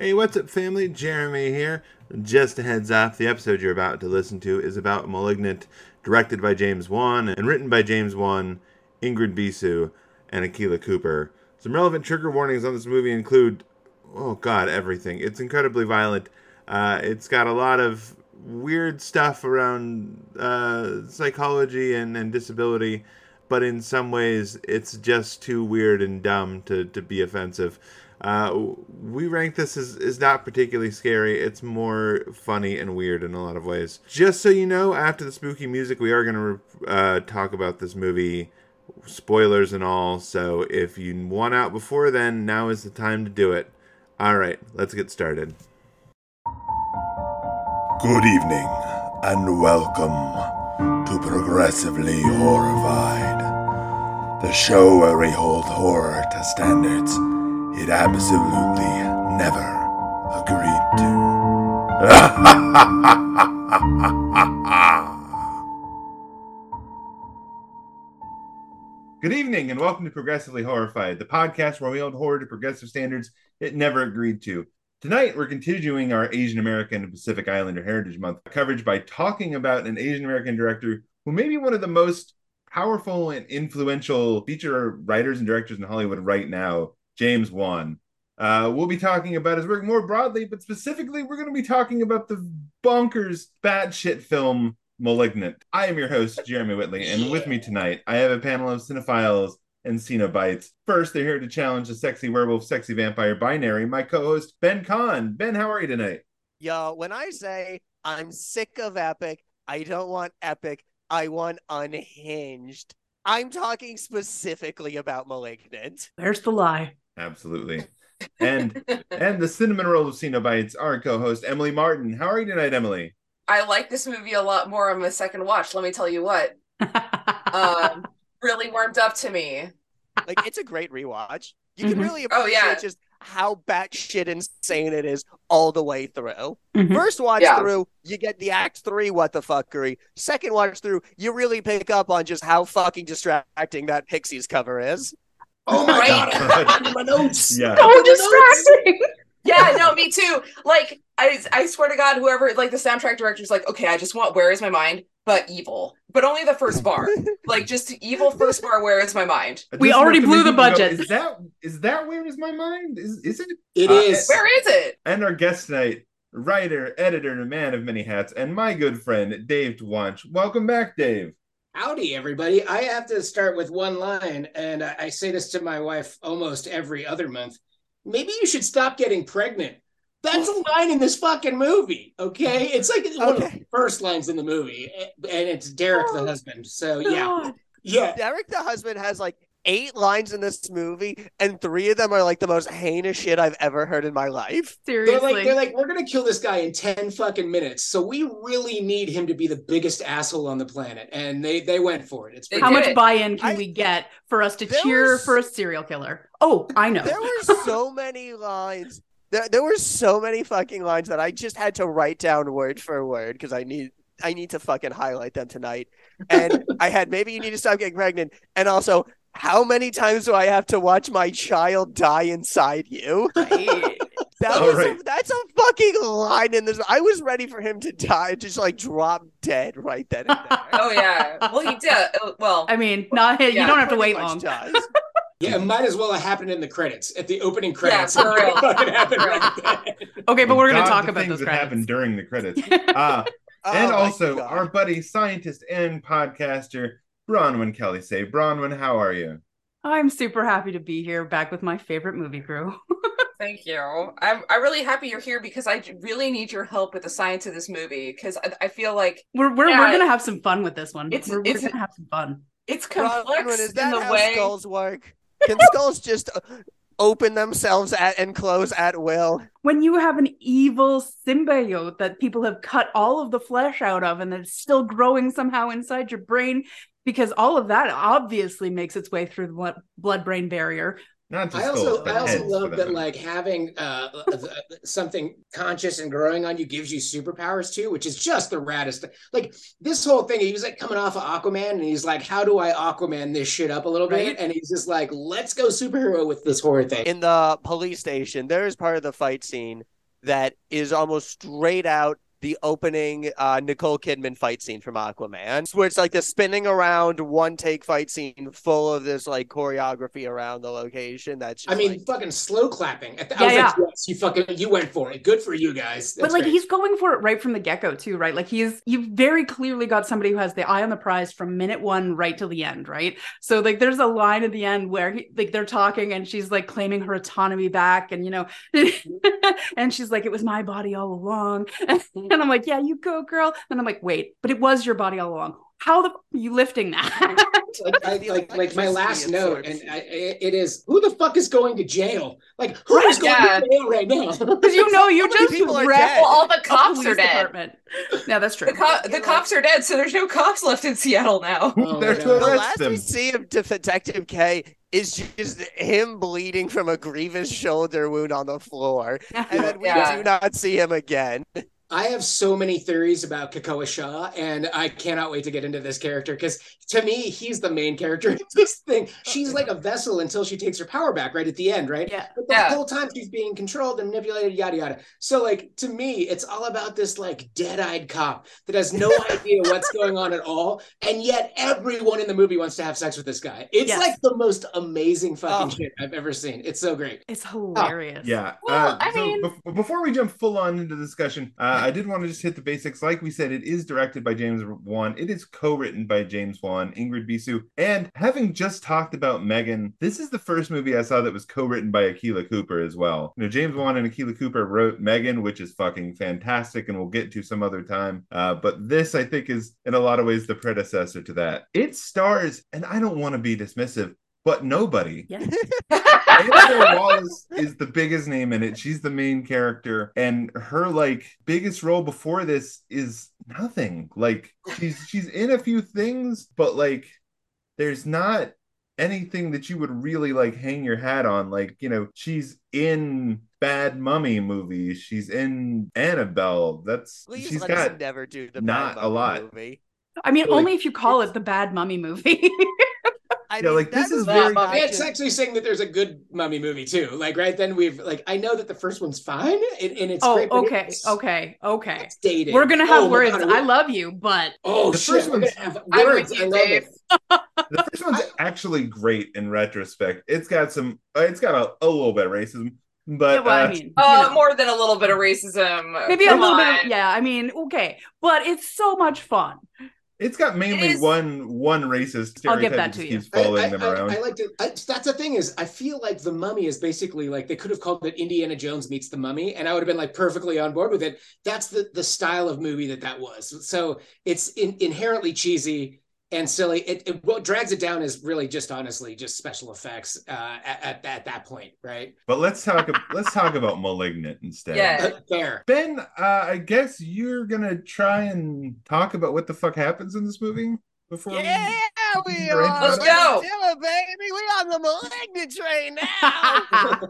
Hey, what's up, family? Jeremy here. Just a heads up the episode you're about to listen to is about Malignant, directed by James Wan and written by James Wan, Ingrid Bisu, and Akela Cooper. Some relevant trigger warnings on this movie include oh, God, everything. It's incredibly violent. Uh, it's got a lot of weird stuff around uh, psychology and, and disability, but in some ways, it's just too weird and dumb to, to be offensive. Uh, we rank this as, is not particularly scary. It's more funny and weird in a lot of ways. Just so you know, after the spooky music, we are going to uh, talk about this movie, spoilers and all. So if you want out before then, now is the time to do it. All right, let's get started. Good evening, and welcome to Progressively Horrified, the show where we hold horror to standards it absolutely never agreed to. Good evening, and welcome to Progressively Horrified, the podcast where we hold horror to progressive standards it never agreed to. Tonight, we're continuing our Asian American and Pacific Islander Heritage Month coverage by talking about an Asian American director who may be one of the most powerful and influential feature writers and directors in Hollywood right now, James Wan. Uh, we'll be talking about his work more broadly, but specifically, we're going to be talking about the bonkers, bad shit film Malignant. I am your host, Jeremy Whitley, and with me tonight, I have a panel of cinephiles and Cenobites. First, they're here to challenge the sexy werewolf, sexy vampire binary. My co-host Ben Kahn. Ben, how are you tonight? Yo, when I say I'm sick of epic, I don't want epic. I want unhinged. I'm talking specifically about Malignant. There's the lie. Absolutely. And and the cinnamon roll of Cenobites, our co-host Emily Martin. How are you tonight, Emily? I like this movie a lot more on my second watch. Let me tell you what. um, really warmed up to me. Like it's a great rewatch. You can mm-hmm. really appreciate oh, yeah. just how batshit insane it is all the way through. Mm-hmm. First watch yeah. through, you get the act three what the fuckery. Second watch through, you really pick up on just how fucking distracting that Pixies cover is. Oh my right? god! my notes. Yeah. So distracting. yeah, no, me too. Like, I I swear to God, whoever like the soundtrack director's like, okay, I just want "Where Is My Mind," but evil, but only the first bar. like, just evil first bar. Where is my mind? We already blew the budget. Go, is that is that where is my mind? Is is it? It uh, is. Where is it? And our guest tonight, writer, editor, and a man of many hats, and my good friend Dave Dwonch. Welcome back, Dave. Howdy, everybody. I have to start with one line, and I say this to my wife almost every other month. Maybe you should stop getting pregnant. That's a line in this fucking movie, okay? Mm-hmm. It's like one of the first lines in the movie, and it's Derek oh, the husband. So, yeah. Yeah. Derek the husband has like eight lines in this movie, and three of them are like the most heinous shit I've ever heard in my life. Seriously, they're like, they're like, we're gonna kill this guy in ten fucking minutes, so we really need him to be the biggest asshole on the planet, and they they went for it. It's how much buy-in can I, we get for us to cheer was, for a serial killer? Oh, I know. There were so many lines. There, there were so many fucking lines that I just had to write down word for word because I need I need to fucking highlight them tonight. And I had maybe you need to stop getting pregnant, and also how many times do I have to watch my child die inside you? That was right. a, that's a fucking line in this. I was ready for him to die, just like drop dead right then and there. oh yeah, well he did. Uh, well, I mean, not yeah, you don't have to wait long. Does. Yeah, it might as well have happened in the credits at the opening credits. Yeah, for real. right okay, but we're going to talk about things that credits. happened during the credits. Uh, oh, and also our buddy, scientist and podcaster Bronwyn Kelly-Seigh, Bronwyn, how are you? I'm super happy to be here, back with my favorite movie crew. Thank you. I'm I'm really happy you're here because I really need your help with the science of this movie because I, I, feel like we're we're, yeah, we're gonna have some fun with this one. It's we're, we're gonna have some fun. It's complex is in the way skulls work. Can skulls just uh, open themselves at and close at will? When you have an evil symbiote that people have cut all of the flesh out of and it's still growing somehow inside your brain, because all of that obviously makes its way through the blood brain barrier. Not to I skulls, also but I also heads love that like having uh something conscious and growing on you gives you superpowers too, which is just the raddest. Like this whole thing, he was like coming off of Aquaman, and he's like, "How do I Aquaman this shit up a little Right. bit?" And he's just like, "Let's go superhero with this horror thing." in the police station, there is part of the fight scene that is almost straight out the opening uh, Nicole Kidman fight scene from Aquaman, where it's like the spinning around one take fight scene full of this like choreography around the location. That's just I mean, like- fucking slow clapping. At the, Yeah, I was like, yeah. "Yes, you fucking you went for it. Good for you guys." but like great. he's going for it right from the get-go too right like he's you've very clearly got somebody who has the eye on the prize from minute one right till the end right so like there's a line at the end where he, like they're talking and she's like claiming her autonomy back and you know and she's like it was my body all along and i'm like yeah you go girl and i'm like wait but it was your body all along how the f- are you lifting that like, I, like, like my last note, and. I, it it is who the fuck is going to jail? Like who is going Yeah. to jail right now? because you know you just people are wrecked dead? Well, all the a cops are dead. department. yeah that's true The, co- the know- cops are dead, so there's no cops left in Seattle now. Oh, They're my to God. the arrest last we see of Detective K is just him bleeding from a grievous shoulder wound on the floor, and then we Yeah. do not see him again. I have so many theories about Kekoa Shaw, and I cannot wait to get into this character because to me, he's the main character in this thing. She's like a vessel until she takes her power back right at the end, right? yeah But the Yeah. whole time she's being controlled and manipulated, yada yada. So, like to me, it's all about this like dead-eyed cop that has no idea what's going on at all, and yet everyone in the movie wants to have sex with this guy. It's Yes. like the most amazing fucking Oh. shit I've ever seen. It's so great. it's hilarious Yeah. Well, uh, I so mean- bef- before we jump full on into the discussion, uh, I did want to just hit the basics. Like we said, it is directed by James Wan. It is co-written by James Wan, Ingrid Bisu, and having just talked about Megan, this is the first movie I saw that was co-written by Akela Cooper as well. You know, James Wan and Akela Cooper wrote Megan, which is fucking fantastic, and we'll get to some other time. Uh, but this, I think, is in a lot of ways the predecessor to that. It stars, and I don't want to be dismissive, but nobody. yeah Annabelle Wallis is the biggest name in it. She's the main character, and her like biggest role before this is nothing. Like she's she's in a few things, but like there's not anything that you would really like hang your hat on. Like you know, she's in bad mummy movies. She's in Annabelle. That's Please she's let got us never do the not Bad a lot. movie. I mean, Really, only if you call it the bad mummy movie. I Yeah, mean, like, this is movie very- not It's actually saying that there's a good mummy movie too. Like right then we've like I know that the first one's fine and, and it's oh, great. okay, it's- okay, okay. It's dated. We're gonna have Oh words. God, I love you, but Oh The shit, first one's- have I'm words. with I you, love Dave. it. the first one's actually great in retrospect. It's got some uh, it's got a, a little bit of racism, but yeah, well, uh, I mean, you Uh, know. more than a little bit of racism. maybe Come a little bit. Of, yeah, I mean, okay, but it's so much fun. It's got mainly It is- one one racist I'll stereotype give that that to just you. keeps following I, them I- I- around. I like to. I, that's the thing is, I feel like the Mummy is basically like they could have called it Indiana Jones meets the Mummy, and I would have been like perfectly on board with it. That's the the style of movie that that was. So it's in, inherently cheesy and silly. It, it what drags it down is really just honestly just special effects uh, at, at at that point, right? but let's talk let's talk about Malignant instead. Yeah. Uh, fair. Ben, uh, I guess you're gonna try and talk about what the fuck happens in this movie before we- Yeah, we are. Let's Let's go. do it, baby. We on the malignant train now.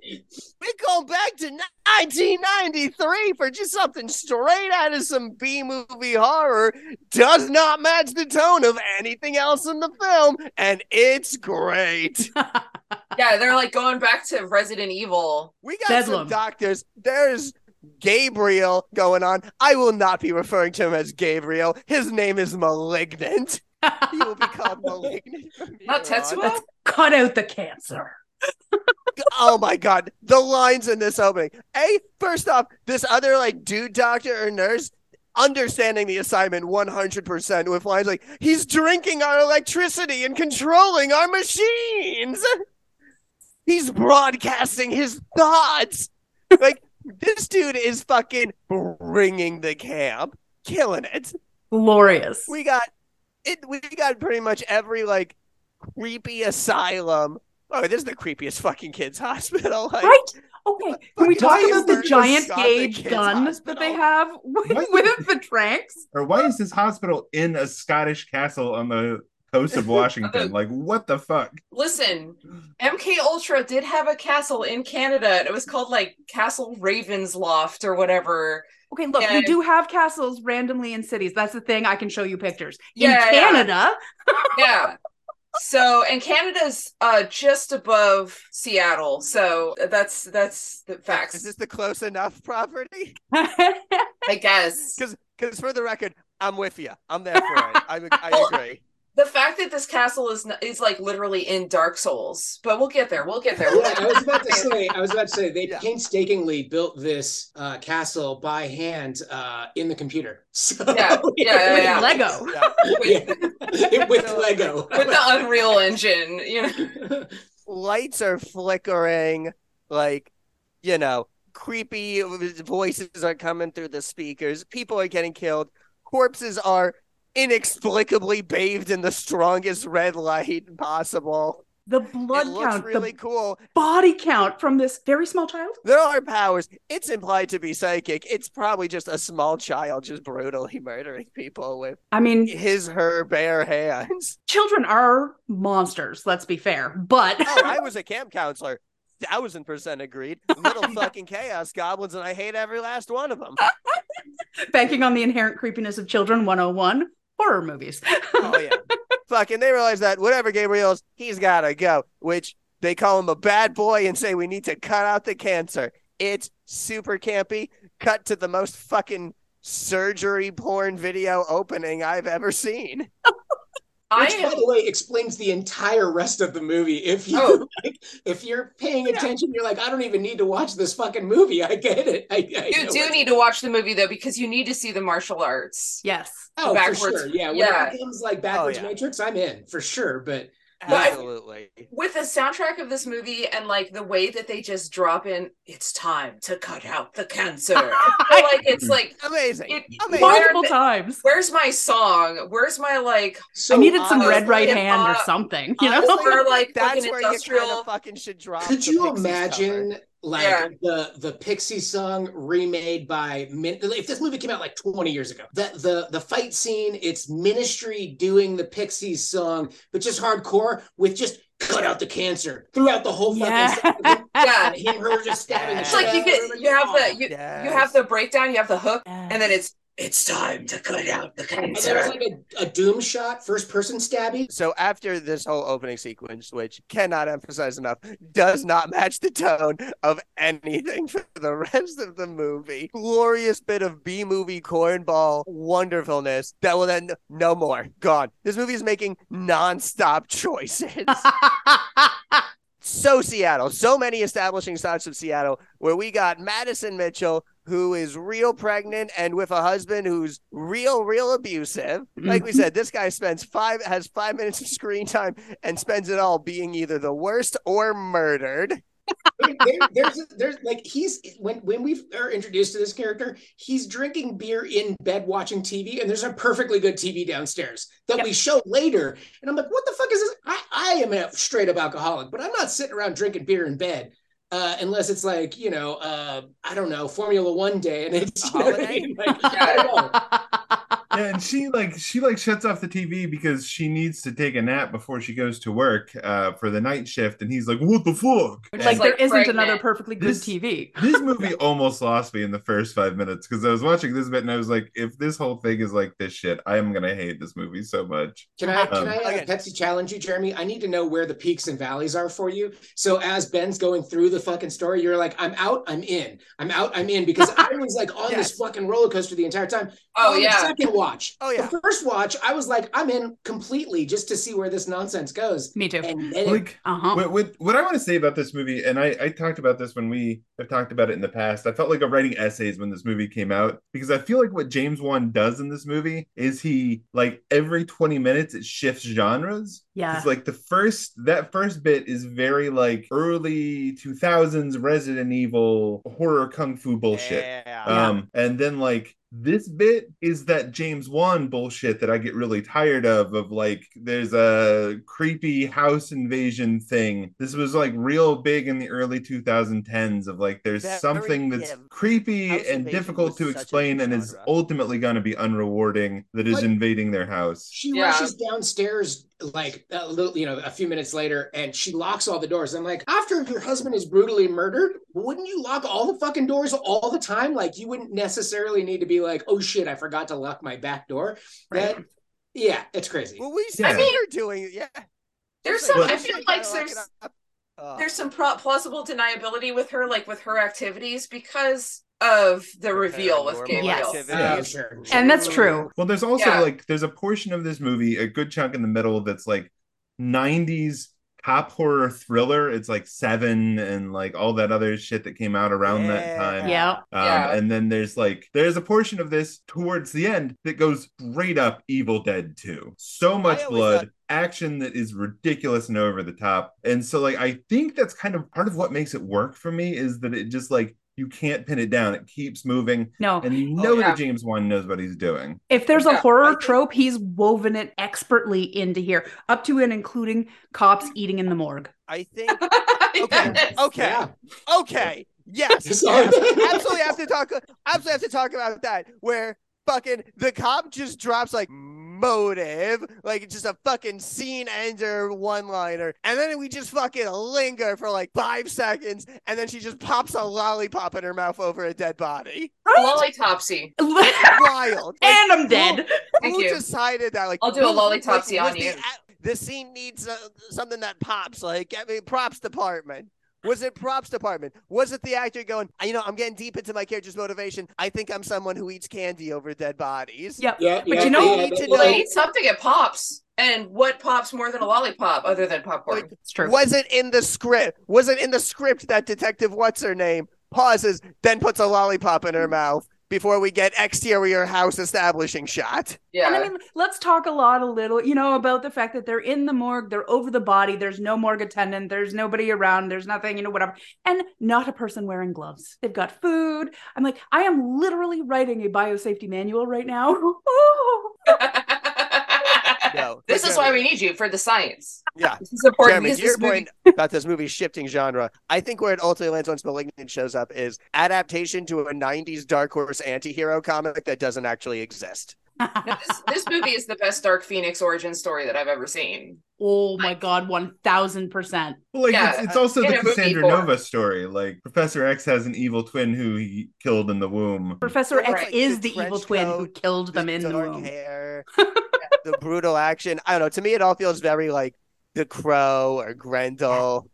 we go back to 1993 for just something straight out of some B movie horror. Does not match the tone of anything else in the film, and it's great. Yeah, they're like going back to Resident Evil. We got Bedlam. some doctors. There's Gabriel going on. I will not be referring to him as Gabriel. His name is Malignant. He will be called Malignant. Not here on. Tetsuo? Cut out the cancer. Oh my god, the lines in this opening. A, first off, this other like dude doctor or nurse understanding the assignment 100% with lines like, he's drinking our electricity and controlling our machines. He's broadcasting his thoughts. Like, this dude is fucking bringing the camp, killing it. Glorious. We got it. We got pretty much every like creepy asylum. Oh, this is the creepiest fucking kids hospital. Like, right? Okay. Can we talk why about is the giant gauge kids gun that they have with, Why- with the tranks? Or why is this hospital in a Scottish castle on the coast of Washington. like, what the fuck? Listen, MK Ultra did have a castle in Canada, and it was called like Castle Ravensloft or whatever. Okay, look, Yeah. we do have castles randomly in cities. That's the thing. I can show you pictures. Yeah, in. Canada, Yeah. So, and Canada's uh just above Seattle. So that's that's the facts. Is this the close enough property? I guess. Because because for the record, I'm with you. I'm there for it. I, I agree. The fact that this castle is n- is like literally in Dark Souls, but we'll get there. We'll get there. Yeah, I was about to say. I was about to say they Yeah. painstakingly built this uh, castle by hand uh, in the computer. So Yeah, yeah, yeah, yeah. Lego. Yeah. Yeah. with Lego. with the Unreal Engine, you know. Lights are flickering, like you know, creepy voices are coming through the speakers. People are getting killed. Corpses are inexplicably bathed in the strongest red light possible. the It blood looks count, really the cool. body count from this very small child. There are powers. It's implied to be psychic. It's probably just a small child just brutally murdering people with I mean, his her bare hands. children are monsters. Let's be fair, but Oh, I was a camp counselor. Thousand percent agreed. Little fucking chaos goblins, and I hate every last one of them. banking on the inherent creepiness of children 101 horror movies. Oh yeah, fucking. They realize that whatever Gabriel's, he's gotta go. Which they call him a bad boy and say we need to cut out the cancer. It's super campy. Cut to the most fucking surgery porn video opening I've ever seen. I Which, by the way, explains the entire rest of the movie. If you Oh. like, if you're paying attention, you're like, I don't even need to watch this fucking movie. I get it. I, I you do what- need to watch the movie though because you need to see the martial arts. yes. Oh, backwards- for sure. Yeah. When yeah. it becomes like oh, backwards yeah. Matrix, I'm in for sure. But I- Absolutely. With the soundtrack of this movie and like the way that they just drop in, it's time to cut out the cancer. I feel like it's like, Amazing. It- Amazing. Why Multiple they- times. where's my song? Where's my like, so I needed some honestly, red right if, hand or uh, something, you know? honestly, or like That's fucking where you kind of fucking should drop. Could you imagine cover. Like Yeah. the the Pixie song remade by Min- if this movie came out like 20 years ago? That the the fight scene, it's Ministry doing the Pixies song, but just hardcore with just cut out the cancer throughout the whole fucking Yeah. song. Yeah. Him her just stabbing. the It's like you shit out of get you have the you, Yes. you have the breakdown, you have the hook, and then it's it's time to cut out the And there was like a, a doom shot, first person stabby. So after this whole opening sequence, which cannot emphasize enough, does not match the tone of anything for the rest of the movie. Glorious bit of B movie cornball wonderfulness that will then no more gone. This movie is making non-stop choices. so Seattle, so many establishing shots of Seattle where we got Madison Mitchell who is real pregnant and with a husband who's real real abusive. Mm-hmm. Like we said, this guy spends 5 has 5 minutes of screen time and spends it all being either the worst or murdered. there, there's there's like he's when when we are introduced to this character, he's drinking beer in bed watching TV, and there's a perfectly good TV downstairs that Yep. we show later. And I'm like, what the fuck is this? I, I am a straight up alcoholic, but I'm not sitting around drinking beer in bed. Uh, unless it's like you know, uh, I don't know, Formula One day, and it's you know I mean? Like, I know. Yeah, and she like she like shuts off the TV because she needs to take a nap before she goes to work uh, for the night shift, and he's like, "What the fuck?" like, And there like isn't pregnant. another perfectly good This- TV. this movie almost lost me in the first five minutes because I was watching this bit and I was like, if this whole thing is like this shit, I am gonna hate this movie so much. Can I can Um, I uh, Okay. Pepsi challenge you, Jeremy? I need to know where the peaks and valleys are for you. So as Ben's going through the fucking story, you're like, I'm out, I'm in, I'm out, I'm in, because I was like on Yes. this fucking roller coaster the entire time. Oh On the yeah. second watch. Oh, yeah. The first watch, I was like, I'm in completely just to see where this nonsense goes. Me too. And then Like Uh-huh. what, what what I want to say about this movie, and I, I talked about this when we have talked about it in the past. I felt like I'm writing essays when this movie came out because I feel like what James Wan does in this movie is he like every 20 minutes it shifts genres. Yeah. It's like the first that first bit is very like early 2000s Resident Evil horror kung fu bullshit. Yeah. Yeah. Um, and then like This bit is that James Wan bullshit that I get really tired of. Of like, there's a creepy house invasion thing. This was like real big in the early 2010s. Of like, there's Very, something that's yeah, creepy house and difficult to explain, and is ultimately going to be unrewarding. That is Like- invading their house. She Yeah. rushes downstairs like a little, you know, a few minutes later, and she locks all the doors. I'm like, after your husband is brutally murdered, wouldn't you lock all the fucking doors all the time? Like, you wouldn't necessarily need to be like, oh shit, I forgot to lock my back door. That, yeah, it's crazy. Well, we see Yeah. her doing yeah. There's She's some. Well- I "Oh, feel like there's it. Uh, there's some pro- plausible deniability with her, like with her activities, because of the reveal with paranormal Gabriel. Yes. activity. Sure. And that's true. Well, there's also Yeah. like there's a portion of this movie, a good chunk in the middle that's like 90s cop horror thriller. It's like Seven and like all that other shit that came out around that time. Yeah. Um, Yeah. And then there's like there's a portion of this towards the end that goes straight up Evil Dead 2. So much blood, thought- action that is ridiculous and over the top. And so like I think that's kind of part of what makes it work for me is that it just like you can't pin it down. It keeps moving, No. and you oh, know Oh, yeah. that James Wan knows what he's doing. If there's a horror think- trope, he's woven it expertly into here, up to and including cops eating in the morgue. I think okay, Yes. okay, Yeah. okay, yes, yes. absolutely have to talk. Absolutely have to talk about that. Where fucking the cop just drops like motive, like just a fucking scene ender one liner, and then we just fucking linger for like five seconds, and then she just pops a lollipop in her mouth over a dead body. Right? Lollitopsy. Wild. Like, and I'm dead. Thank who you. decided that? Like, I'll do a who- lollipopsy was on you. a- The scene needs uh, something that pops. Like, I mean, props department. Was it props department? Was it the actor going? You know, I'm getting deep into my character's motivation. I think I'm someone who eats candy over dead bodies. Yep. Yeah, But yeah, you know- yeah, Need to Well, know- they eat something. It pops. And what pops more than a lollipop other than popcorn? Like, It's true. Was it in the script? Was it in the script that Detective What's Her Name pauses, then puts a lollipop in her mouth before we get exterior house establishing shot? yeah. And I mean, let's talk a lot, a little, you know, about the fact that they're in the morgue, they're over the body, there's no morgue attendant, there's nobody around, there's nothing, you know, whatever, and not a person wearing gloves. They've got food. I'm like, I am literally writing a biosafety manual right now. No. this but is why we need you for the science. Yeah. This is important Jeremy, because to your point about this movie shifting genre, I think where it ultimately lands once Malignant shows up is adaptation to a 90s Dark Horse anti-hero comic that doesn't actually exist. No, this, this movie is the best Dark Phoenix origin story that I've ever seen. oh my God, 1000%. Well, like Yeah, it's, it's also in the Cassandra. Nova story. Like Professor X has an evil twin who he killed in the womb. Professor X right, is the the evil trench twin who coat, killed them in the dark womb. hair, the brutal action. I don't know. To me, it all feels very like The Crow or Grendel.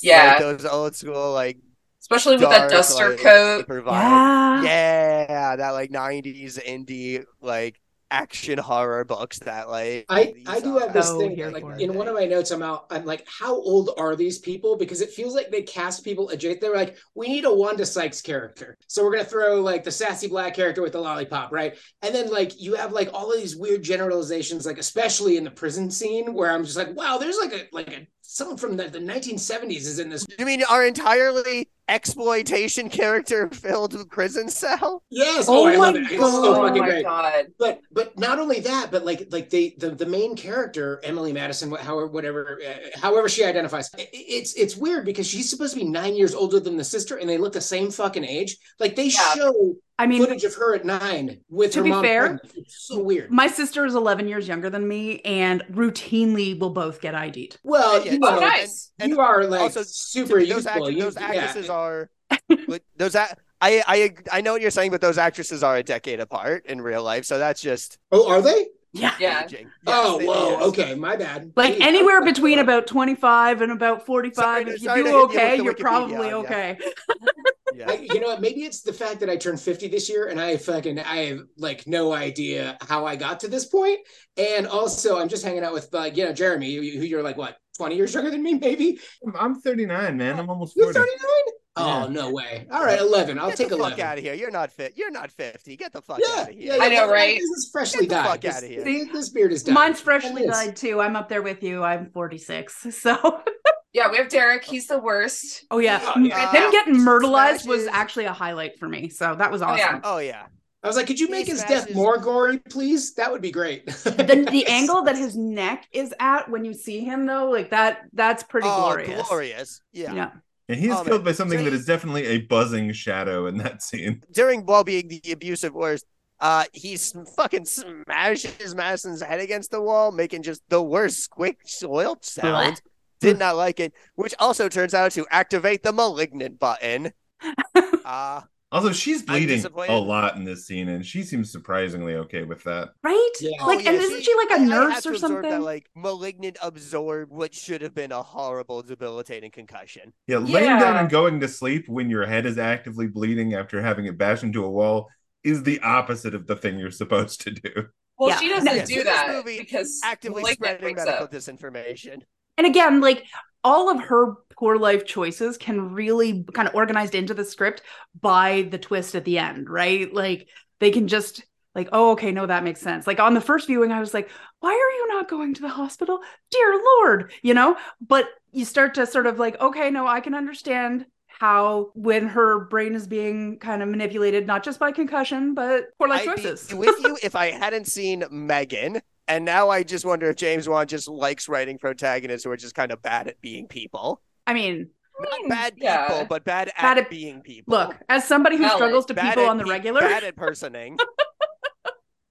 Yeah. Like those old school, like, Especially with that duster like, coat. Yeah. Yeah, that like 90s indie, like, action horror books that, like. I, I do are- have this So thing here like in it. one of my notes I'm out I'm like how old are these people because it feels like they cast people adjacent they were like we need a Wanda Sykes character so we're gonna throw like the sassy black character with the lollipop right and then like you have like all of these weird generalizations like especially in the prison scene where I'm just like wow there's like a like a someone from the, the 1970s is in this You mean our entirely exploitation character filled prison cell? yes Oh I my love it. It's so Oh fucking my great god. but but not only that but like like they the, the main character emily madison however whatever uh, however she identifies i- i- it's it's weird because she's supposed to be nine years older than the sister and they look the same fucking age like they Yeah. show I mean, footage of her at nine with To her be mom fair, pregnant. it's so weird my sister is 11 years younger than me and routinely we'll both get ID'd. well Yeah, you yeah. know Oh, nice. And you are like also, super those, act- You- those yeah. actresses are like, those a- I, I I know what you're saying, but those actresses are a decade apart in real life, so that's just oh are they Yeah. Yeah. aging. oh Yes, whoa is. okay my bad Like Geez, anywhere I'm- between about 25 and about 45. Sorry if you do hit you okay, you're probably yeah. okay. Yeah. I, you know what? Maybe it's the fact that I turned 50 this year and I fucking I have like no idea how I got to this point. And also I'm just hanging out with like, you know, Jeremy, you- you- who you're like what, 20 years younger than me, maybe? I'm- I'm 39, man. I'm almost 40. You're 40. 39? Yeah. Oh, no way. All right, 11. I'll Get take the 11. fuck out of here. You're not fit. You're not 50. Get the fuck Yeah, out of here. yeah, yeah, I know, right? This is freshly Get the dyed. fuck This- of here. This, this beard is dyed. Mine's freshly It is. dyed too. I'm up there with you. I'm 46. So, Yeah, we have Derek. He's the worst. oh yeah. Oh, yeah. Him getting myrtleized was actually a highlight for me. So that was oh, awesome. yeah. Oh yeah. I was like, could you He make his death more gory, please? That would be great. the, the angle that his neck is at when you see him though, like that, that's pretty oh, glorious. glorious. Yeah. Yeah. And he is Oh, killed man. by something So that he- is definitely a buzzing shadow in that scene. During Ball being the abusive worst, uh, he fucking smashes Madison's head against the wall, making just the worst squick soil sound. Did not like it, which also turns out to activate the malignant button. Uh, Also, she's bleeding a lot in this scene, and she seems surprisingly okay with that. Right? Yeah. Like, Oh, yeah, and isn't she like a I- I nurse have to or something? That, like malignant absorbed what should have been a horrible, debilitating concussion. Yeah, laying down and going to sleep when your head is actively bleeding after having it bashed into a wall is the opposite of the thing you're supposed to do. Well, Yeah. she doesn't yeah, do so that movie because Actively spreading wakes medical up. disinformation. and again, like all of her poor life choices can really kind of organized into the script by the twist at the end, right? Like they can just like, oh, okay, no, that makes sense. Like on the first viewing, I was like, why are you not going to the hospital? Dear Lord, you know? But you start to sort of like, okay, no, I can understand how when her brain is being kind of manipulated, not just by concussion, but poor life I'd choices. with you if I hadn't seen Megan, and now I just wonder if James Wan just likes writing protagonists who are just kind of bad at being people. I mean, Not bad yeah. people, but bad at, Bad at- being people. look, as somebody who Valid. struggles to Bad people on the pe- regular, bad at personing.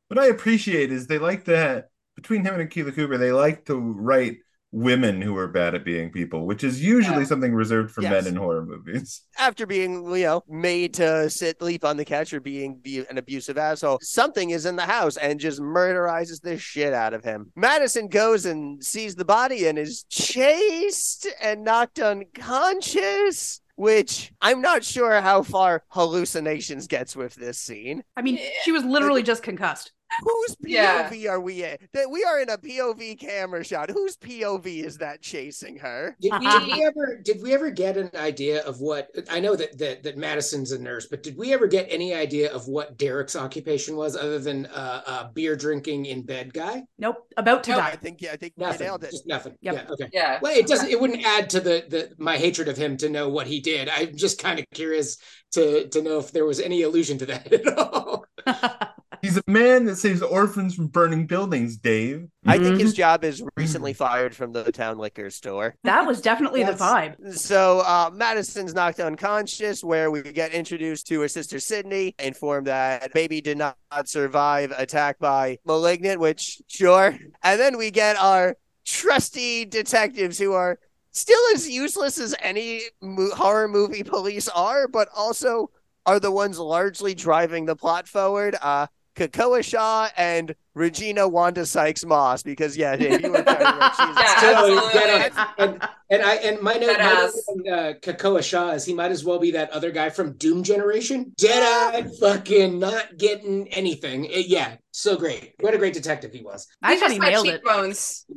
What I appreciate is they like that between him and Akela Cooper, they like to write women who are bad at being people, which is usually Yeah. something reserved for Yes. men in horror movies. After being, you know, made to sit leap on the couch or being the, an abusive asshole, something is in the house and just murderizes the shit out of him. Madison goes and sees the body and is chased and knocked unconscious. Which I'm not sure how far hallucinations gets with this scene. I mean, she was literally just concussed. Whose Yeah. POV are we in? That we are in a POV camera shot. Whose POV is that chasing her? Did, Uh-huh. did we ever did we ever get an idea of what I know that, that that Madison's a nurse, but did we ever get any idea of what Derek's occupation was other than uh, uh beer drinking in bed guy? Nope, about to No, die. I think yeah, I think you Nothing. nailed it. Just nothing. Yep. Yeah. Okay. Yeah. Well, it doesn't. It wouldn't add to the the my hatred of him to know what he did. I'm just kind of curious to to know if there was any allusion to that at all. He's a man that saves orphans from burning buildings, Dave. I think his Mhm. job is recently fired from the town liquor store. that was definitely the vibe. So uh, Madison's knocked unconscious, where we get introduced to her sister Sydney, informed that baby did not survive attack by malignant, which sure. And then we get our trusty detectives who are still as useless as any mo- horror movie police are, but also are the ones largely driving the plot forward. Uh, Kekoa Shaw and Regina Wanda Sykes Moss, because yeah, Dave, you were very right. She's Yeah, Totally absolutely. get it. And and I and my note, my note uh, Kekoa Shaw is he might as well be that other guy from Doom Generation. Dead eye, fucking not getting anything. Uh, yeah, so great. What a great detective he was. I he thought just he had nailed it. cheekbones,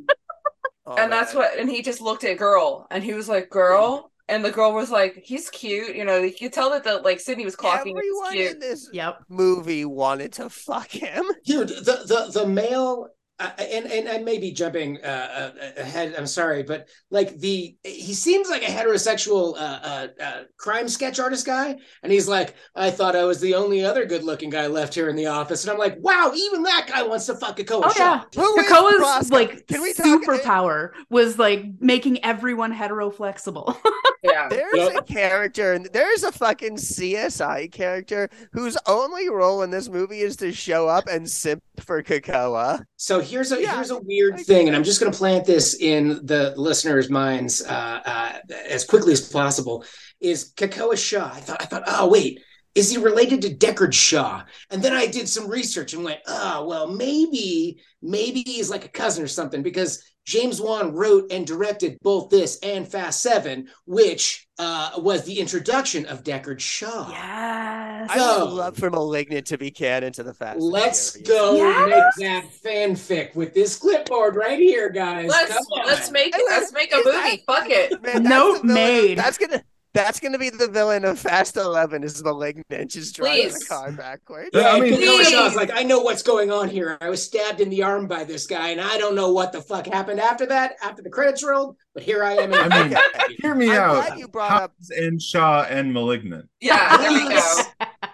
Oh, and that's what. And he just looked at girl, and he was like, "Girl," and the girl was like, "He's cute." You know, you could tell that the like Sydney was clocking. it was Everyone cute. in this Yep. movie wanted to fuck him. dude the the the male uh, and and I may be jumping uh, uh, ahead. I'm sorry, but like the he seems like a heterosexual uh, uh, uh, crime sketch artist guy, and he's like, I thought I was the only other good-looking guy left here in the office, and I'm like, wow, even that guy wants to fuck a Koa Oh Shaw. yeah. Who is Kekoa's like Can we talk- superpower was like making everyone hetero flexible. Yeah. There's Yep. a character, and there's a fucking CSI character whose only role in this movie is to show up and simp for Kekoa. So here's a Yeah, here's a weird thing, and I'm just going to plant this in the listeners' minds uh, uh, as quickly as possible. Is Kekoa Shaw? I thought I thought, oh wait, is he related to Deckard Shaw? And then I did some research and went, oh well, maybe maybe he's like a cousin or something because James Wan wrote and directed both this and Fast Seven, which uh, was the introduction of Deckard Shaw. yes. I would love for Malignant to be canon to the Fast. Let's go Yes! make that fanfic with this clipboard right here, guys. Let's Come on. let's make Hey, let's make a movie. that- Fuck it. Man, Note the made. that's gonna. That's gonna be the villain of Fast Eleven. Is Malignant just driving the car backwards? Yeah, I Yeah, mean- Kekoa Please. Shaw's like, I know what's going on here. I was stabbed in the arm by this guy, and I don't know what the fuck happened after that, after the credits rolled, but here I am. In I mean, Hear me I'm out. glad you brought up- Hobbs and Shaw and Malignant. Yeah, there we go.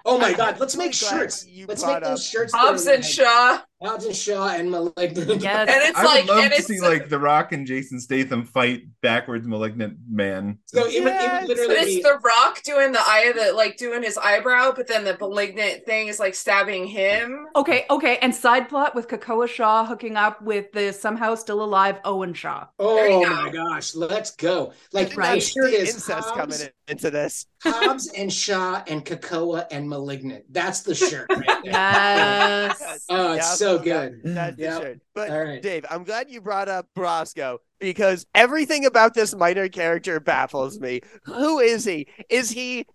Oh my god, let's make shirts. you Let's make those up shirts. Hobbs and like Shaw. Hobbs and Shaw and Malignant. Yes. And it's I like would love and to it's see like The Rock and Jason Statham fight backwards malignant man. So it would, it Yes. would But literally it's be the rock doing the eye of the like doing his eyebrow, but then the malignant thing is like stabbing him. Okay, okay. And side plot with Kekoa Shaw hooking up with the somehow still alive Owen Shaw. Oh go. my gosh, let's go. Like Right. my shirt The is incest Hobbs, coming in- into this. Hobbs and Shaw and Kekoa and Malignant. That's the shirt right there. Yes. Oh, it's Yep, so good. That's the shirt. But All right. Dave, I'm glad you brought up Brosco because everything about this minor character baffles me. Who is he? Is he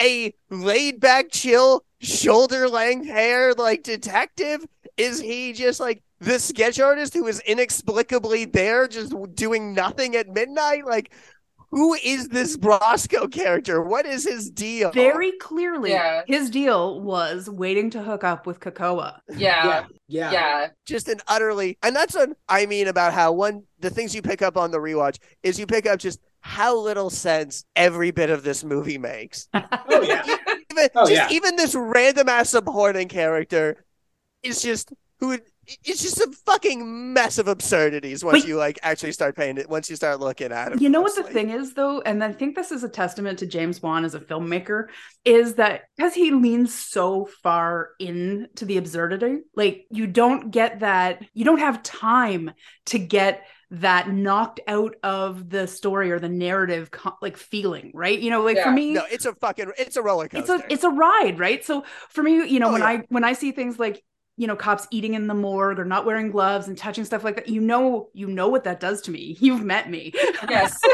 a laid back, chill, shoulder length hair like detective? Is he just like the sketch artist who is inexplicably there just doing nothing at midnight? Like, who is this Brosco character? What is his deal? Very clearly, Yeah. his deal was waiting to hook up with Kekoa. Yeah. Yeah. Yeah. Yeah. just an utterly and that's what I mean about how one the things you pick up on the rewatch is you pick up just how little sense every bit of this movie makes. Oh yeah. Even Oh, just yeah. even this random ass supporting character is just who it's just a fucking mess of absurdities once But- you like actually start paying it once you start looking at it. You know what the thing is, though, and I think this is a testament to James Wan as a filmmaker, is that because he leans so far into the absurdity, like you don't get that, you don't have time to get that knocked out of the story or the narrative co- like feeling, right? You know, like for me, No, it's a fucking it's a roller coaster it's a it's a ride, right? So for me, you know, Oh, when yeah. I when I see things like you know cops eating in the morgue or not wearing gloves and touching stuff like that, you know, you know what that does to me. You've met me. Yes.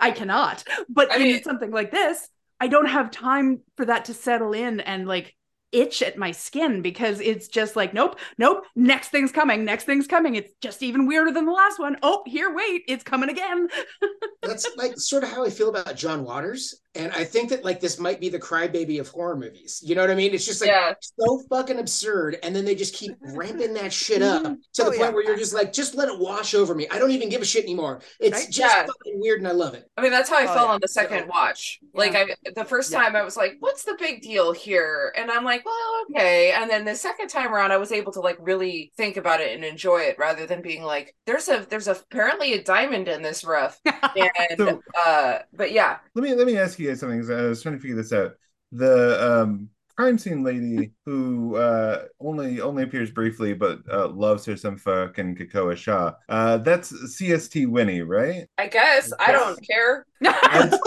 I cannot. But I in mean- something like this, I don't have time for that to settle in and like itch at my skin because it's just like, nope, nope, next thing's coming, next thing's coming. It's just even weirder than the last one. Oh, here, wait, it's coming again. That's like sort of how I feel about John Waters. And I think that like this might be the crybaby of horror movies. You know what I mean? It's just like yeah. so fucking absurd. And then they just keep ramping that shit up to Oh, the point yeah. where you're just like, just let it wash over me. I don't even give a shit anymore. It's Right? just Yeah. fucking weird and I love it. I mean, that's how I Oh, felt yeah. on the second watch. Like, I the first Yeah. time I was like, "What's the big deal here?" And I'm like, "Well, okay." And then the second time around, I was able to like really think about it and enjoy it, rather than being like, "There's a there's a, apparently a diamond in this rough." And So- uh, but yeah, Let me let me ask you guys something. 'cause I was trying to figure this out. The um, crime scene lady who uh, only only appears briefly, but uh, loves her some fucking Kekoa Shaw. Uh, that's CST Winnie, right? I guess I don't care.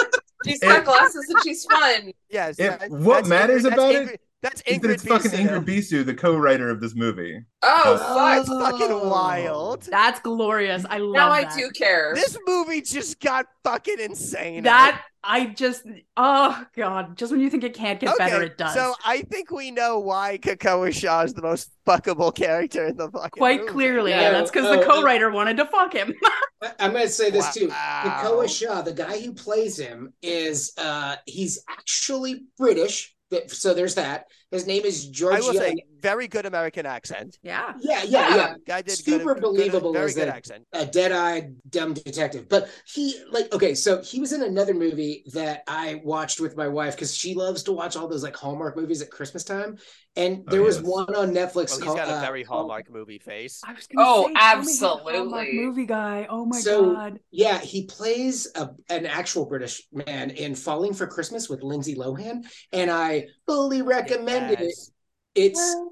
She's got glasses and she's fun. Yes. If- that- what matters Ingrid- that's about it Ingrid- That's Ingrid that it's fucking Bisu. Ingrid Bisu, the co-writer of this movie. Oh, That's fuck! fucking wild. That's glorious. I love it. Now I that. do care. This movie just got fucking insane. That I just oh god, just when you think it can't get better, it does. So I think we know why Kekoa Shaw is the most fuckable character in the fucking Quite movie. clearly, Yeah. and that's because Oh, the oh. co-writer wanted to fuck him. I- I'm gonna say this too. Wow. Nakoa Shaw, the guy who plays him, is uh he's actually British. So there's that. His name is I will say, very good American accent. yeah. yeah, yeah, Yeah. yeah. Guy did Super good, believable Good, very as good that- accent. a dead-eyed dumb detective but he like okay so he was in another movie that i watched with my wife because she loves to watch all those like hallmark movies at christmas time and Oh, there was yes. one on netflix Well, he's called got a uh, very Hallmark movie face. I was gonna Oh, say, tell Hallmark absolutely. movie guy. Oh my So- god. yeah he plays a, an actual british man in falling for christmas with lindsay lohan and i fully recommended it Yes.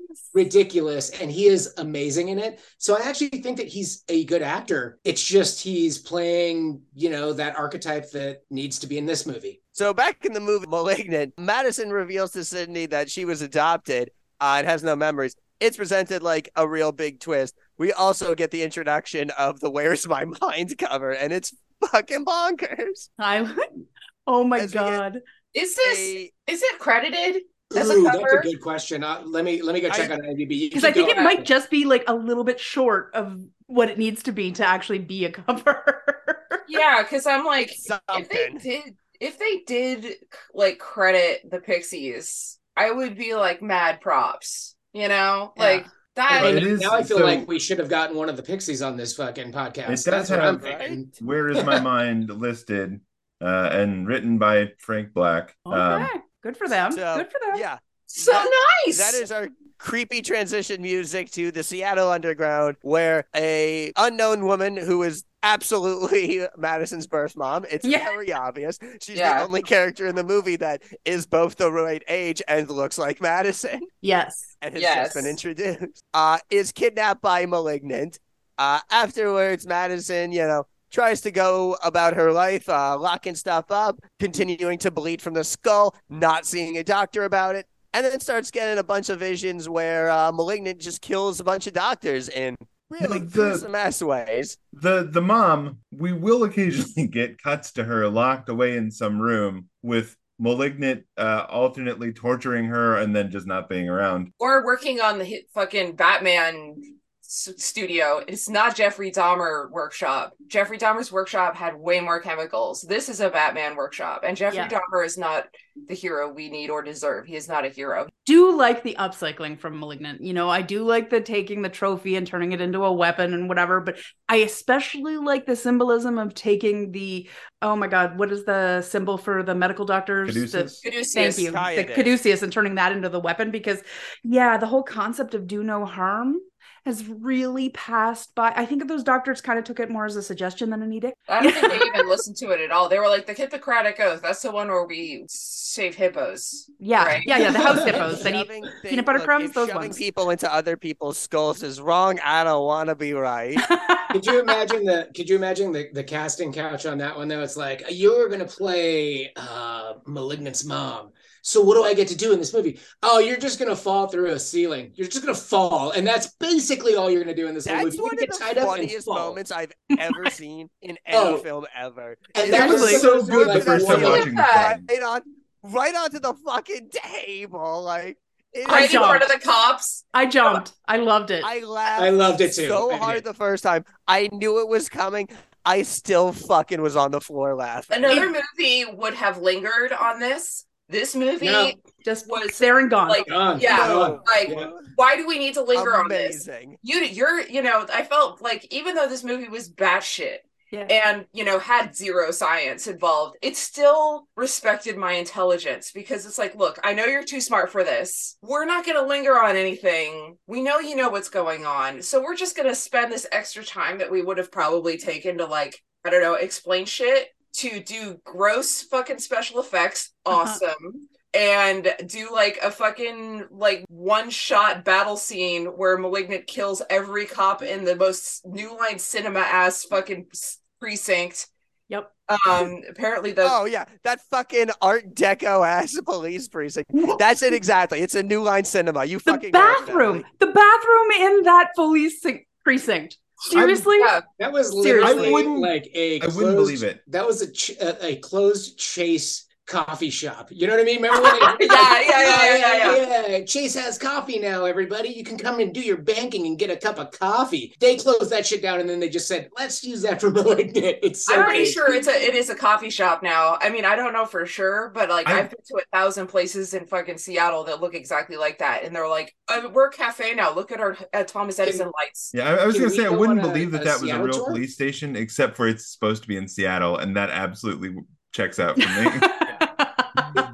it's ridiculous and he is amazing in it so i actually think that he's a good actor it's just he's playing you know that archetype that needs to be in this movie So back in the movie Malignant, Madison reveals to Sydney that she was adopted uh, and has no memories. It's presented like a real big twist. We also get the introduction of the "Where's My Mind" cover, and it's fucking bonkers. I Oh my As we get- god. Is this A- is it credited? As a Ooh, that's a good question. Uh, let me let me go check I- on IMDb. Because I think it might just be like a little bit short of what it needs to be to actually be a cover. Yeah, because I'm like, if they did, if they did like credit the Pixies, I would be like mad props. You know, Yeah. like that. Well, And now I feel so- like we should have gotten one of the Pixies on this fucking podcast. It does That's what I'm thinking. Where is my mind listed? uh, and written by Frank Black. Okay, Um, good for them. So, good for them. Yeah, So That- nice. that is our creepy transition music to the Seattle Underground, where a unknown woman who is absolutely Madison's birth mom. It's Yeah. very obvious. She's Yeah. the only character in the movie that is both the right age and looks like Madison. Yes. and has Yes. just been introduced, uh, is kidnapped by Malignant. Uh, afterwards, Madison, you know, tries to go about her life, uh, locking stuff up, continuing to bleed from the skull, not seeing a doctor about it, and then starts getting a bunch of visions where uh, Malignant just kills a bunch of doctors in really The- gruesome ass ways. the the mom, we will occasionally get cuts to her locked away in some room with malignant uh, alternately torturing her and then just not being around. or working on the hit fucking Batman s- studio. It's not Jeffrey Dahmer workshop. Jeffrey Dahmer's workshop had way more chemicals. This is a Batman workshop, and Jeffrey Yeah. Dahmer is not the hero we need or deserve. He is not a hero. do like the upcycling from Malignant. You know, I do like the taking the trophy and turning it into a weapon and whatever, but I especially like the symbolism of taking the oh my god, what is the symbol for the medical doctors? The- Caduceus? Caduceus. Thank you. The Caduceus. caduceus and turning that into the weapon because yeah, the whole concept of do no harm has really passed by. I think those doctors kind of took it more as a suggestion than an edict. I don't think they even listened to it at all. They were like the Hippocratic Oath. That's the one where we save hippos. Yeah, Right. yeah, yeah. The house hippos that eat shoving thing- peanut butter look, crumbs, if those shoving ones. people into other people's skulls is wrong. I don't want to be right. Could you imagine the could you imagine the, the casting couch on that one though? It's like you're gonna play uh Malignant's mom. So what do I get to do in this movie? Oh, you're just gonna fall through a ceiling. You're just gonna fall, and that's basically all you're gonna do in this whole That's movie. You're one of the tied up and funniest moments I've ever seen in any Oh. film ever. And Is that was when so they good throw the first time watching that. right on, right onto the fucking table. Like it I Right in front of jumped. the cops. I jumped. I loved it. I laughed. I loved it too. So hard the first time. I knew it was coming. I still fucking was on the floor laughing. Another movie would have lingered on this. This movie, No. Just was there and gone. like, Gone. Yeah, Gone. like, Yeah. why do we need to linger on this? Amazing. You, you're, you know, I felt like even though this movie was batshit yeah. and you know had zero science involved, it still respected my intelligence because it's like, look, I know you're too smart for this. We're not going to linger on anything. We know you know what's going on, so we're just going to spend this extra time that we would have probably taken to like, I don't know, explain shit to do gross fucking special effects. Uh-huh. Awesome. and do like a fucking like one shot battle scene where malignant kills every cop in the most new line cinema ass fucking precinct Yep. um apparently the Oh yeah, that fucking Art Deco ass police precinct. That's it exactly. It's a new line cinema. You the fucking bathroom. The bathroom in that police sing- precinct. Seriously? yeah, That was Seriously. literally I wouldn't- like a I wouldn't believe it. That was a ch- a, a closed chase coffee shop. You know what I mean? Remember when they Yeah, yeah, yeah, yeah, yeah, yeah. Chase has coffee now, everybody. You can come and do your banking and get a cup of coffee. They closed that shit down and then they just said, let's use that for malignant. It's so I'm pretty great. sure it's a it is a coffee shop now. I mean, I don't know for sure, but like I- I've been to a thousand places in fucking Seattle that look exactly like that, and they're like, uh, "We're a cafe now. Look at our uh, Thomas Edison lights." Yeah, I, I was Can gonna we say I wouldn't on a- believe that a that was a real tour? police station, except for it's supposed to be in Seattle, and that absolutely checks out for me.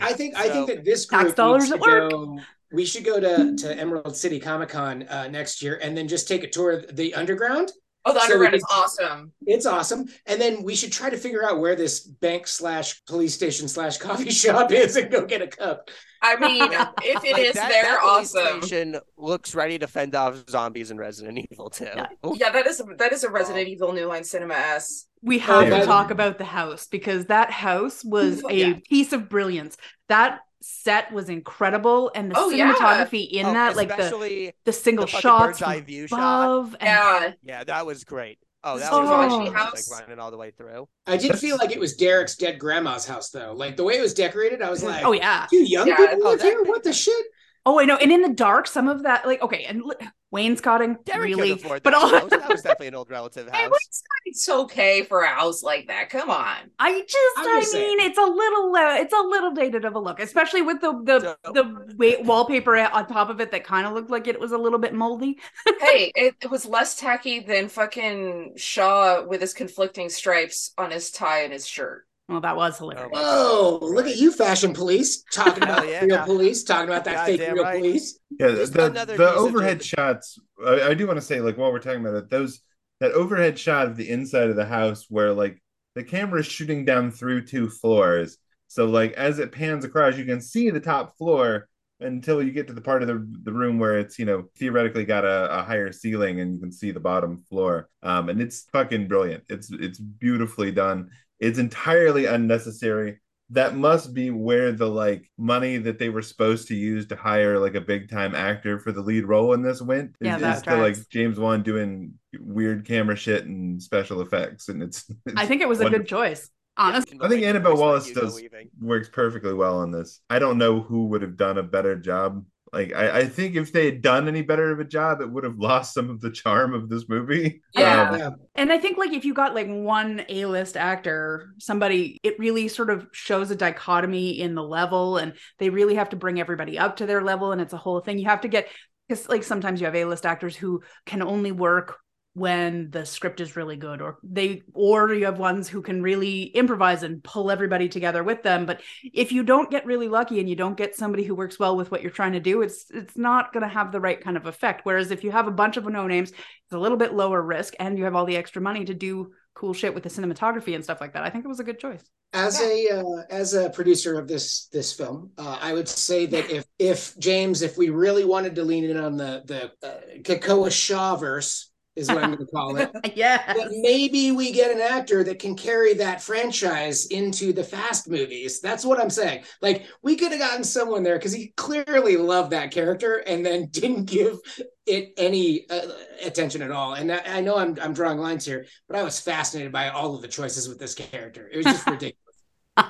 I think I think that this Tax group dollars needs at work. go. We should go to, to Emerald City Comic Con uh, next year and then just take a tour of the underground. Oh, the So underground can- is awesome. It's awesome. And then we should try to figure out where this bank slash police station slash coffee shop is and go get a cup. I mean, if it Like, is that, there, that police awesome. Station looks ready to fend off zombies in Resident Evil too. Yeah. Yeah, that is that is a Resident Evil New Line Cinema s. we have yeah. to talk about the house because that house was Oh, a yeah. piece of brilliance. That set was incredible and the Oh, yeah. cinematography in Oh, that, like the the single the shots bird's eye from view shot. and Yeah, Yeah, that was great. Oh, that The was Zubashi house. Like running all the way through. I did feel like it was Derek's dead grandma's house though. Like the way it was decorated, I was like, oh yeah two young Yeah. people Oh, live that- here? What the shit? Oh i know and in the dark some of that like okay and li- wainscoting Derek really but that all house. That was definitely an old relative hey, house. what's it's okay for a house like that? Come on. I just, I'm I just mean, saying. it's a little, uh, it's a little dated of a look, especially with the the So- the wa- wallpaper on top of it that kind of looked like it was a little bit moldy. hey, it, it was less tacky than fucking Shaw with his conflicting stripes on his tie and his shirt. Well, that was hilarious. Whoa, look at you, fashion police, talking about yeah. real police, talking about that fake real right. police. Yeah, Just the, the overhead shots. I, I do want to say, like, while we're talking about it, those that overhead shot of the inside of the house where like the camera is shooting down through two floors. So like as it pans across, you can see the top floor until you get to the part of the, the room where it's you know theoretically got a, a higher ceiling and you can see the bottom floor. Um, and it's fucking brilliant. It's it's beautifully done. It's entirely unnecessary that must be where the like money that they were supposed to use to hire like a big time actor for the lead role in this went. Yeah, is, that is to like. James Wan doing weird camera shit and special effects, and it's. it's I think it was a good choice. Honestly. I think Annabelle Wallis does Weaving. works perfectly well on this. I don't know who would have done a better job. Like I, I think if they had done any better of a job, it would have lost some of the charm of this movie. Yeah. Um, Yeah. And I think like if you got like one A-list actor, somebody it really sort of shows a dichotomy in the level and they really have to bring everybody up to their level and it's a whole thing. You have to get because like sometimes you have A-list actors who can only work when the script is really good or they or you have ones who can really improvise and pull everybody together with them. But if you don't get really lucky and you don't get somebody who works well with what you're trying to do it's it's not going to have the right kind of effect. Whereas if you have a bunch of no names it's a little bit lower risk and you have all the extra money to do cool shit with the cinematography and stuff like that i think it was a good choice. As a uh, as a producer of this this film, uh, I would say that if if James, if we really wanted to lean in on the the uh, Kekoa Shaw verse, is what I'm going to call it. yeah. maybe we get an actor that can carry that franchise into the fast movies that's what i'm saying like we could have gotten someone there because he clearly loved that character and then didn't give it any uh, attention at all and I, I know I'm, I'm drawing lines here but i was fascinated by all of the choices with this character it was just ridiculous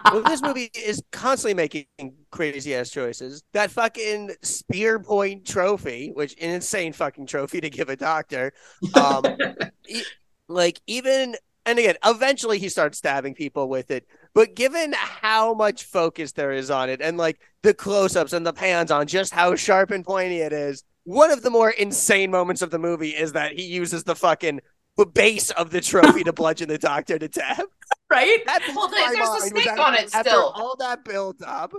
well, this movie is constantly making crazy ass choices. That fucking spear point trophy, which an insane fucking trophy to give a doctor. Um, e- like even and again, eventually he starts stabbing people with it. But given how much focus there is on it, and like the close-ups and the pans on just how sharp and pointy it is, one of the more insane moments of the movie is that he uses the fucking base of the trophy to bludgeon the doctor to death. right That Well, blew my there's a mind, was snake that on it after still. all that build up.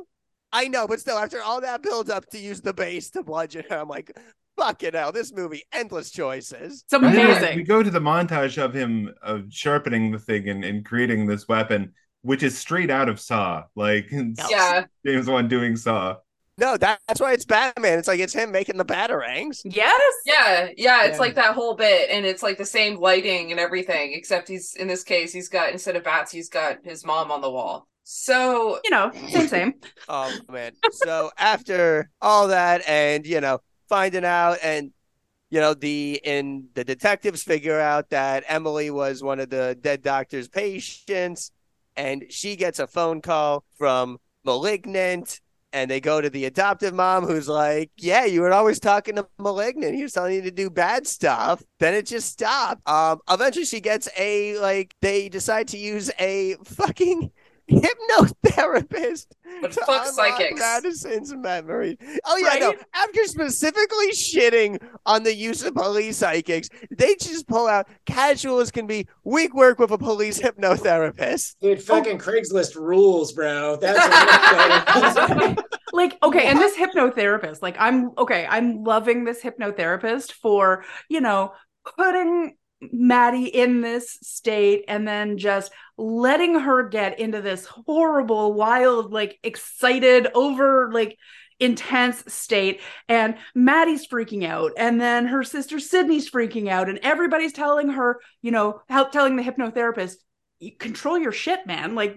I know, but still, after all that build up to use the base to bludgeon her, I'm like, fucking hell, this movie, endless choices. it's And then we go to the montage of him of sharpening the thing and, and creating this weapon, which is straight out of Saw. Like it's Yeah. James Wan doing Saw. No, that, that's why it's Batman. It's like it's him making the batarangs. yes Yeah, yeah, it's Yeah. like that whole bit, and it's like the same lighting and everything, except he's in this case, he's got instead of bats, he's got his mom on the wall. So you know same same Oh man. So after all that and you know, finding out and you know, the in the detectives figure out that Emily was one of the dead doctor's patients, and she gets a phone call from Malignant, and they go to the adoptive mom who's like, Yeah, you were always talking to Malignant. He was telling you to do bad stuff. Then it just stopped. Um, eventually she gets a like they decide to use a fucking hypnotherapist But to fuck unlock psychics. Madison's memory. Oh yeah, no. Right? After specifically shitting on the use of police psychics, they just pull out casual as can be. We work with a police hypnotherapist. dude oh. fucking craigslist rules bro that's what like okay and this hypnotherapist like i'm okay i'm loving this hypnotherapist for you know putting maddie in this state and then just letting her get into this horrible wild like excited over like intense state. And maddie's freaking out. And then her sister sydney's freaking out. And everybody's telling her you know help telling the hypnotherapist control your shit man. Like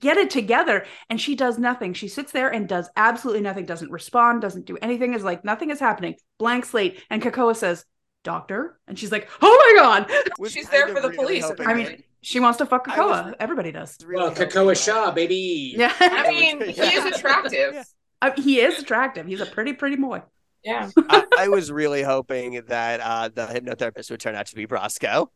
get it together. And she does nothing. She sits there and does absolutely nothing. Doesn't respond. Doesn't do anything. Is like nothing is happening. Blank slate. And kekoa says doctor and she's like oh my god Was She's there for the really police, i apparently. mean she wants to fuck I was- kekoa everybody does really well Kekoa that- Shaw, baby. yeah I mean, he is attractive. Yeah. Uh, he is attractive he's a pretty pretty boy Yeah. I, I was really hoping that uh, the hypnotherapist would turn out to be Brosco.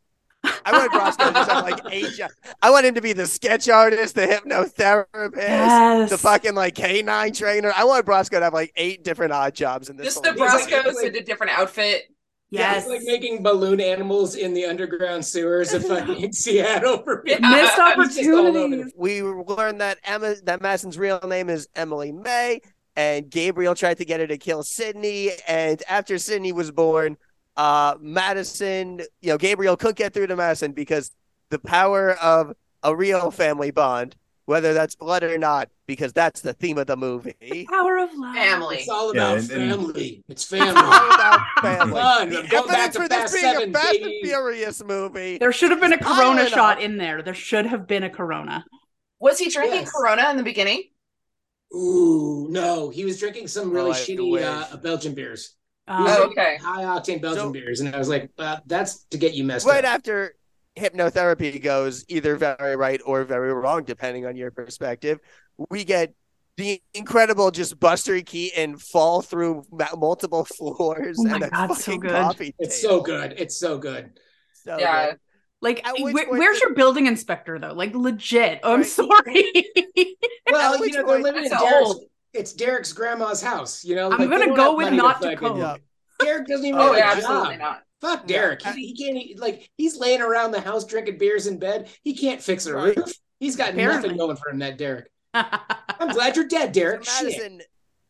I wanted Brosco to just have like Asia. I want him to be the sketch artist, the hypnotherapist, yes the fucking like canine trainer. I want Brosco to have like eight different odd jobs in this. Just the whole movie. He's like- in a different outfit. Yeah, Yes. it's like making balloon animals in the underground sewers of fucking Seattle for people. Missed It's just all over the- opportunities. we learned that Emma that Madison's real name is Emily May, and Gabriel tried to get her to kill Sydney. And after Sydney was born, uh, Madison, you know, Gabriel couldn't get through to Madison because the power of a real family bond, whether that's blood or not, because that's the theme of the movie. Power of love. Family. It's all Yeah, about and- and- family. It's All family. about family. Fun. The I'm going back evidence for this being Seven, a Fast and. Furious movie. There should have been a Corona shot in there. There should have been a Corona. Was he drinking Yes. Corona in the beginning? Ooh, no, he was drinking some really Oh, shitty uh, Belgian beers. Um, Oh, okay. High octane Belgian So- beers, and I was like, uh, "That's to get you messed right up." after hypnotherapy goes either very right or very wrong, depending on your perspective, we get the incredible just Buster Keaton fall through multiple floors Oh my and a God, so fucking good. coffee It's table. so good. It's so good. So Yeah. good. like, where- where's the- your building inspector though? Like, legit. Oh, I'm Right. sorry. Well, you know, they're living in Derek's. It's Derek's grandma's house. You know, I'm like, gonna go with not to not fucking- Derek doesn't even Oh, have yeah, a absolutely job. not. Fuck Yeah. Derek. He, he can't e- like he's laying around the house drinking beers in bed. He can't fix a Right. roof. He's got Apparently. nothing going for him. That Derek. I'm glad you're dead, Derek. Shit. Madison,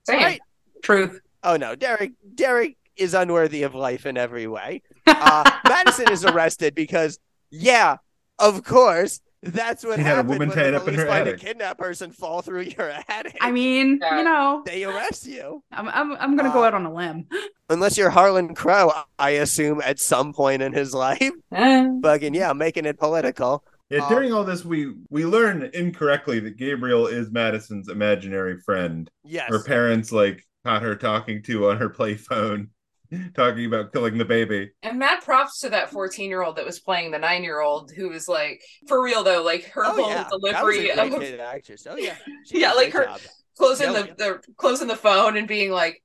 Same. right? Truth. Oh no, Derek. Derek is unworthy of life in every way. Uh, Madison is arrested because, yeah, of course, that's what She had a woman when tied up in police her find a attic. kidnapped person fall through your attic. I mean, Yeah. you know, they arrest you. I'm I'm, I'm gonna go Uh, out on a limb. Unless you're Harlan Crow, I assume at some point in his life. Eh. Fucking yeah, making it political. Yeah, Um, during all this, we we learn incorrectly that Gabriel is Madison's imaginary friend. Yes. Her parents like caught her talking to on her play phone, talking about killing the baby. And mad props to that 14 year old that was playing the nine year old who was like, for real though, like her oh whole yeah, delivery that was a of great kid actress. Oh yeah, Yeah, like her- job. closing Yeah. the, the closing the phone and being like,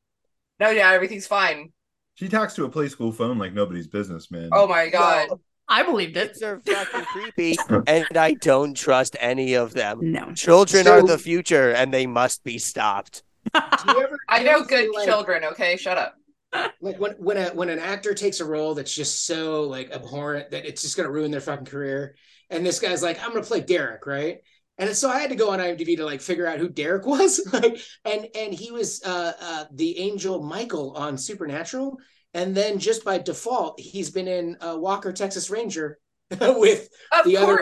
no, yeah, everything's fine. She talks to a play school phone like nobody's business, man. Oh my god. No, I believed it. kids are fucking creepy, and I don't trust any of them. No. Children are the future, and they must be stopped. Do you ever, I do you know good like, children, okay? Shut up. Like when when a when an actor takes a role that's just so like abhorrent that it's just gonna ruin their fucking career, and this guy's like, I'm gonna play Derek, right? And so I had to go on IMDb to like figure out who Derek was, like, and and he was uh, uh, the angel Michael on Supernatural, and then just by default, he's been in uh, Walker Texas Ranger with Of The other-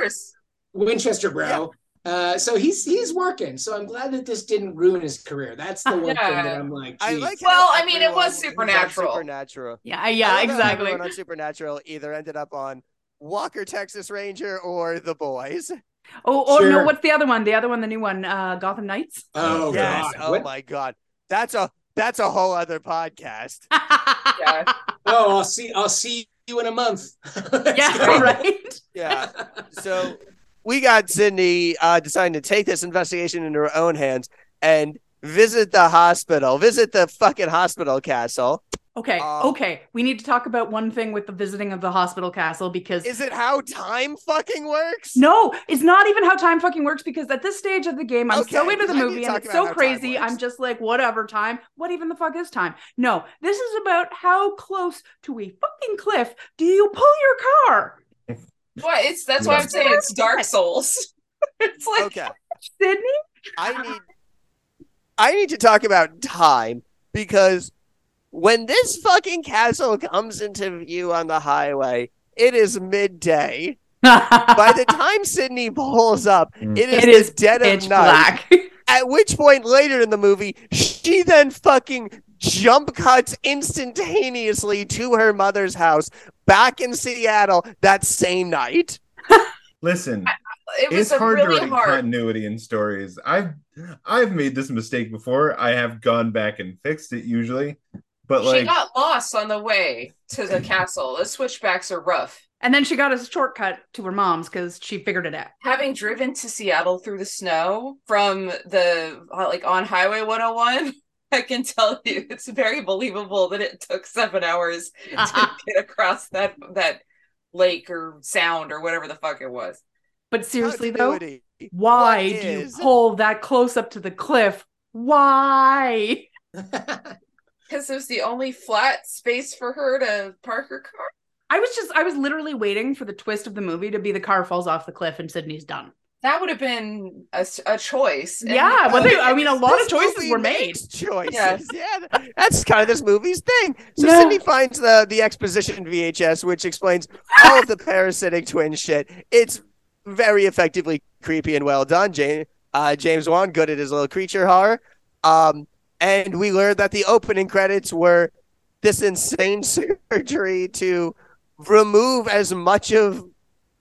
Winchester Brow. Uh, so he's he's working. So I'm glad that this didn't ruin his career. That's the one thing Yeah. that I'm like. I like. Well, I mean, it was everyone who's on Supernatural. Supernatural. Yeah, yeah, love exactly. Everyone on Supernatural either ended up on Walker Texas Ranger or The Boys. Oh, oh no, what's the other one? The other one, the new one, uh, Gotham Knights. Oh yes. god. Oh What- my god. That's a that's a whole other podcast. Yeah. Oh, I'll see. I'll see you in a month. Yeah, go. right. Yeah. So we got Sydney uh, deciding to take this investigation into her own hands and visit the hospital, visit the fucking hospital castle. Okay, Um, okay. We need to talk about one thing with the visiting of the hospital castle because Is it how time fucking works? no, it's not even how time fucking works because at this stage of the game, I'm so into the I need to movie and it's so crazy. I'm just like, whatever time. What even the fuck is time? No, this is about how close to a fucking cliff do you pull your car? Well, it's that's why I'm saying it's Dark Souls. it's like Okay. Sydney? I need I need to talk about time because when this fucking castle comes into view on the highway, it is midday. By the time Sydney pulls up, Mm. it is, It the is dead of night. black. At which point later in the movie, she then fucking jump cuts instantaneously to her mother's house back in Seattle that same night. Listen, it was it's a hard to write hard. continuity in stories. I've I've made this mistake before. I have gone back and fixed it usually, but she like got lost on the way to the castle. The switchbacks are rough. and then she got a shortcut to her mom's because she figured it out. Having driven to Seattle through the snow from the like on Highway 101, I can tell you it's very believable that it took seven hours to uh-uh. get across that that lake or sound or whatever the fuck it was. But seriously though, why What do you pull that close up to the cliff? Why? Because it was the only flat space for her to park her car. I was just I was literally waiting for the twist of the movie to be the car falls off the cliff and Sydney's done. That would have been a choice. And- yeah, well, they, I mean, a lot of choices were made. makes Choices. Yes. Yeah, that's kind of this movie's thing. So Yeah. Sydney finds the the exposition VHS, which explains all of the parasitic twin shit. It's very effectively creepy and well done. James uh, James Wan, good at his little creature horror. Um, and we learned that the opening credits were this insane surgery to remove as much of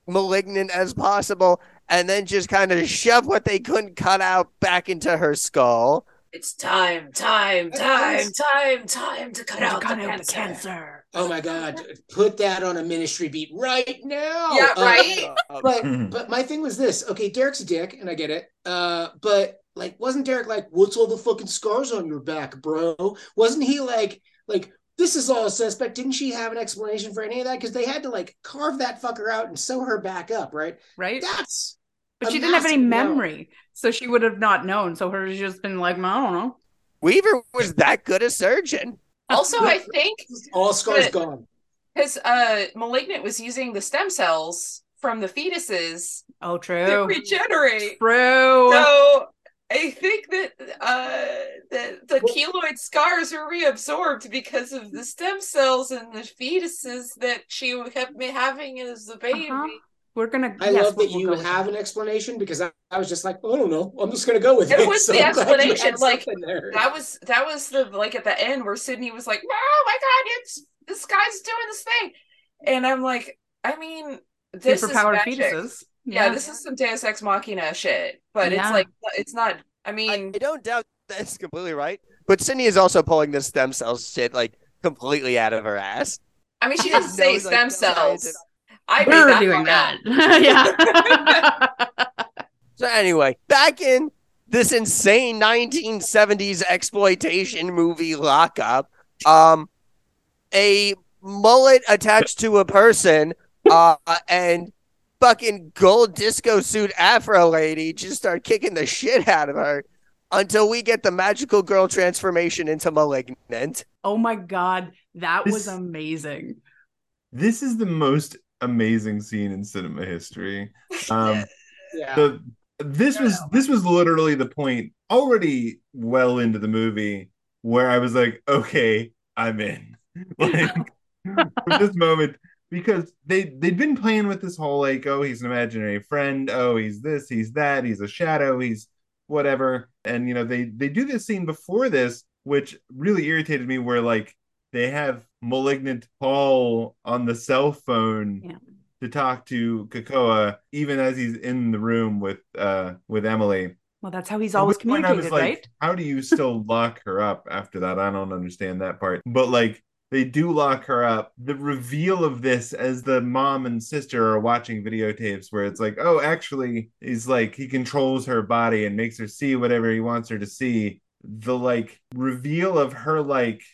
malignant as possible and then just kind of shove what they couldn't cut out back into her skull. It's time, time, time, time, time to cut out, Cut the, out the cancer. cancer. Oh my god, put that on a ministry beat right now. Yeah, Uh, right? but but my thing was this. Okay, Derek's a dick, and I get it. Uh, but like, wasn't Derek like, "What's all the fucking scars on your back, bro?" Wasn't he like, like, this is all suspect? Didn't she have an explanation for any of that? Because they had to like carve that fucker out and sew her back up, right? Right? That's But she didn't have any massive no. memory. So she would have not known. So her's just been like, I don't know. Weaver was that good a surgeon. Also, I think all scars But- gone. because uh, Malignant was using the stem cells from the fetuses Oh, to true. regenerate. True. So I think that uh, that the keloid scars are reabsorbed because of the stem cells and the fetuses that she kept me having as a baby. Uh-huh. We're gonna. I yes, love that we'll you go have an explanation because I, I was just like, I don't know. I'm just gonna go with It it. was So the I'm glad you had explanation, like. That was that was the like at the end where Sydney was like, "Oh my god, it's this guy's doing this thing," and I'm like, I mean, this is superpowered magic. fetuses. Yeah, this is some Deus Ex Machina shit, but Yeah. it's like it's not. I I, mean, I don't doubt that's completely right. But Sydney is also pulling this stem cell shit like completely out of her ass. I mean, she No, doesn't say like, stem no cells. I made We're that doing that. yeah. So anyway, back in this insane 1970s exploitation movie lockup, um, a mullet attached to a person, uh, and fucking gold disco suit afro lady just start kicking the shit out of her until we get the magical girl transformation into malignant. oh my god, that was amazing. This is the most amazing scene in cinema history. Um, yeah. the this was this was literally the point already well into the movie where I was like, okay, I'm in. Like from this moment because they they'd been playing with this whole like, oh, he's an imaginary friend, oh, he's this, he's that, he's a shadow, he's whatever. And you know, they they do this scene before this, which really irritated me, where like they have malignant Paul on the cell phone Yeah. to talk to Kekoa, even as he's in the room with uh with Emily. Well, that's how he's always communicated, like, right? How do you still lock her up after that? I don't understand that part. But like they do lock her up. The reveal of this as the mom and sister are watching videotapes where it's like, oh, actually, he's like he controls her body and makes her see whatever he wants her to see. The like reveal of her like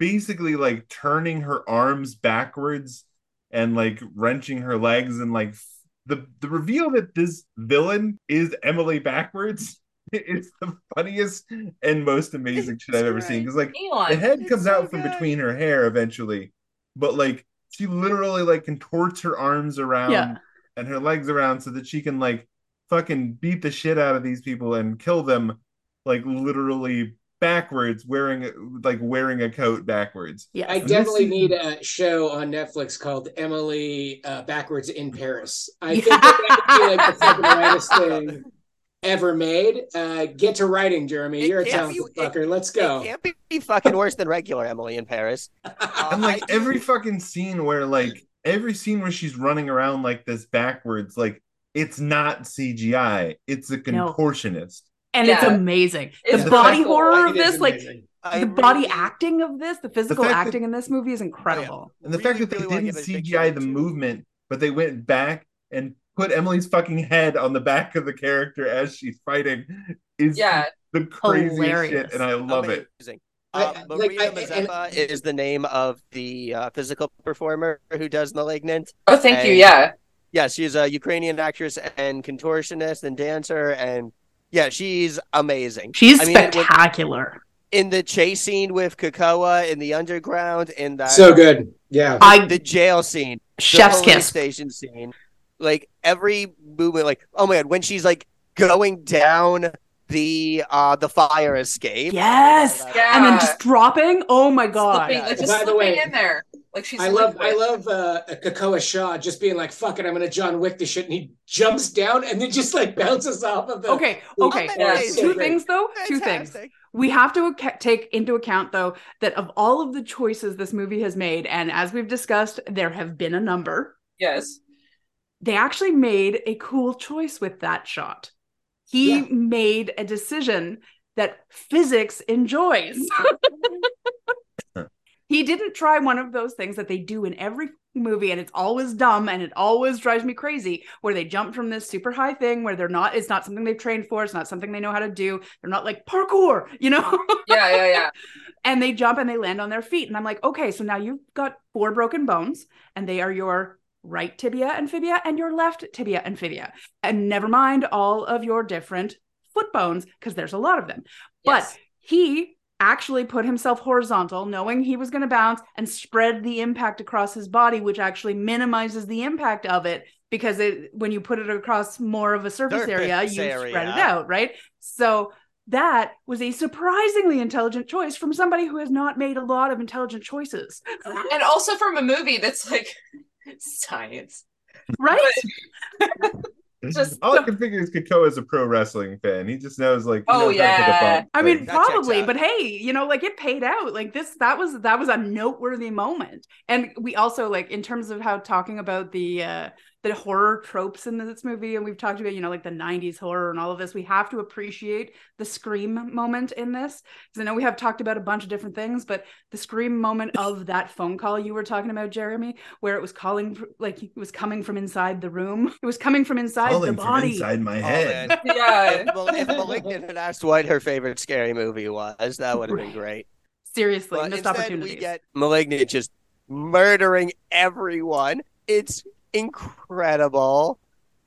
basically like turning her arms backwards and like wrenching her legs and like the the reveal that this villain is Emily backwards is the funniest and most amazing shit I've ever seen because like the head comes so out from good. between her hair eventually but like she literally like contorts her arms around Yeah. and her legs around so that she can like fucking beat the shit out of these people and kill them like literally backwards wearing like wearing a coat backwards yeah I this definitely is- need a show on Netflix called Emily uh, Backwards in Paris. I think that, that would be like the fucking rightest thing ever made. Uh, get to writing, Jeremy. It You're a can't talented be- it- fucker. Let's It go. can't be fucking worse than regular Emily in Paris. Uh, and like I every fucking scene where like every scene where she's running around like this backwards like it's not cgi it's a No. contortionist and it's Yeah. amazing. It's the body wonderful. horror of this, like. I the body really- acting of this, the physical fact that- acting in this movie is incredible. and the fact that they really wanna didn't give it a big cgi the to- movement but they went back and put emily's fucking head on the back of the character as she's fighting is Yeah, the craziest Hilarious. shit and i love it Amazing. I- Uh, like, Maria I- and- Mazepa is the name of the uh, physical performer who does Malignant. Oh, thank you. Yeah. Yeah, she's a Ukrainian actress and contortionist and dancer, and yeah, she's amazing. She's I mean, it was- spectacular. in the chase scene with Kekoa in the underground, in that so good. Yeah. I the jail scene, the chef's police kiss. station scene, like every movement, like oh my god, when she's like going down the uh the fire escape. Yes! Yeah. And then just dropping. Oh my god. Slipping, like just By the slipping way, in there. Like she's I love I love uh Kekoa Shaw just being like, fuck it, I'm gonna John Wick this shit and he jumps down and then just like bounces off of the Okay, okay. I'm Yeah. Two things though. Two things. We have to take into account though that of all of the choices this movie has made and as we've discussed there have been a number Yes. They actually made a cool choice with that shot he Yeah. made a decision that physics enjoys he didn't try one of those things that they do in every movie and it's always dumb and it always drives me crazy where they jump from this super high thing where they're not it's not something they've trained for it's not something they know how to do they're not like parkour you know Yeah, yeah, yeah. and they jump and they land on their feet. And I'm like, okay, so now you've got four broken bones, and they are your right tibia and fibia and your left tibia and fibia. And never mind all of your different foot bones, because there's a lot of them. But he actually put himself horizontal, knowing he was going to bounce and spread the impact across his body, which actually minimizes the impact of it because it when you put it across more of a surface area, Surface you spread it out, right? So that was a surprisingly intelligent choice from somebody who has not made a lot of intelligent choices, and also from a movie that's like science. right? Just- All I can figure is Kekoa is a pro wrestling fan. He just knows like. Oh, knows how to hit a yeah. I mean. That probably, but hey, you know, like it paid out. Like this, that was that was a noteworthy moment. And we also like in terms of how talking about the uh the horror tropes in this movie, and we've talked about, you know, like the 90s horror and all of this, we have to appreciate the scream moment in this. Because I know we have talked about a bunch of different things, but the scream moment of that phone call you were talking about, Jeremy, where it was calling like it was coming from inside the room. It was coming from inside Calling the from body. inside my Oh, head. man. Yeah. If, if Malignant had asked what her favorite scary movie was, that would have been great. Seriously, But missed instead, opportunities. we get Malignant just murdering everyone. It's incredible.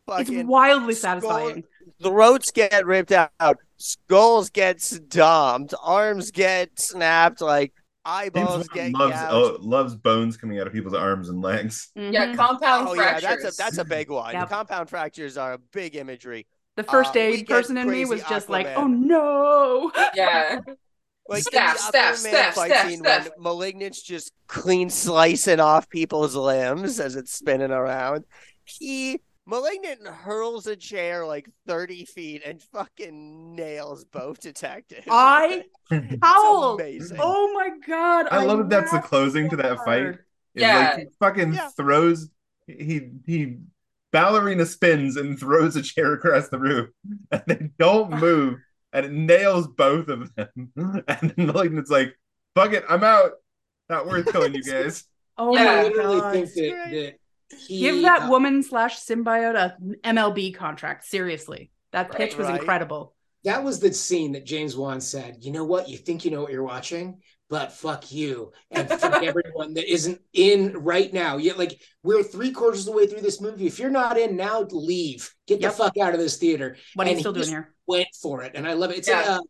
it's wildly skull- satisfying. throats get ripped out, skulls get stomped, arms get snapped, like eyeballs James get loves oh, loves bones coming out of people's arms and legs. Yeah, Mhm. compound Oh yeah, fractures. that's a that's a big one. Yep. Compound fractures are a big imagery. The first Uh, aid get person in me was just like, "Oh no!" yeah. Like Steph, in the Steph, Aquaman Steph, fight Steph, scene Steph. when Malignant's just clean slicing off people's limbs as it's spinning around. He Malignant hurls a chair like thirty feet and fucking nails both detectives. I It's howled. Oh my god! I love that that's the closing to that fight. It's Yeah. like he fucking Yeah. throws he he ballerina spins and throws a chair across the room and they don't move and it nails both of them. And then Malignant's like, fuck it, I'm out. Not worth killing you guys. Oh Yeah. I my literally god! think that, that he, Give that uh, woman slash symbiote a MLB contract. Seriously, that Right, pitch was right. incredible. that was the scene that James Wan said, you know what? You think you know what you're watching, but fuck you. And fuck everyone that isn't in right now. Yeah, like we're three quarters of the way through this movie. If you're not in now, leave. Get Yep. the fuck out of this theater. What are you And still doing here? Went for it. And I love it. It's Yeah. like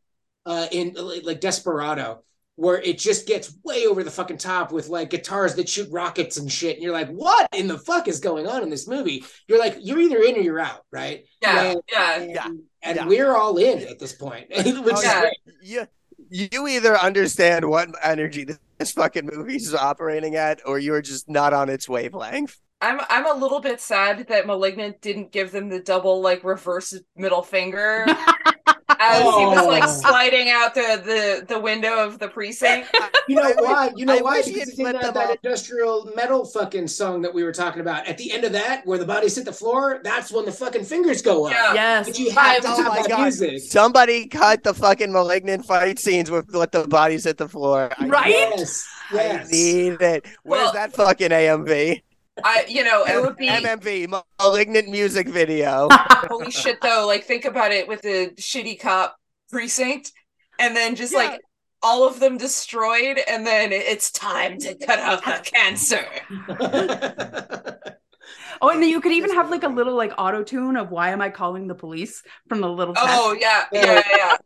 uh, uh in like Desperado. Where it just gets way over the fucking top with like guitars that shoot rockets and shit. And you're like, what in the fuck is going on in this movie? You're like, you're either in or you're out, right? Yeah. And- Yeah. and, Yeah. and Yeah. we're all in at this point, which is Oh, yeah. great. You, you either understand what energy this fucking movie is operating at, or you're just not on its wavelength. I'm I'm a little bit sad that Malignant didn't give them the double like reverse middle finger as he was like Oh. sliding out the, the the window of the precinct. You know why? You know I why? wish he Because had it's that, that industrial metal fucking song that we were talking about. At the end of that, where the bodies hit the floor, that's when the fucking fingers go up. Yeah. yes. But you have to Oh have my that God. music. Somebody cut the fucking malignant fight scenes with with the bodies at the floor. I- Right? Yes. I Yes. need it. Where's Well- that fucking AMV? I you know it would be MMV, malignant music video. holy shit though. Like think about it with the shitty cop precinct, and then just Yeah. like all of them destroyed, and then it's time to cut out the cancer. Oh, and then you could even have like a little like auto tune of "Why am I calling the police?" from the little. Oh yeah, yeah, yeah.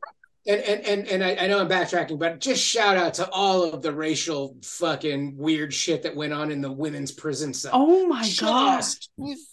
And and and, and I, I know I'm backtracking, but just shout out to all of the racial fucking weird shit that went on in the women's prison cell. Oh my god.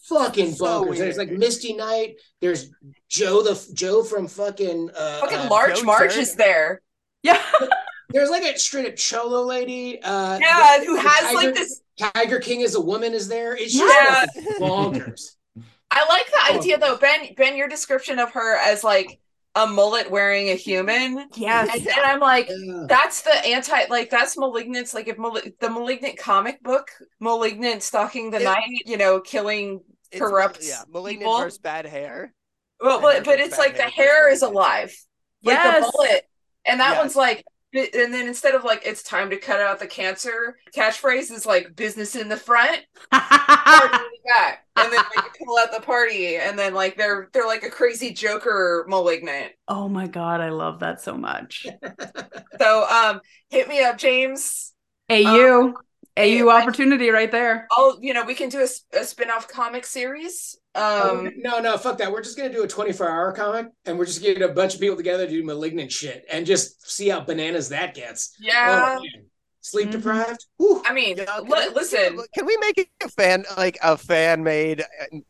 Fucking So bonkers. There's like. Misty Knight. There's Joe the Joe from fucking uh, Fucking uh, Large Joe March Dirt. is there. Yeah. There's like a straight up cholo lady. Uh, Yeah, the- who the has like this. Tiger King is a woman is there. It's Yeah. just bonkers. I like the Oh. idea though, Ben. Ben, your description of her as like a mullet wearing a human, Yes. and, and I'm like, Yeah. that's the anti like that's malignance like if Mal- the malignant comic book malignant stalking the Yeah. night you know killing It's- corrupt Yeah, malignant people. versus bad hair. well but, but it's like the there hair is malignant. alive like Yes. the bullet and that Yes. one's like and then instead of like it's time to cut out the cancer catchphrase is like business in the front. Party in the back. And then like pull out the party and then like they're they're like a crazy joker malignant. Oh my god, I love that so much. so um hit me up james. Hey AU yeah, like- opportunity right there. I'll, you know, we can do a spin-off comic series. Um, no, no, fuck that. We're just gonna do a 24 hour comic, and we're just getting a bunch of people together to do malignant shit, and just see how bananas that gets. yeah. Oh, man. Sleep Mhm. deprived. Whew. I mean, You know, can li- listen, can we make a fan like a fan made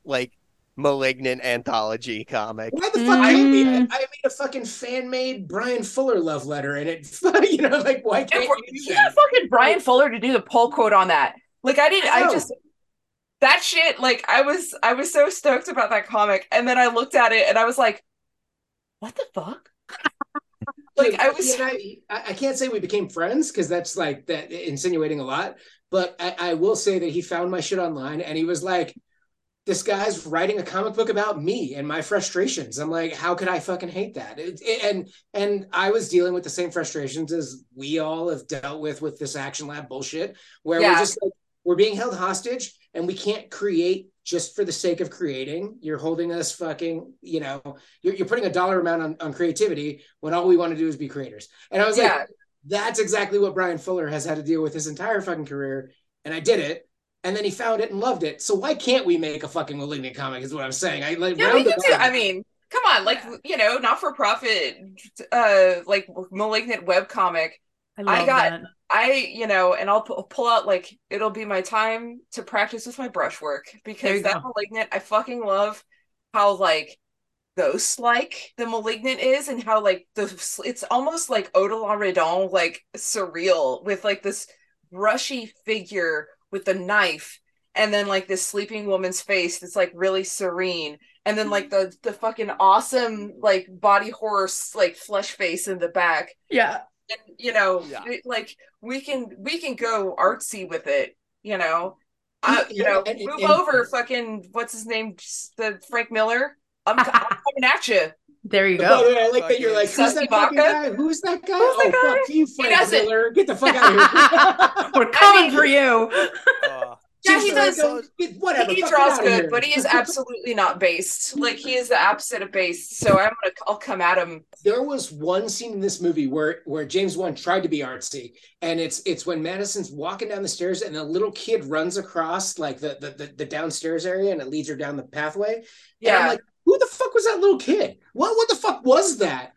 like malignant anthology comic? Why the fuck can't? I, Mm. I made a fucking fan made Bryan Fuller love letter, and it, you know, like why can't you do you got fucking Bryan Fuller to do the pull quote on that. Like, I didn't. I I just that shit. Like, I was, I was so stoked about that comic, and then I looked at it, and I was like, "What the fuck?" like, I was. and I, I I can't say we became friends because that's like that insinuating a lot. But I, I will say that he found my shit online and he was like, "This guy's writing a comic book about me and my frustrations." I'm like, "How could I fucking hate that?" It, it- and and I was dealing with the same frustrations as we all have dealt with with this Action Lab bullshit, where Yeah. we're just like we're being held hostage and we can't create just for the sake of creating. You're holding us fucking, you know, you're, you're putting a dollar amount on, on creativity when all we want to do is be creators. And I was Yeah. like, that's exactly what Bryan Fuller has had to deal with his entire fucking career. And I did it. And then he found it and loved it. So why can't we make a fucking malignant comic? Is what I'm saying. I like Yeah, we can do. I mean, come on, like you know, not for profit, uh, like malignant web comic. I love got- that. I, you know, and I'll pu- pull out like it'll be my time to practice with my brushwork because that go. malignant, I fucking love how like ghost like the malignant is and how like the it's almost like Odilon Redon, like surreal with like this brushy figure with the knife and then like this sleeping woman's face that's like really serene and then like the the fucking awesome like body horse like flesh face in the back Yeah. and you know Yeah. it- like we can we can go artsy with it you know uh, you know move over fucking what's his name the frank miller i'm, I'm coming at you There you Oh, go. yeah, I like that you're like, who's that fucking guy? Who's that guy? Who's oh, that guy? fuck you, Frank doesn't- Miller. Get the fuck out of here. We're coming mean- for you. Oh, yeah he Jesus, does Get- Whatever. he draws good but he is absolutely not based like he is the opposite of based so i'm gonna i'll come at him there was one scene in this movie where where James Wan tried to be artsy, and it's it's when Madison's walking down the stairs and a little kid runs across like the the, the, the downstairs area and it leads her down the pathway. And I'm yeah like, who the fuck was that little kid? What what the fuck was that?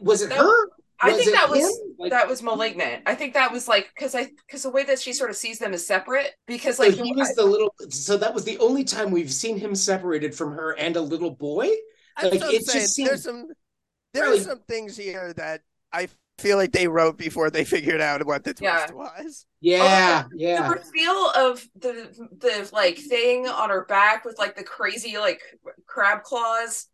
Was it That- her? i think that was? Like, that was malignant i think that was like because i because the way that she sort of sees them is separate because so like he was the little. So that was the only time we've seen him separated from her and a little boy. That's Like, what I'm it just saying. There's some there really- are some things here that I feel like they wrote before they figured out what the twist Yeah. was. Yeah, um, the yeah. The reveal of the the like thing on her back with like the crazy like crab claws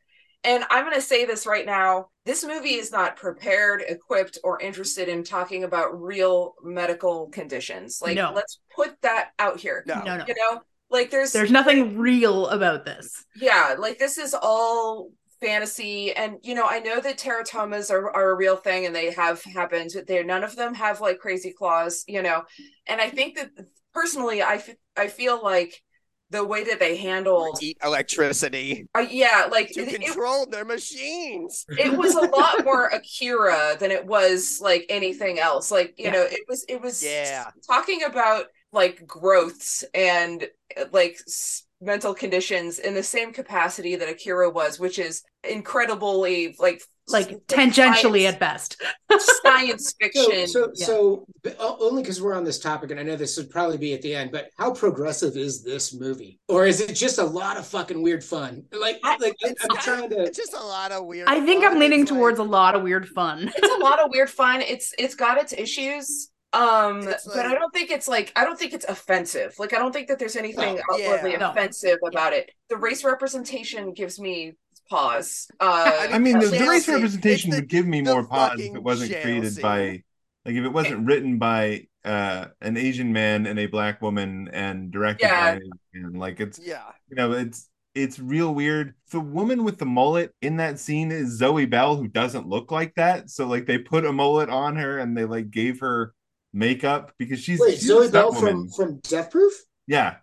and i'm going to say this right now this movie is not prepared equipped or interested in talking about real medical conditions like No. let's put that out here No. No, no. you know like there's There's nothing real about this. yeah like this is all fantasy and you know i know that teratomas are, are a real thing and they have happened they're none of them have like crazy claws you know and i think that personally i, f- I feel like the way that they handled Eat electricity uh, yeah like to it, it, control their machines. it was a lot more akira than it was like anything else like you Yeah. know it was it was Yeah. talking about like growths and like s- mental conditions in the same capacity that Akira was, which is incredibly like like tangentially science, at best. science So, fiction. so, yeah. so only because we're on this topic, and I know this would probably be at the end, but how progressive is this movie, or is it just a lot of fucking weird fun? Like, I- like I'm, It's trying to. It's just a lot of weird. I think I'm leaning It's like- towards a lot of weird fun. it's a lot of weird fun. It's it's got its issues. Um, It's but I don't think it's like I don't think it's offensive. Like I don't think that there's anything No, outwardly yeah. No. offensive about it. The race representation gives me pause. Uh, I mean, the, the race representation the- would give me more pause if it wasn't created scene. by, like, if it wasn't written by uh, an Asian man and a black woman and directed Yeah. by an Asian man. Like, it's Yeah. you know, it's it's real weird. The woman with the mullet in that scene is Zoe Bell, who doesn't look like that. So, like, they put a mullet on her and they like gave her makeup because she's Wait, she's Zoe Bell stunt from from Death Proof? yeah,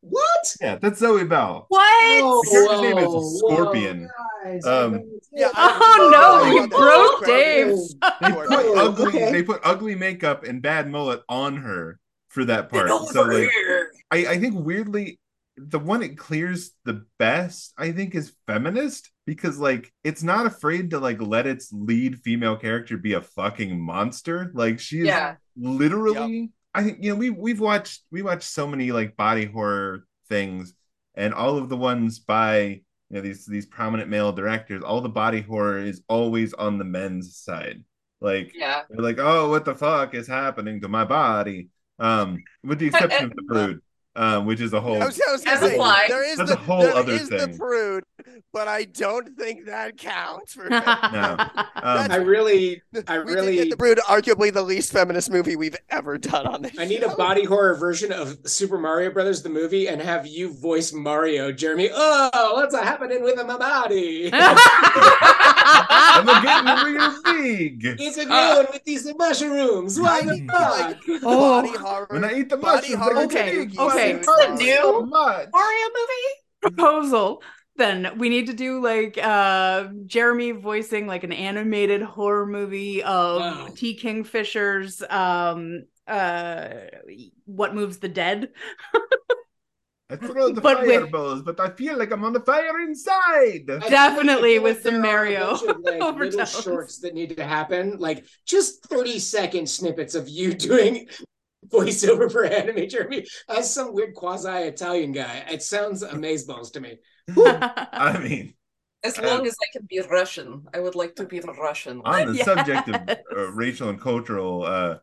What? yeah, that's Zoe Bell. What? The character's name is Scorpion. whoa, guys, Um, Yeah, Oh no, you broke Dave. They put ugly. Okay. They put ugly makeup and bad mullet on her for that part. So over like. I, I think weirdly, the one it clears the best, I think, is feminist because like it's not afraid to like let its lead female character be a fucking monster. Like she is Yeah. literally. I think you know we we've watched we watched so many like body horror things, and all of the ones by you know these these prominent male directors, all the body horror is always on the men's side. Like Yeah. they're like, oh, what the fuck is happening to my body? Um, with the exception of the brood, um, which is a whole. I was, I was gonna a say, fly. there is That's the a whole there other is the thing. prude, but I don't think that counts for. No. I Um, really, I we did really, get the brood, arguably the least feminist movie we've ever done on this. I need a body horror version of Super Mario Brothers the movie and have you voice Mario, Jeremy. Oh, what's happening with my body? I'm getting real big. It's a growing with these mushrooms. Why I the fuck? like, Oh. body horror. When I eat the body mushrooms, horror I Okay, get big. Okay. Why Is that so new? much? Mario movie? proposal then we need to do like uh jeremy voicing like an animated horror movie of Wow. t kingfisher's um uh what moves the dead I throw the But with- fireballs, but I feel like I'm on the fire inside. Definitely I with some there Mario of, like, little overtones. shorts that need to happen, like just thirty second snippets of you doing voiceover for anime Jeremy as some weird quasi Italian guy. It sounds amazeballs to me. I mean, As Uh, long as I can be Russian, I would like to be Russian. on the Yes. subject of uh, racial and cultural uh,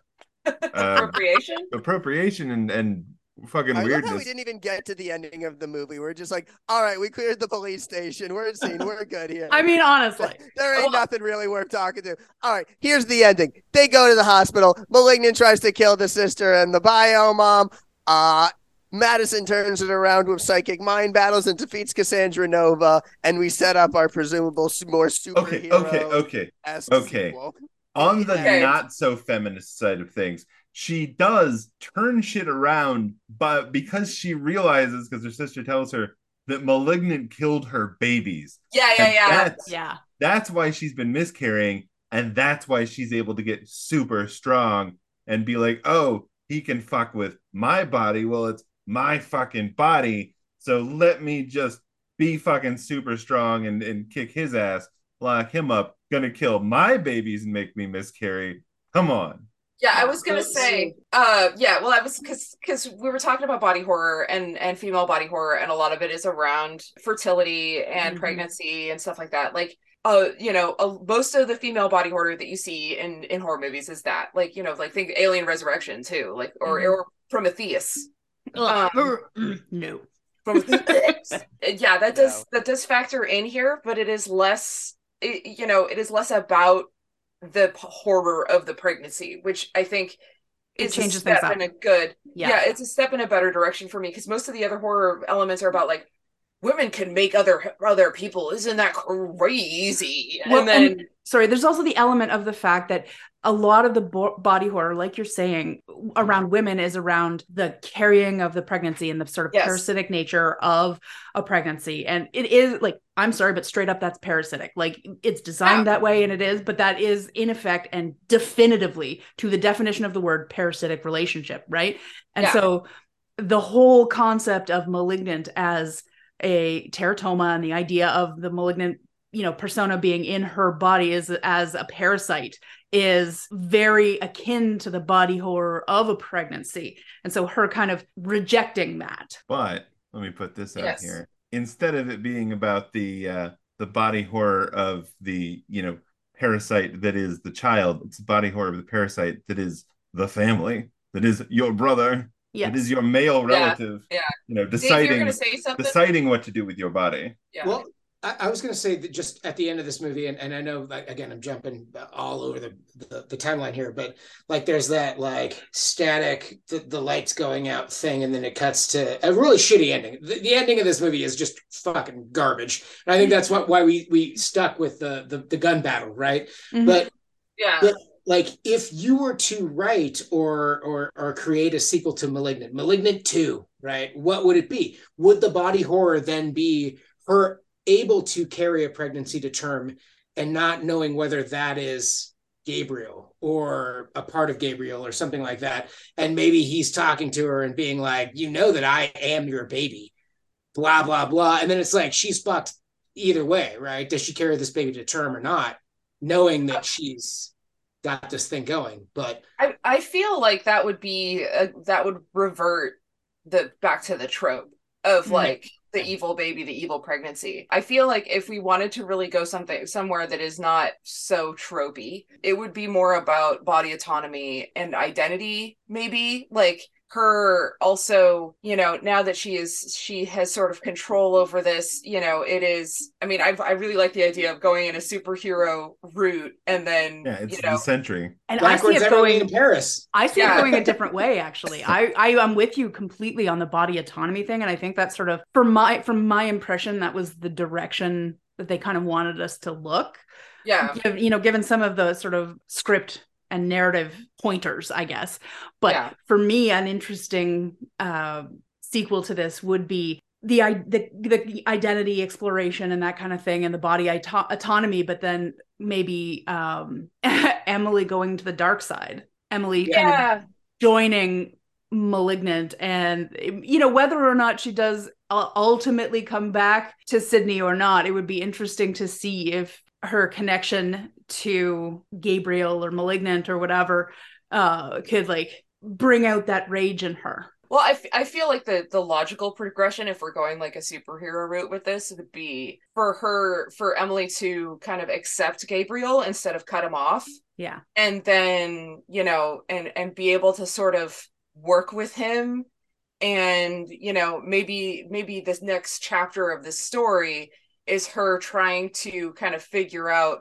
uh, Appropriation? appropriation and, and fucking I love we didn't even get to the ending of the movie. We're just like, all right, we cleared the police station. We're seen. We're good here. i mean honestly There ain't nothing really worth talking to. All right, here's the ending. They go to the hospital. Malignant tries to kill the sister and the bio mom. Uh, Madison turns it around with psychic mind battles and defeats Cassandra Nova, and we set up our presumable s- more Okay, okay, okay. okay. sequel. On the Okay. not so feminist side of things, she does turn shit around, but because she realizes, because her sister tells her that Malignant killed her babies. Yeah, yeah, yeah. That's, yeah that's why she's been miscarrying, and that's why she's able to get super strong and be like, oh, he can fuck with my body. Well, it's my fucking body. So let me just be fucking super strong and, and kick his ass, lock him up, gonna kill my babies and make me miscarry. Come on. Yeah, I was gonna say, uh, yeah. Well, I was because because we were talking about body horror and and female body horror, and a lot of it is around fertility and Mhm. pregnancy and stuff like that. Like, uh, you know, uh, most of the female body horror that you see in in horror movies is that, like, you know, like think Alien Resurrection too, like or Mhm. or Prometheus. Um, Mm, no Prometheus. yeah, that does that does factor in here, but it is less. It, you know, it is less about the p- horror of the pregnancy, which I think It is changes a step in a good. yeah, Yeah. it's a step in a better direction for me because most of the other horror elements are about like women can make other other people. Isn't that crazy? Well, and then and- sorry there's also the element of the fact that a lot of the bo- body horror like you're saying around women is around the carrying of the pregnancy and the sort of Yes. parasitic nature of a pregnancy and it is like i'm sorry but straight up that's parasitic like it's designed Yeah. that way and it is but that is in effect and definitively to the definition of the word parasitic relationship right and Yeah. so the whole concept of malignant as a teratoma and the idea of the malignant you know persona being in her body is as a parasite is very akin to the body horror of a pregnancy and so her kind of rejecting that But let me put this out Yes. here. Instead of it being about the uh, the body horror of the you know parasite that is the child, it's the body horror of the parasite that is the family, that is your brother, yes that is your male relative. yeah. You know, deciding gonna say something. deciding what to do with your body. yeah. Well, I, I was going to say that just at the end of this movie, and, and I know, like, again, I'm jumping all over the, the, the timeline here, but like, there's that like static, the, the lights going out thing, and then it cuts to a really shitty ending. The, the ending of this movie is just fucking garbage, and I think that's what why we we stuck with the the, the gun battle, right? Mhm. But yeah. but like if you were to write or or or create a sequel to malignant malignant 2 right? What would it be? Would the body horror then be her able to carry a pregnancy to term and not knowing whether that is gabriel or a part of gabriel or something like that? And maybe he's talking to her and being like you know that i am your baby blah blah blah. And then it's like she's fucked either way right? Does she carry this baby to term or not knowing that she's got this thing going. But I, I feel like that would be a, that would revert the back to the trope of Mhm. like the evil baby, the evil pregnancy. I feel like if we wanted to really go something somewhere that is not so tropey, it would be more about body autonomy and identity, maybe like her also you know now that she is she has sort of control over this you know it is i mean i, I really like the idea of going in a superhero route and then Yeah, it's you know the century. and i see backwards it going in Paris. I see Yeah. it going a different way, actually. I, I am with you completely on the body autonomy thing, and I think that's sort of from my from my impression that was the direction that they kind of wanted us to look. yeah you know, given some of the sort of script and narrative pointers, I guess. But Yeah. for me, an interesting uh, sequel to this would be the, the the identity exploration and that kind of thing, and the body auto- autonomy. But then maybe um, Emily going to the dark side. Emily kind of joining malignant and you know whether or not she does ultimately come back to sydney or not it would be interesting to see if her connection to gabriel or malignant or whatever uh could like bring out that rage in her. Well, I, f- I feel like the the logical progression, if we're going like a superhero route with this, would be for her for Emily to kind of accept Gabriel instead of cut him off, yeah. And then you know, and and be able to sort of work with him, and you know, maybe maybe this next chapter of the story is her trying to kind of figure out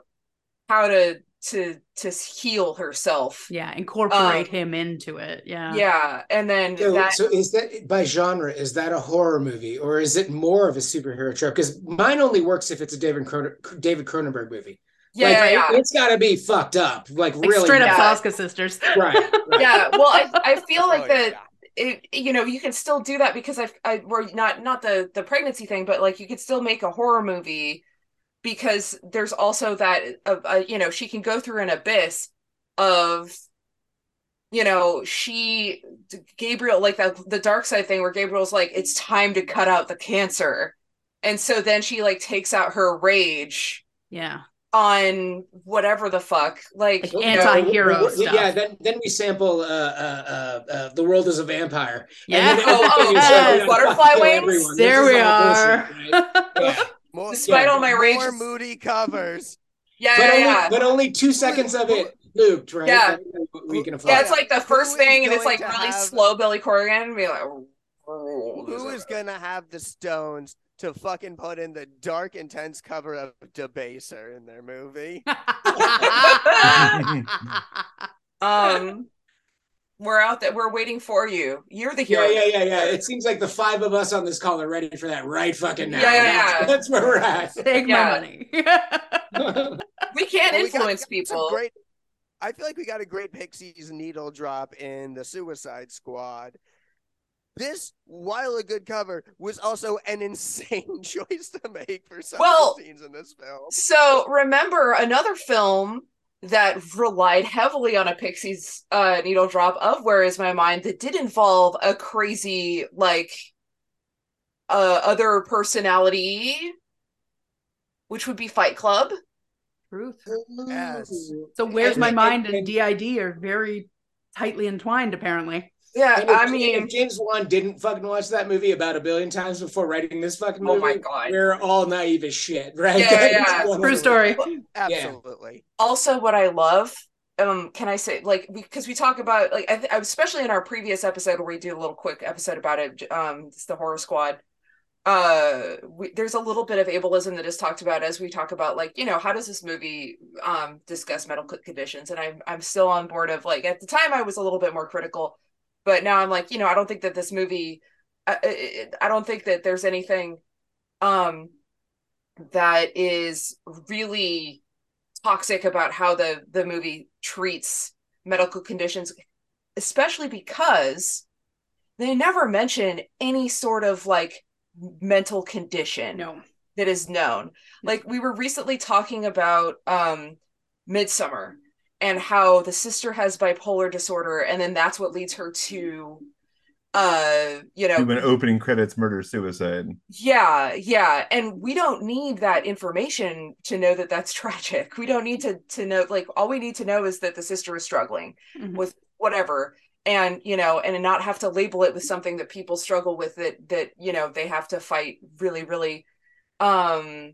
how to to to heal herself. yeah incorporate Um, him into it yeah Yeah, and then So, that so is that by genre? Is that a horror movie or is it more of a superhero trope? Because mine only works if it's a David Cron- David Cronenberg movie. yeah, like, yeah, yeah. it's got to be fucked up, like, like really. straight up Yeah. Soska sisters Right. right. yeah well i i feel like Oh, that yeah. It you know you can still do that because i i we're not not the the pregnancy thing but like you could still make a horror movie because there's also that uh, uh, you know she can go through an abyss of you know she gabriel like the the dark side thing where gabriel's like it's time to cut out the cancer. And so then she like takes out her rage yeah on whatever the fuck like Like anti-hero Well, stuff. Yeah, then then we sample uh, uh, uh, uh, the world is a vampire. And yeah then Oh, oh, everything is like, butterfly wings? there This we are bullshit, right? Yeah. More, Despite all my rage, more moody covers. yeah, but yeah, only yeah. but only two seconds of it looped, right? Yeah. We can afford. Yeah, it's like the first thing, and it's like really have- slow Billy Corgan, and be like, "Oh, Who is gonna have the stones to fucking put in the dark, intense cover of Debaser in their movie? um, we're out there, we're waiting for you. You're the hero. yeah, yeah, yeah. It seems like the five of us on this call are ready for that right fucking now. Yeah, yeah, That's- yeah. That's where we're at. Take Yeah. my money. We can't Well, we got- influence people. Great, I feel like we got a great Pixies needle drop in the Suicide Squad. This, while a good cover, was also an insane choice to make for some Well, of the scenes in this film. So remember another film that relied heavily on a Pixies uh, needle drop of Where Is My Mind that did involve a crazy, like, uh, other personality, which would be Fight Club. Truth. Yes. So where's And- my and- mind and and- DID are very tightly entwined, apparently. Yeah, And if, I mean, if James Wan didn't fucking watch that movie about a billion times before writing this fucking Oh my God. we're all naive as shit, right? Yeah, That's yeah. one True story. Absolutely. also what I love, um, can I say like because we talk about like I th- especially in our previous episode where we do a little quick episode about it, um, it's the horror squad. Uh, we, there's a little bit of ableism that is talked about as we talk about like you know how does this movie um discuss medical conditions, and I'm I'm still on board of like at the time I was a little bit more critical, but now I'm like you know I don't think that this movie, I, I, I don't think that there's anything, um, that is really toxic about how the the movie treats medical conditions especially because they never mention any sort of like mental condition No. that is known like we were recently talking about um midsummer and how the sister has bipolar disorder and then that's what leads her to uh you know When opening credits, murder suicide. yeah, yeah, and we don't need that information to know that that's tragic. We don't need to to know like all we need to know is that the sister is struggling Mhm. with whatever and you know and not have to label it with something that people struggle with that that you know they have to fight really really um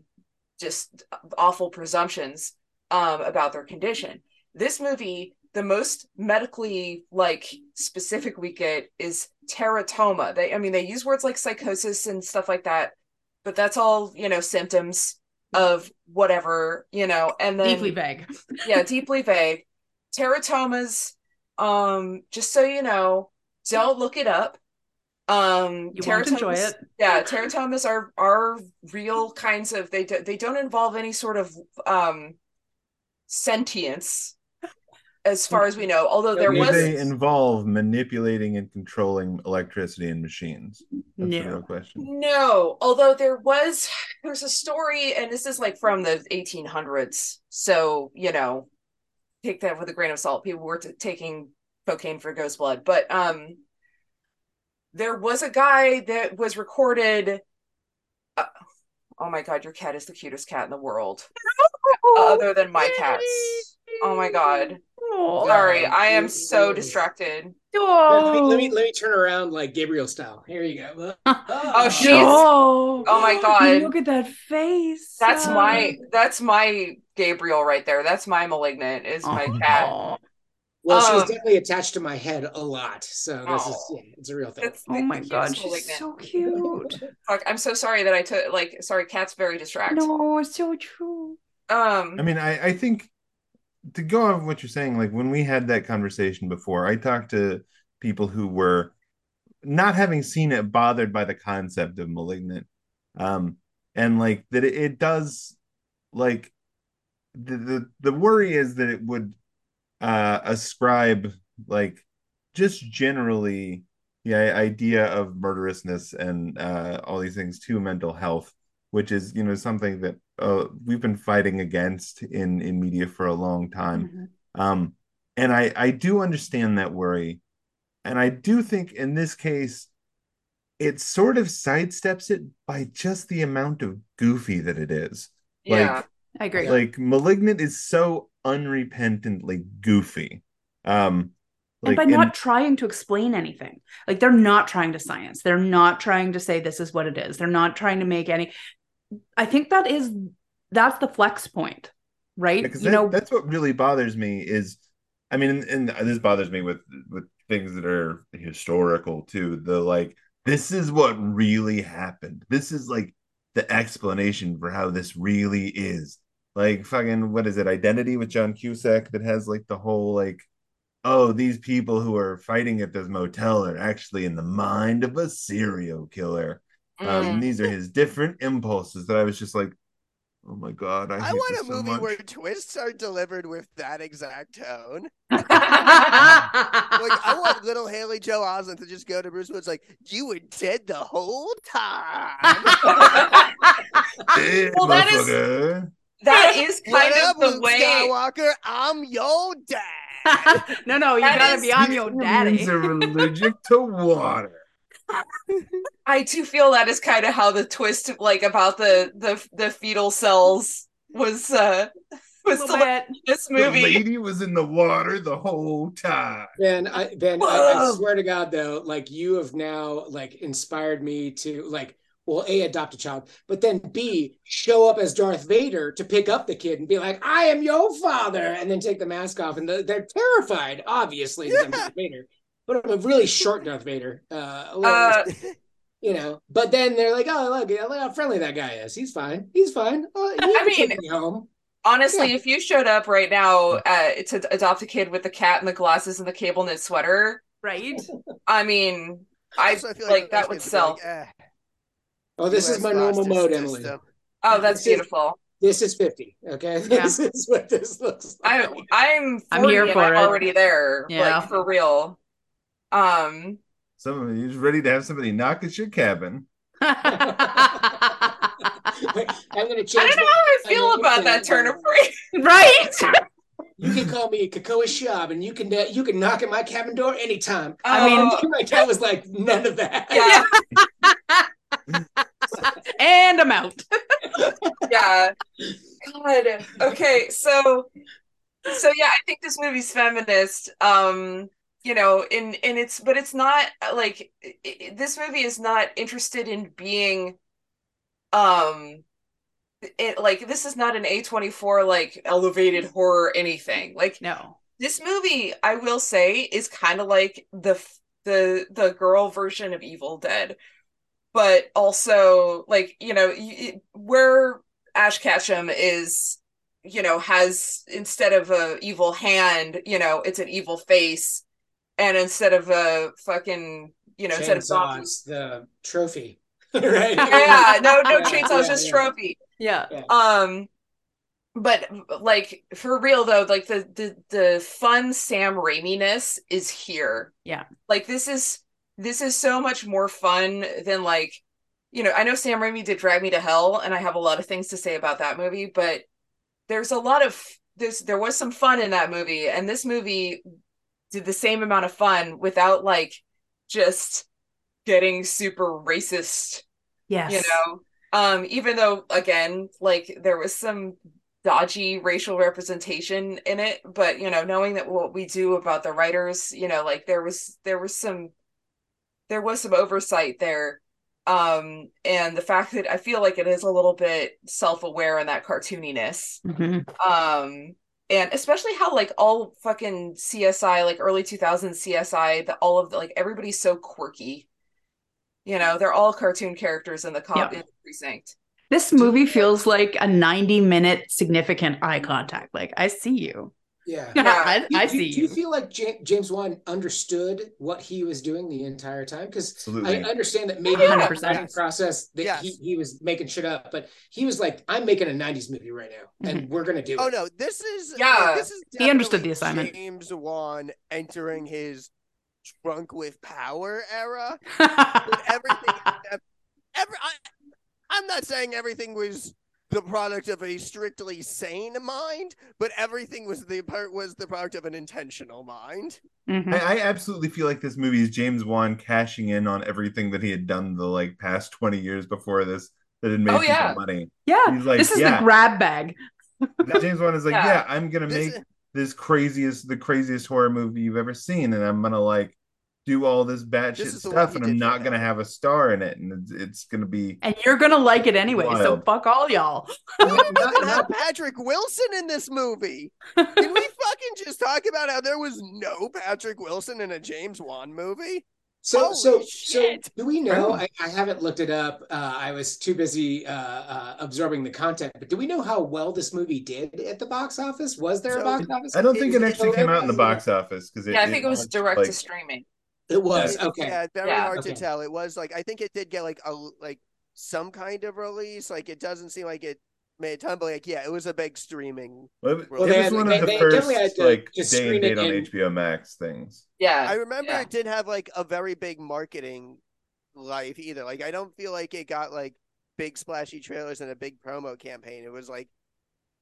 just awful presumptions um about their condition. This movie the most medically like specific we get is teratoma. They I mean they use words like psychosis and stuff like that, but that's all, you know, symptoms of whatever, you know, and then Deeply vague. yeah, deeply vague. Teratomas, um, just so you know, don't look it up. Um You won't enjoy it. Yeah, teratomas are are real kinds of they do, they don't involve any sort of um sentience as far as we know. Although there Do was they involve manipulating and controlling electricity and machines? That's the No. real question. No, although there was there's a story, and this is like from the 1800s, so you know, take that with a grain of salt. People were t- taking cocaine for ghost blood, but um, there was a guy that was recorded. Uh, oh my god, your cat is the cutest cat in the world, other than my cats. Oh my god, sorry, I am so distracted. Let me, let me let me turn around like Gabriel style. Here you go. Oh, she's- No. Oh my god. Look at that face. That's Uh, my that's my Gabriel right there. That's my malignant is my oh. cat. Well, she's Um, definitely attached to my head a lot, so this is Oh. yeah, it's a real thing. Oh my god, she's malignant. so cute. Fuck, I'm so sorry that I took like sorry, cat's very distract. no, it's so true. Um I mean, I, I think to go off what you're saying, like when we had that conversation before, I talked to people who were not having seen it bothered by the concept of malignant. Um, and like that it, it does like the, the the worry is that it would uh ascribe like just generally the idea of murderousness and uh all these things to mental health which is you know something that uh, we've been fighting against in in media for a long time Mhm. um and i i do understand that worry and i do think in this case it sort of sidesteps it by just the amount of goofy that it is yeah. like I agree. like malignant is so unrepentantly goofy um and by not trying to explain anything like they're not trying to science they're not trying to say this is what it is they're not trying to make any i think that is that's the flex point right? Because you that- know that's what really bothers me is i mean and, and this bothers me with with things that are historical too the like this is what really happened. This is like the explanation for how this really is. Like fucking what is it identity with john cusack that has like the whole like oh these people who are fighting at this motel are actually in the mind of a serial killer Mm. and these are his different impulses that i was just like oh my god i, I want a so movie much. where twists are delivered with that exact tone. like Like I want little Haley Joel Osment to just go to Bruce Willis like, "You were dead the whole time." Well, that is that is kind what of up, the Luke way. Skywalker? I'm your dad. no, no, you That gotta is- be on your daddy. Humans are allergic to water. I do feel that is kind of how the twist, like about the the the fetal cells, was uh was A little delivered bit. in this movie. The lady was in the water the whole time. Ben, I Ben, I, I swear to God, though, like you have now like inspired me to like, well, a adopt a child, but then b show up as Darth Vader to pick up the kid and be like, "I am your father," and then take the mask off, and the, they're terrified, obviously, that Yeah. Darth Vader, but I'm a really short Darth Vader, uh, a little, Uh, you know. But then they're like, "Oh, look, look how friendly that guy is. He's fine. He's fine. Oh, he I mean- me home." Honestly, Yeah. if you showed up right now uh, to adopt a kid with the cat and the glasses and the cable knit sweater, Right? I mean, I Also, feel like, that would sell. like, eh, Oh, this is my normal foster mode, Emily. system. oh, that's This is- beautiful. This is fifty. Okay, Yeah. this is what this looks I like. I'm 40 I'm here and for I'm it. already there, Yeah. like for real. Um, Somebody who's ready to have somebody knock at your cabin. Wait, I'm gonna change. I don't know my- how I I'm feel about that turn my- of phrase. right? You can call me a Kekoa Shaw, and you can uh, you can knock at my cabin door anytime. I mean- Oh, my dad was like none of that. yeah, and I'm out. yeah. God. Okay, so so yeah, I think this movie's feminist. Um, you know, in and it's but it's not uh, like i i this movie is not interested in being um it like this is not an A24 like elevated horror anything. Like No. this movie, I will say, is kind of like the the the girl version of Evil Dead, but also like you know y- where Ash Ketchum is, you know, has instead of a evil hand, you know, it's an evil face, and instead of a fucking you know instead of Chainsaw, zombies. it's the trophy, right? Yeah, no, no Yeah, chainsaws, yeah, just yeah. trophy. Yeah. Um, but like for real though, like the the the fun Sam Raimi-ness is here. Yeah. Like this is this is so much more fun than like you know, I know Sam Raimi did Drag Me to Hell, and I have a lot of things to say about that movie, but there's a lot of there's there was some fun in that movie, and this movie did the same amount of fun without like just getting super racist Yes. you know um even though again like there was some dodgy racial representation in it but you know knowing that what we do about the writers you know like there was there was some there was some oversight there um and the fact that i feel like it is a little bit self-aware in that cartooniness Mhm. um and especially how like all fucking csi like early 2000s csi the all of the like everybody's so quirky you know they're all cartoon characters in the cop Yeah. in the precinct This movie feels like a 90 minute significant eye contact. Like, I see you. Yeah. I, Do- I do- see Do you you. feel like James Wan understood what he was doing the entire time? Because I understand that maybe in the process that Yes. he, he was making shit up, but he was like, "I'm making a '90s movie right now, and mm-hmm. we're gonna do Oh it." no, this is Yeah. like, this is He understood the assignment. James Wan entering his drunk with power era. With everything, every, I, I'm not saying everything was the product of a strictly sane mind, but everything was the part was the product of an intentional mind. Mhm. I, I absolutely feel like this movie is James Wan cashing in on everything that he had done the like past 20 years before this that had made Oh, people yeah. money. Yeah. He's like, this is yeah. the grab bag. James Wan is like, Yeah. yeah, I'm gonna This make this craziest, the craziest horror movie you've ever seen, and I'm gonna like do all this batshit This is stuff, and I'm not gonna have a star in it, and it's, it's gonna be And you're going to like it anyway. So fuck all y'all. We Not- didn't have Patrick Wilson in this movie. Can we fucking just talk about how there was no Patrick Wilson in a James Wan movie? So, Holy so, shit. so, do we know? I, I haven't looked it up. Uh, I was too busy uh, uh, absorbing the content. But do we know how well this movie did at the box office? Was there a box office? I don't think it actually came out in the box office because yeah i think it was direct like, to streaming It was It- okay. Yeah, very Yeah. hard Okay. to tell. It was like I think it did get like a like some kind of release. Like it doesn't seem like it made a ton, but like yeah, it was a big streaming. Well, it Well, it they was had- one they- of the they first had to like just day and it date on in- HBO Max things. yeah I remember yeah. it didn't have like a very big marketing life either. Like I don't feel like it got like big splashy trailers and a big promo campaign. It was like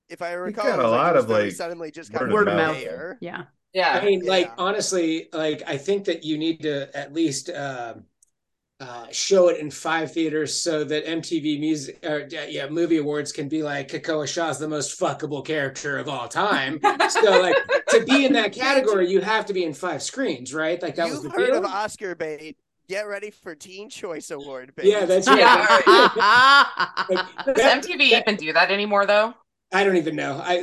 if I recall, got it a was lot it was of, like, suddenly just word kind of of Word of mouth. mouth. Yeah. Yeah. I mean, like Yeah. honestly, like I think that you need to at least um uh, show it in five theaters so that MTV Music or uh, yeah Movie Awards can be like Kekoa Shaw's the most fuckable character of all time. so like to be in that category, you have to be in five screens, right? Like that was You've the heard deal. of Oscar bait. Get ready for Teen Choice Award bait. yeah, that's right. Does That- MTV that- even do that anymore though? I don't even know. I,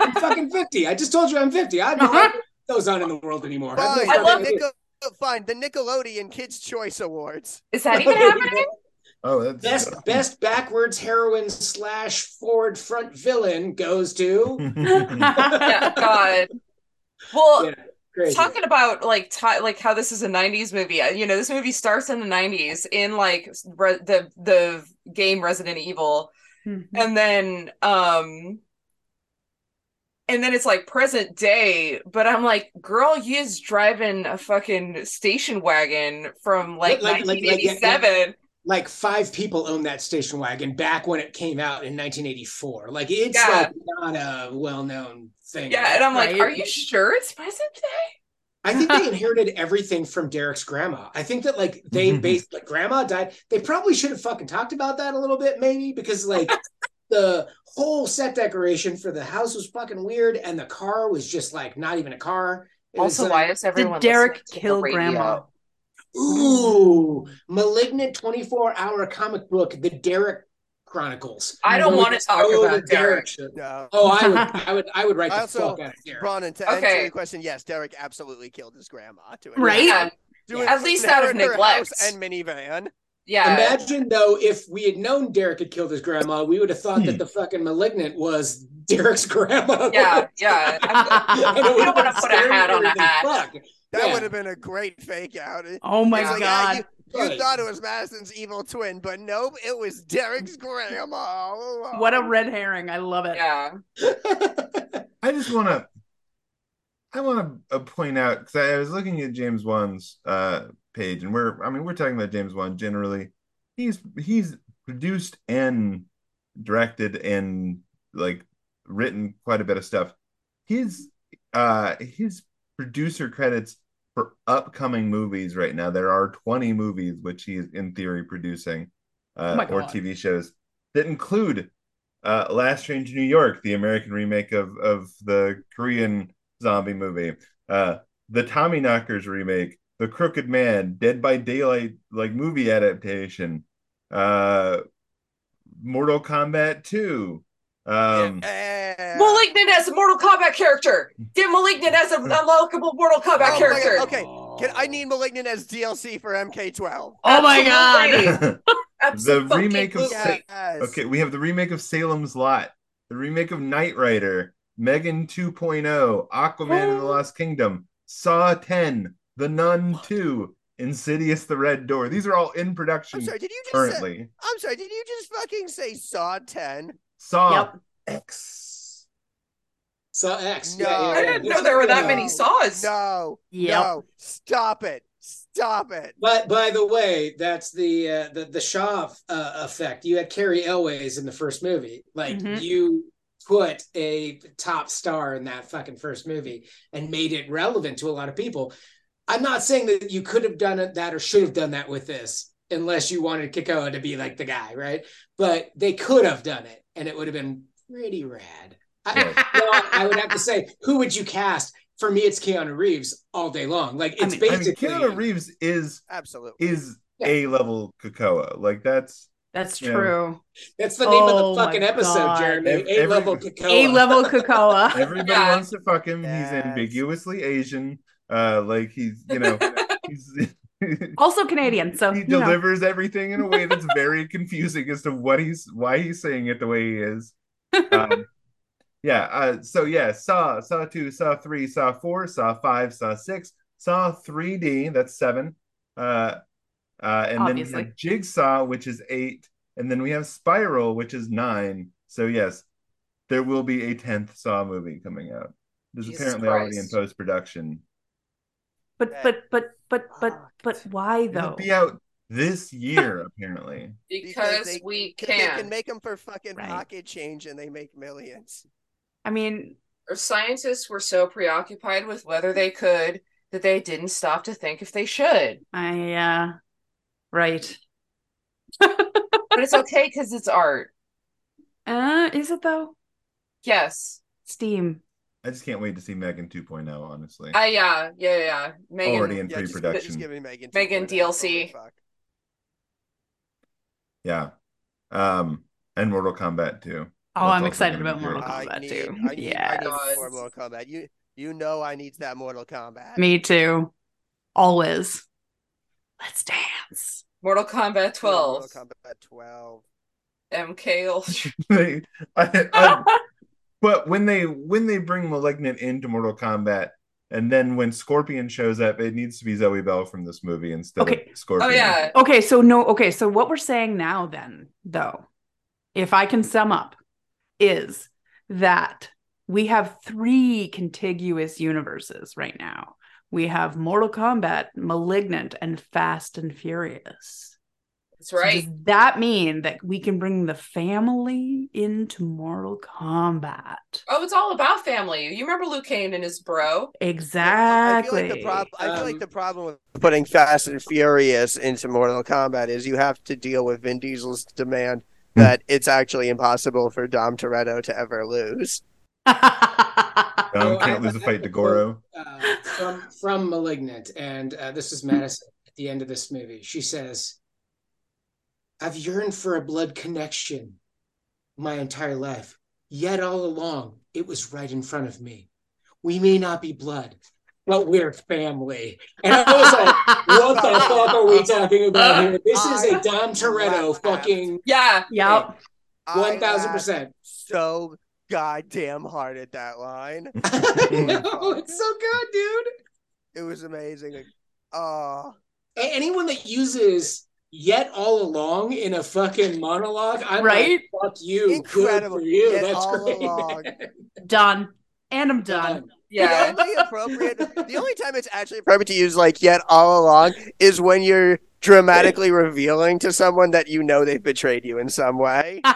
I'm fucking fifty. I just told you I'm fifty. I don't know what goes on in the world anymore. I've Fine, I the love fucking Nickel- fine, the Nickelodeon Kids Choice Awards. Is that even happening? Oh, that's Best best backwards heroine slash forward front villain goes to yeah, God. Well, Yeah, crazy. talking about like ti like how this is a 90s movie uh, you know this movie starts in the 90s in like re- the the game resident evil Mhm. and then um and then it's like present day but i'm like girl you is driving a fucking station wagon from like, Like- like- like- yeah, 1987 like five people own that station wagon back when it came out in 1984. Like it's Yeah. like not a well known thing. yeah and i'm like are you sure it's present day I think they inherited everything from Derek's grandma. I think that like they mm-hmm. based like grandma died. They probably should have fucking talked about that a little bit, maybe, because like the whole set decoration for the house was fucking weird, and the car was just like not even a car. It was, also like, why is everyone Derek listening to the kill grandma? Ooh, malignant 24 hour comic book, The Derek Chronicles. i don't want to talk the about derek shit. No. Oh, I would, I would, I would write the I also- fuck out of Derek. Bronwyn, to answer Okay. your question, yes, Derek absolutely killed his grandma. To Right? yeah Yeah. At least out of her neglect. house and minivan. yeah Imagine though, if we had known Derek had killed his grandma, we would have thought that hmm. the fucking malignant was Derek's grandma. yeah yeah I'm- And it You would don't have wanna put a hat on a hat. fuck. That Yeah. would have been a great fake out. Oh my like, yeah, god. you, you Right. thought it was Madison's evil twin, but nope, it was Derek's grandma. What a red herring. I love it. yeah I just want to, I want to uh, point out because I, I was looking at James Wan's uh, page, and we're, I mean, we're talking about James Wan generally. He's he's produced and directed and like written quite a bit of stuff. His uh his producer credits for upcoming movies right now. There are 20 movies which he is in theory producing, uh, Oh or TV shows that include uh, Last Train to New York, the American remake of of the Korean zombie movie, uh, the Tommy Knockers remake, The Crooked Man, Dead by Daylight like movie adaptation, uh, Mortal Kombat 2. Um, Yeah. Malignant as a Mortal Kombat character. Get Malignant as a unlockable Mortal Kombat Oh character. Okay, can I need Malignant as DLC for MK12? Oh my god. the remake of Sa- Yes. Okay, we have the remake of Salem's Lot, the remake of Knight Rider, Megan 2.0, Aquaman and the Lost Kingdom, Saw 10, The Nun 2, Insidious the Red Door. These are all in production I'm sorry. Did you just? Say, currently. I'm sorry. Did you just fucking say Saw 10? Saw Yep. X. Saw X. No. Yeah, yeah, I didn't know there were that No. many saws. No. Yep. No. Stop it. Stop it. But by the way, that's the uh, the the Shaw uh, effect. You had Cary Elwes in the first movie. Like Mhm. you put a top star in that fucking first movie and made it relevant to a lot of people. I'm not saying that you could have done it, that or should have done that with this, unless you wanted Kekoa to be like the guy, right? But they could have done it, and it would have been pretty rad. I, well, I would have to say, who would you cast? For me, it's Keanu Reeves all day long. Like I it's mean- I mean, basically Keanu Reeves is Absolutely. is Yeah. a level Kekoa. Like that's That's Yeah. true. That's the name Oh of the fucking episode, God. Jeremy. A level every- cacao. A level cocoa. everybody Yeah. wants to fuck him. He's ambiguously Asian. Uh, like he's you know he's. also Canadian. So he you know. delivers everything in a way that's very confusing as to what he's why he's saying it the way he is. Um, yeah. Uh, so yeah, Saw, Saw two, Saw three, Saw four, Saw five, Saw six, Saw three D. That's seven. Uh, uh, and then we have Jigsaw, which is eight, and then we have Spiral, which is nine. So yes, there will be a tenth Saw movie coming out. There's Jesus apparently already in post production. But but but but but but why It'll though? be out this year, apparently. because, they, we 'cause can. They can make them for fucking Right. pocket change and they make millions. I mean, Our scientists were so preoccupied with whether they could that they didn't stop to think if they should. I uh right. But it's okay because it's art. Uh is it though? Yes. Steam. I just can't wait to see Megan 2.0, honestly. I yeah yeah yeah. Megan. Already in Yeah, pre-production. Give me Megan. Megan DLC. Yeah. Um, and Mortal Kombat too. Oh, That's I'm excited about Mortal great. Kombat need, too. I need, I yes. need more Mortal Kombat. You, you know, I need that Mortal Kombat. Me too. Always. Let's dance. Mortal Kombat 12. Mortal Kombat 12. MK Ultra. I- I- but when they when they bring Malignant into Mortal Kombat, and then when Scorpion shows up, it needs to be Zoe Bell from this movie instead Okay. of Scorpion. Oh yeah. Okay, so no, okay, so what we're saying now then, though, if I can sum up, is that we have three contiguous universes right now. We have Mortal Kombat, Malignant, and Fast and Furious. That's So does that mean that we can bring the family into Mortal Kombat? Oh, it's all about family. You remember Liu Kang and his bro? Exactly. I feel, like the prob- I feel like Um, the problem with putting Fast and Furious into Mortal Kombat is you have to deal with Vin Diesel's demand Hmm. that it's actually impossible for Dom Toretto to ever lose. Um, Oh, can't lose a fight to Goro. uh, from from Malignant, and uh, this is Madison at the end of this movie. She says, "I've yearned for a blood connection my entire life, yet all along it was right in front of me. We may not be blood, but we're family." And I was like, "What the fuck are we talking about here? Uh, this is a Dom Toretto fucking Yeah. Yep. I One thousand percent. So goddamn hard at that line. No, oh, it's so good, dude. It was amazing. Uh, like, oh, anyone that uses yet all along in a fucking monologue, I'm Right? like, fuck you. Incredible. Good for you. Yet That's all great. along. Done. And I'm done. Done. Yeah. The only appropriate, the only time it's actually appropriate to use like yet all along is when you're dramatically revealing to someone that you know they've betrayed you in some way.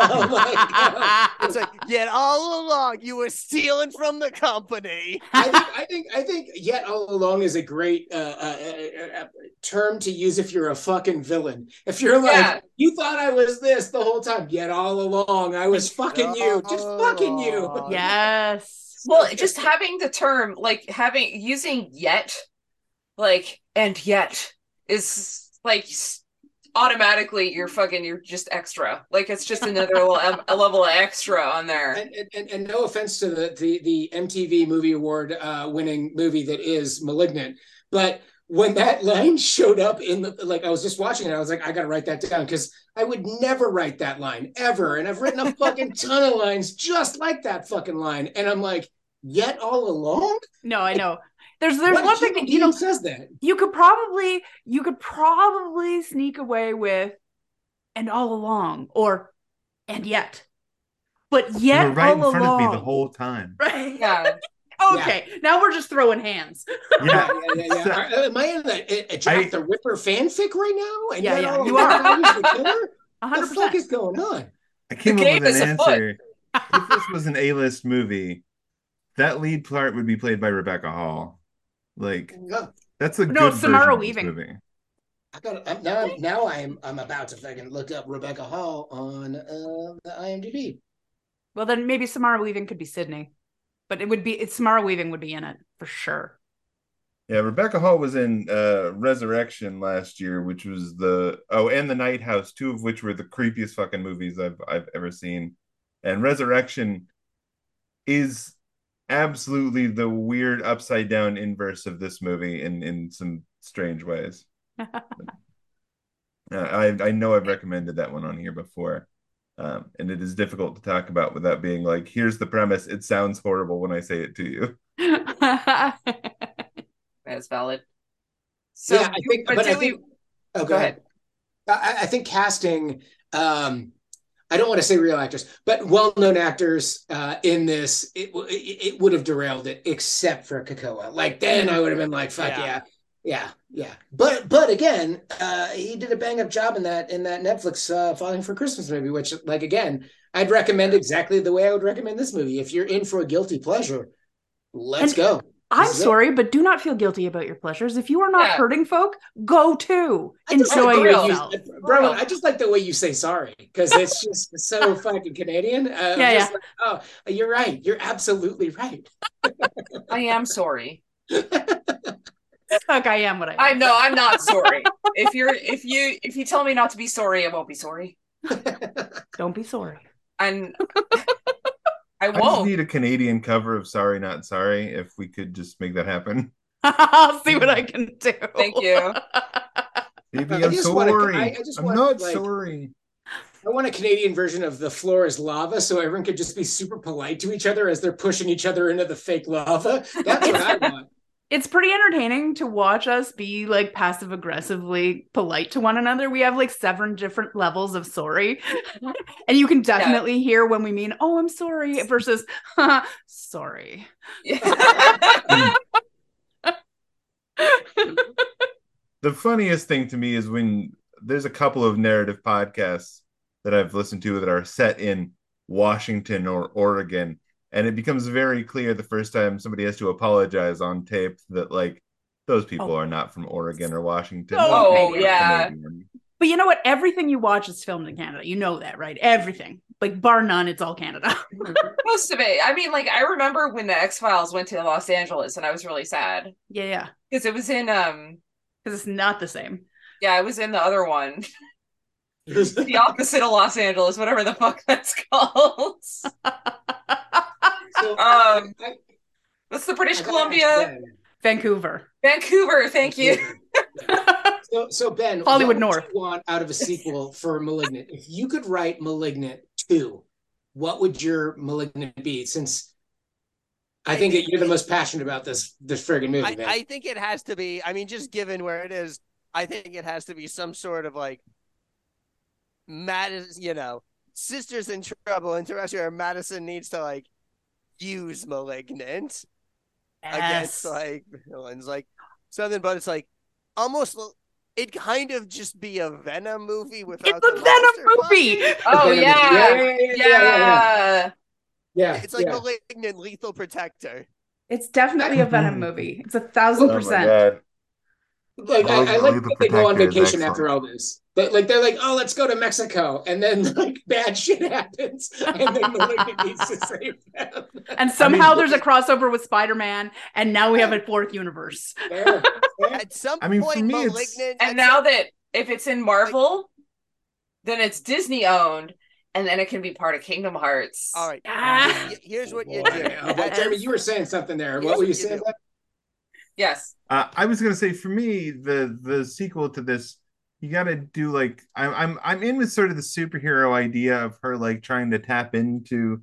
Oh my God. It's like yet all along you were stealing from the company. I think I think I think yet all along is a great uh, uh, uh, uh, term to use if you're a fucking villain. If you're like Yeah. you thought I was this the whole time, yet all along I was fucking you, just fucking you. Oh. yes. Well, just having the term like having using yet, like and yet is like s- automatically you're fucking you're just extra. Like it's just another little a level of extra on there. And, and- and, and no offense to the, the, the MTV Movie Award uh, winning movie that is Malignant, but when that line showed up in the like, I was just watching it, I was like, I gotta write that down because I would never write that line ever, and I've written a fucking ton of lines just like that fucking line, and I'm like, yet all along, No, I know. There's there's What one thing that you know says that. you could probably you could probably sneak away with and all along or and yet. But You yet were right in all front along. of me the whole time. Right. Yeah. okay. Now we're just throwing hands. Yeah. Yeah, yeah, yeah. Are- Am I in the uh, Jack I- the Ripper fanfic right now? And Yeah, yeah, you are. The What hundred the fuck is going on? I came The up with is an answer. if this was an A-list movie, that lead part would be played by Rebecca Hall. Like No, that's a No, good Samara version of this Weaving. movie. I got I'm, now. I'm, now I'm I'm about to fucking look up Rebecca Hall on uh, the IMDb. Well then maybe Samara Weaving could be Sydney. But it would be it's Samara Weaving would be in it for sure. Yeah, Rebecca Hall was in uh Resurrection last year, which was the oh, and The Night House, two of which were the creepiest fucking movies I've I've ever seen. And Resurrection is absolutely the weird upside down inverse of this movie in in some strange ways. Uh, I I know I've recommended that one on here before. Um, and it is difficult to talk about without being like, here's the premise. It sounds horrible when I say it to you. That's valid. So yeah, I think. but But, do I we- think. Oh, go ahead. I, I think casting. Um, I don't want to say real actors, but well-known actors uh, in this, it, w- it would have derailed it, except for Kekoa. Like then, I would have been like, "Fuck Yeah. yeah!" Yeah, yeah. But but again, uh, he did a bang up job in that in that Netflix uh, Falling for Christmas movie, which like again, I'd recommend exactly the way I would recommend this movie. If you're in for a guilty pleasure, let's And go. I'm This is it. sorry, but do not feel guilty about your pleasures. If you are not Yeah. hurting folk, go to I just Enjoy like the way you- yourself. Bro, I just like the way you say sorry because it's just so fucking Canadian. Uh, I'm Yeah, like, oh, you're right. You're absolutely right. I am sorry. Fuck, I am what I am. I know I'm not sorry. if you're if you if you tell me not to be sorry, I won't be sorry. Don't be sorry. And I I just won't. need a Canadian cover of Sorry Not Sorry if we could just make that happen. I'll see what I can do. Thank you. Baby, I I'm just wanna- sorry. I- I just I'm want, not like- sorry. I want a Canadian version of the floor is lava so everyone could just be super polite to each other as they're pushing each other into the fake lava. That's what I want. It's pretty entertaining to watch us be like passive aggressively polite to one another. We have like seven different levels of sorry. Mm-hmm. and you can definitely hear when we mean, oh, I'm sorry, versus sorry. The funniest thing to me is when there's a couple of narrative podcasts that I've listened to that are set in Washington or Oregon, and it becomes very clear the first time somebody has to apologize on tape that like those people Oh. are not from Oregon or Washington. Oh, They're yeah. Canadian. But you know what? Everything you watch is filmed in Canada. You know that, right? Everything. Like bar none, it's all Canada. Most of it. I mean, like I remember when the X Files went to Los Angeles, and I was really sad yeah, yeah. because it was in um Because it's not the same. yeah, I was in the other one, the opposite of Los Angeles, whatever the fuck that's called. So, Um, I- That's the British Columbia. Vancouver. Vancouver. Thank you. So, so Ben, Hollywood what would North. you want out of a sequel for *Malignant*? If you could write *Malignant* two, what would your *Malignant* be? Since I think that you're the most passionate about this this friggin' movie, I, man. I think it has to be. I mean, just given where it is, I think it has to be some sort of like Madison. You know, sisters in trouble. And to where Madison needs to like use malignant against like villains, like something. But it's like almost. l- It kind of just be a Venom movie without It's a the Venom monster movie. fighting. Oh Okay, yeah, yeah, yeah, yeah, yeah, yeah. yeah, It's like yeah. malignant, lethal protector. It's definitely a Venom movie. It's a thousand Oh my percent. god. like I, I like Lethal that they go on vacation after all this. But like they're like, oh, let's go to Mexico, and then like bad shit happens, and then Malignant needs to save them. And somehow mean- there's a crossover with Spider-Man, and now we have a fourth universe. Fair, fair. At some I mean, for point, me, malignant. And now some- that if it's in Marvel, then it's Disney owned, and then it can be part of Kingdom Hearts. all right, Ah. here's what you Boy, do. but Jeremy, you were saying something there. What Here's were you what you saying? do. Yes. Uh, I was gonna say for me, the the sequel to this, you gotta do like I'm I'm I'm in with sort of the superhero idea of her like trying to tap into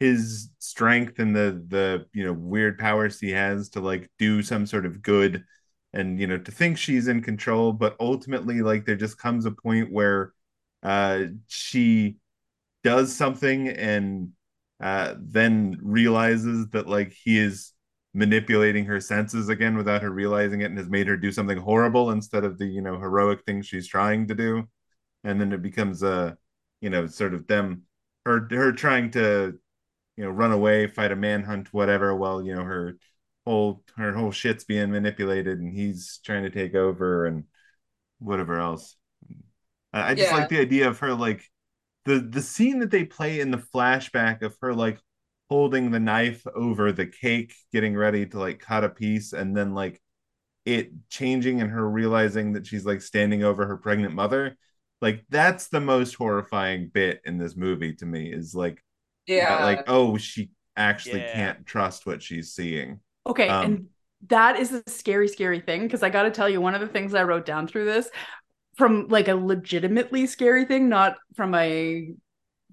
his strength and the the you know weird powers he has to like do some sort of good and you know to think she's in control, but ultimately like there just comes a point where uh she does something and uh then realizes that like he is manipulating her senses again without her realizing it and has made her do something horrible instead of the you know heroic thing she's trying to do and then it becomes a you know sort of them her her trying to you know run away fight a manhunt whatever while you know her whole her whole shit's being manipulated and he's trying to take over and whatever else i, I just Yeah. like the idea of her like the the scene that they play in the flashback of her like holding the knife over the cake, getting ready to like cut a piece, and then like it changing and her realizing that she's like standing over her pregnant mother. Like that's the most horrifying bit in this movie to me is like Yeah. like oh she actually Yeah. can't trust what she's seeing. Okay, Um, and that is a scary, scary thing because I got to tell you, one of the things I wrote down through this, from like a legitimately scary thing, not from a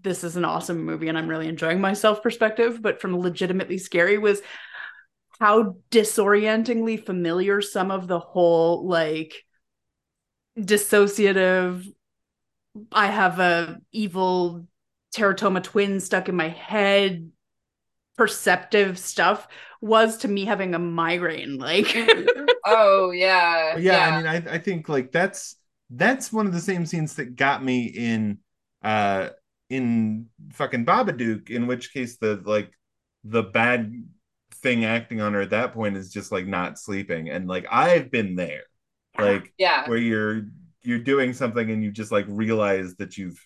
this is an awesome movie and I'm really enjoying myself perspective, but from legitimately scary was how disorientingly familiar some of the whole like dissociative I have a evil teratoma twin stuck in my head perceptive stuff was to me having a migraine. Like, oh yeah, yeah, I mean, I, I think like that's that's one of the same scenes that got me in uh in fucking Babadook, in which case the like the bad thing acting on her at that point is just like not sleeping. And like I've been there. Like yeah, where you're you're doing something and you just like realize that you've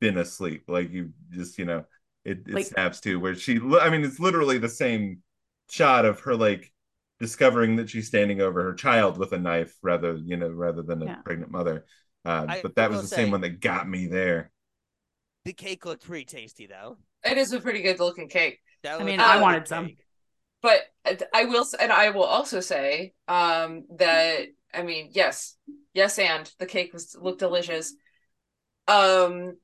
been asleep. Like you just, you know, it, it Like- snaps too, where she I mean it's literally the same shot of her like discovering that she's standing over her child with a knife rather, you know, rather than a Yeah. pregnant mother. Uh, I but that was the same one that got me there. The cake looked pretty tasty though. it is a pretty good looking cake. That I mean, I wanted good some. but I will, and I will also say, um, that I mean, yes, yes, and the cake was looked delicious. Um,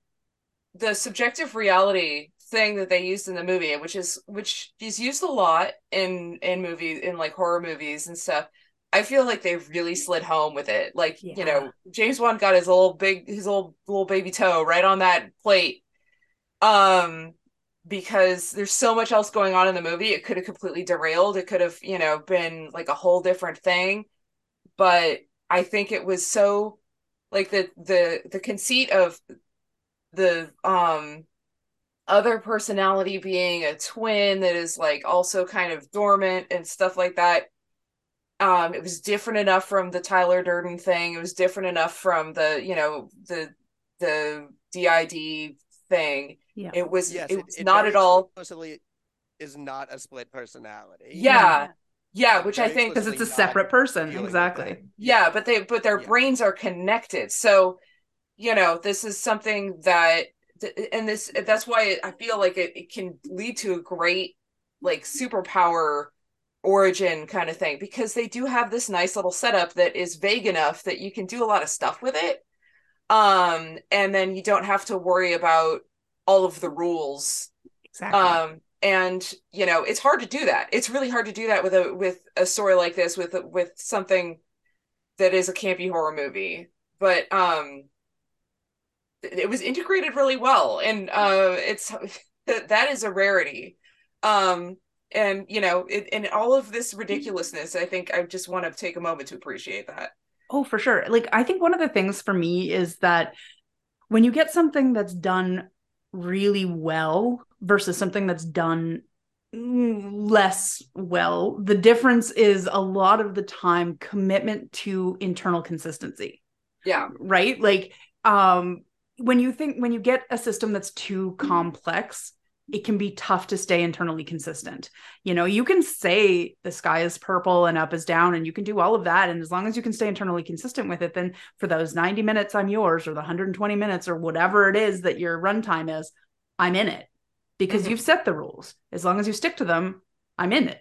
the subjective reality thing that they used in the movie, which is which is used a lot in in movies, in like horror movies and stuff. I feel like they really slid home with it. Like you know, James Wan got his little big, his little little baby toe right on that plate. Um, because there's so much else going on in the movie. It could have completely derailed. It could have, you know, been like a whole different thing. But I think it was so like the the the conceit of the um other personality being a twin that is like also kind of dormant and stuff like that. Um, it was different enough from the Tyler Durden thing. It was different enough from the, you know, the the DID thing. Yeah. It was Yes, it was not at all explicitly is not a split personality. Yeah. yeah, Like, which I think because it's a separate person. Exactly. that. yeah, but they but their Yeah. brains are connected. So, you know, this is something that and this that's why I feel like it, it can lead to a great like superpower origin kind of thing because they do have this nice little setup that is vague enough that you can do a lot of stuff with it. Um and then you don't have to worry about all of the rules Exactly. um and you know it's hard to do that it's really hard to do that with a with a story like this with with something that is a campy horror movie but um it was integrated really well and uh it's that is a rarity um and you know it, in all of this ridiculousness i think i just want to take a moment to appreciate that. Oh, for sure. Like, I think one of the things for me is that when you get something that's done really well versus something that's done less well, the difference is a lot of the time commitment to internal consistency, yeah. Right? Like, um, when you think, when you get a system that's too complex, it can be tough to stay internally consistent. You know, you can say the sky is purple and up is down, and you can do all of that. And as long as you can stay internally consistent with it, then for those 90 minutes, I'm yours, or the 120 minutes, or whatever it is that your runtime is, I'm in it because Mhm. you've set the rules. As long as you stick to them, I'm in it.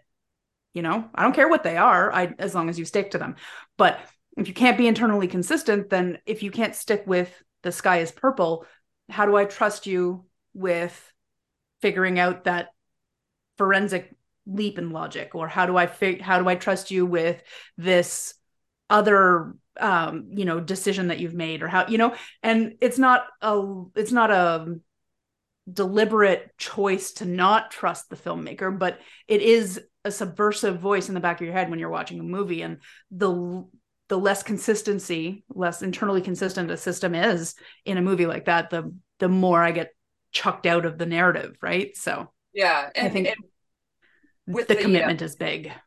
You know, I don't care what they are, I as long as you stick to them. But if you can't be internally consistent, then if you can't stick with the sky is purple, how do I trust you with figuring out that forensic leap in logic or how do i fig- how do i trust you with this other um you know decision that you've made or how you know? And it's not a it's not a deliberate choice to not trust the filmmaker but it is a subversive voice in the back of your head when you're watching a movie and the the less consistency less internally consistent a system is in a movie like that the the more i get chucked out of the narrative right? So yeah and, I think with the the, uh, commitment is big.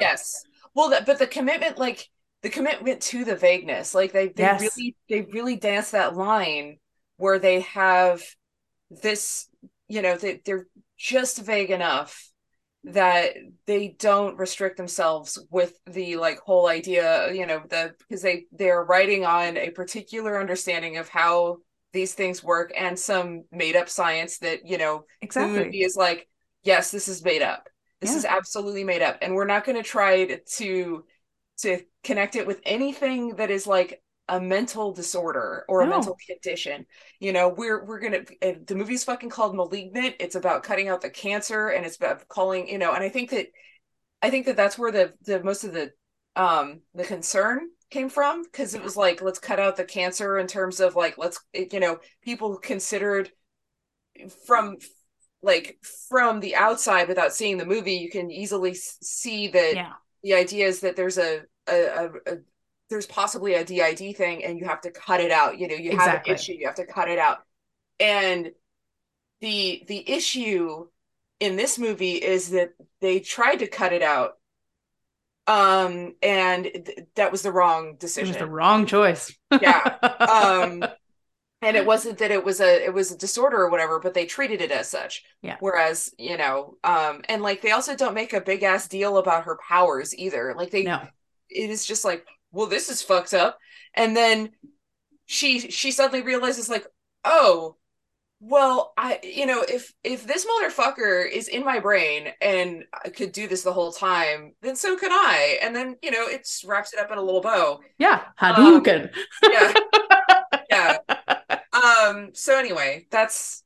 Yes. Well the, but the commitment like the commitment to the vagueness like they they Yes. really they really dance that line where they have this you know they, they're just vague enough that they don't restrict themselves with the like whole idea you know the because they they're writing on a particular understanding of how these things work and some made up science that you know exactly is like, yes, this is made up. This Yeah. is absolutely made up, and we're not going to try to, to connect it with anything that is like a mental disorder or a No. mental condition. You know, we're we're gonna the movie's fucking called *Malignant*. It's about cutting out the cancer, and it's about calling you know. And I think that I think that that's where the the most of the um the concern came from because it was like let's cut out the cancer in terms of like let's you know people considered from like from the outside without seeing the movie, you can easily see that Yeah. the idea is that there's a, a, a, a there's possibly a DID thing and you have to cut it out. You know, you have an issue, you have to cut it out. And the the issue in this movie is that they tried to cut it out. Um and th- that was the wrong It decision. was the wrong choice. Yeah. um and it wasn't that it was a it was a disorder or whatever but they treated it as such Yeah. whereas you know um and like they also don't make a big ass deal about her powers either like they no. it is just like well this is fucked up and then she she suddenly realizes like oh well i you know if if this motherfucker is in my brain and i could do this the whole time then so could i and then you know it wraps it up in a little bow Yeah. Hadouken. yeah yeah um so anyway that's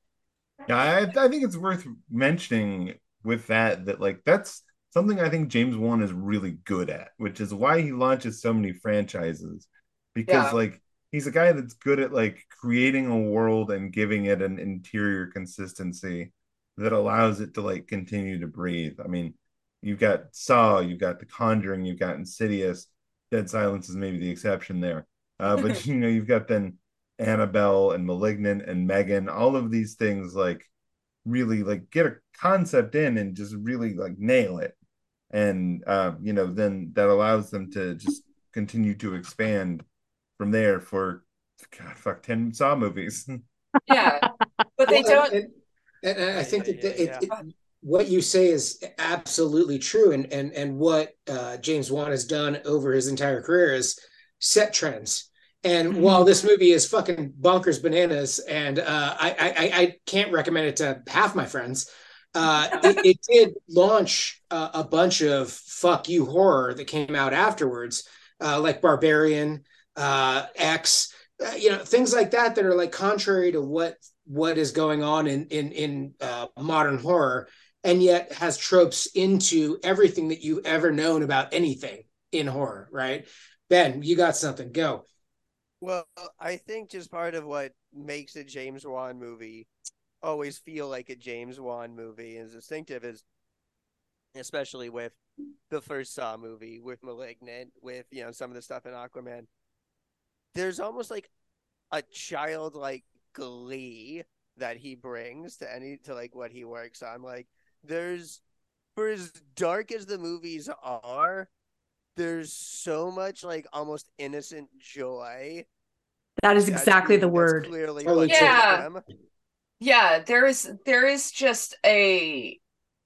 Yeah, I, I think it's worth mentioning with that that like that's something I think James Wan is really good at, which is why he launches so many franchises. Because Yeah. like he's a guy that's good at like creating a world and giving it an interior consistency that allows it to like continue to breathe. I mean, you've got Saw, you've got The Conjuring, you've got Insidious. Dead Silence is maybe the exception there. Uh, but you know, you've got then Annabelle and Malignant and Megan, all of these things like really like get a concept in and just really like nail it. And uh, you know, then that allows them to just continue to expand from there for God, fuck 10 Saw movies. yeah but they Well, don't And, and, and I think Yeah, that the- yeah, it, it- what you say is absolutely true, and and and what uh, James Wan has done over his entire career is set trends. And Mhm. while this movie is fucking bonkers bananas, and uh, I, I I can't recommend it to half my friends, uh, it, it did launch uh, a bunch of fuck you horror that came out afterwards, uh, like Barbarian, uh, X, uh, you know, things like that that are like contrary to what what is going on in in in uh, modern horror, and yet has tropes into everything that you've ever known about anything in horror. Right, Ben, you got something? Go. Well, I think just part of what makes a James Wan movie always feel like a James Wan movie is distinctive is especially with the first Saw movie, with Malignant, with you know some of the stuff in Aquaman. There's almost like a childlike glee that he brings to any to like what he works on. Like there's for as dark as the movies are, there's so much like almost innocent joy That is that's exactly the that's word. Clearly Oh, Yeah. them. yeah there is there is just a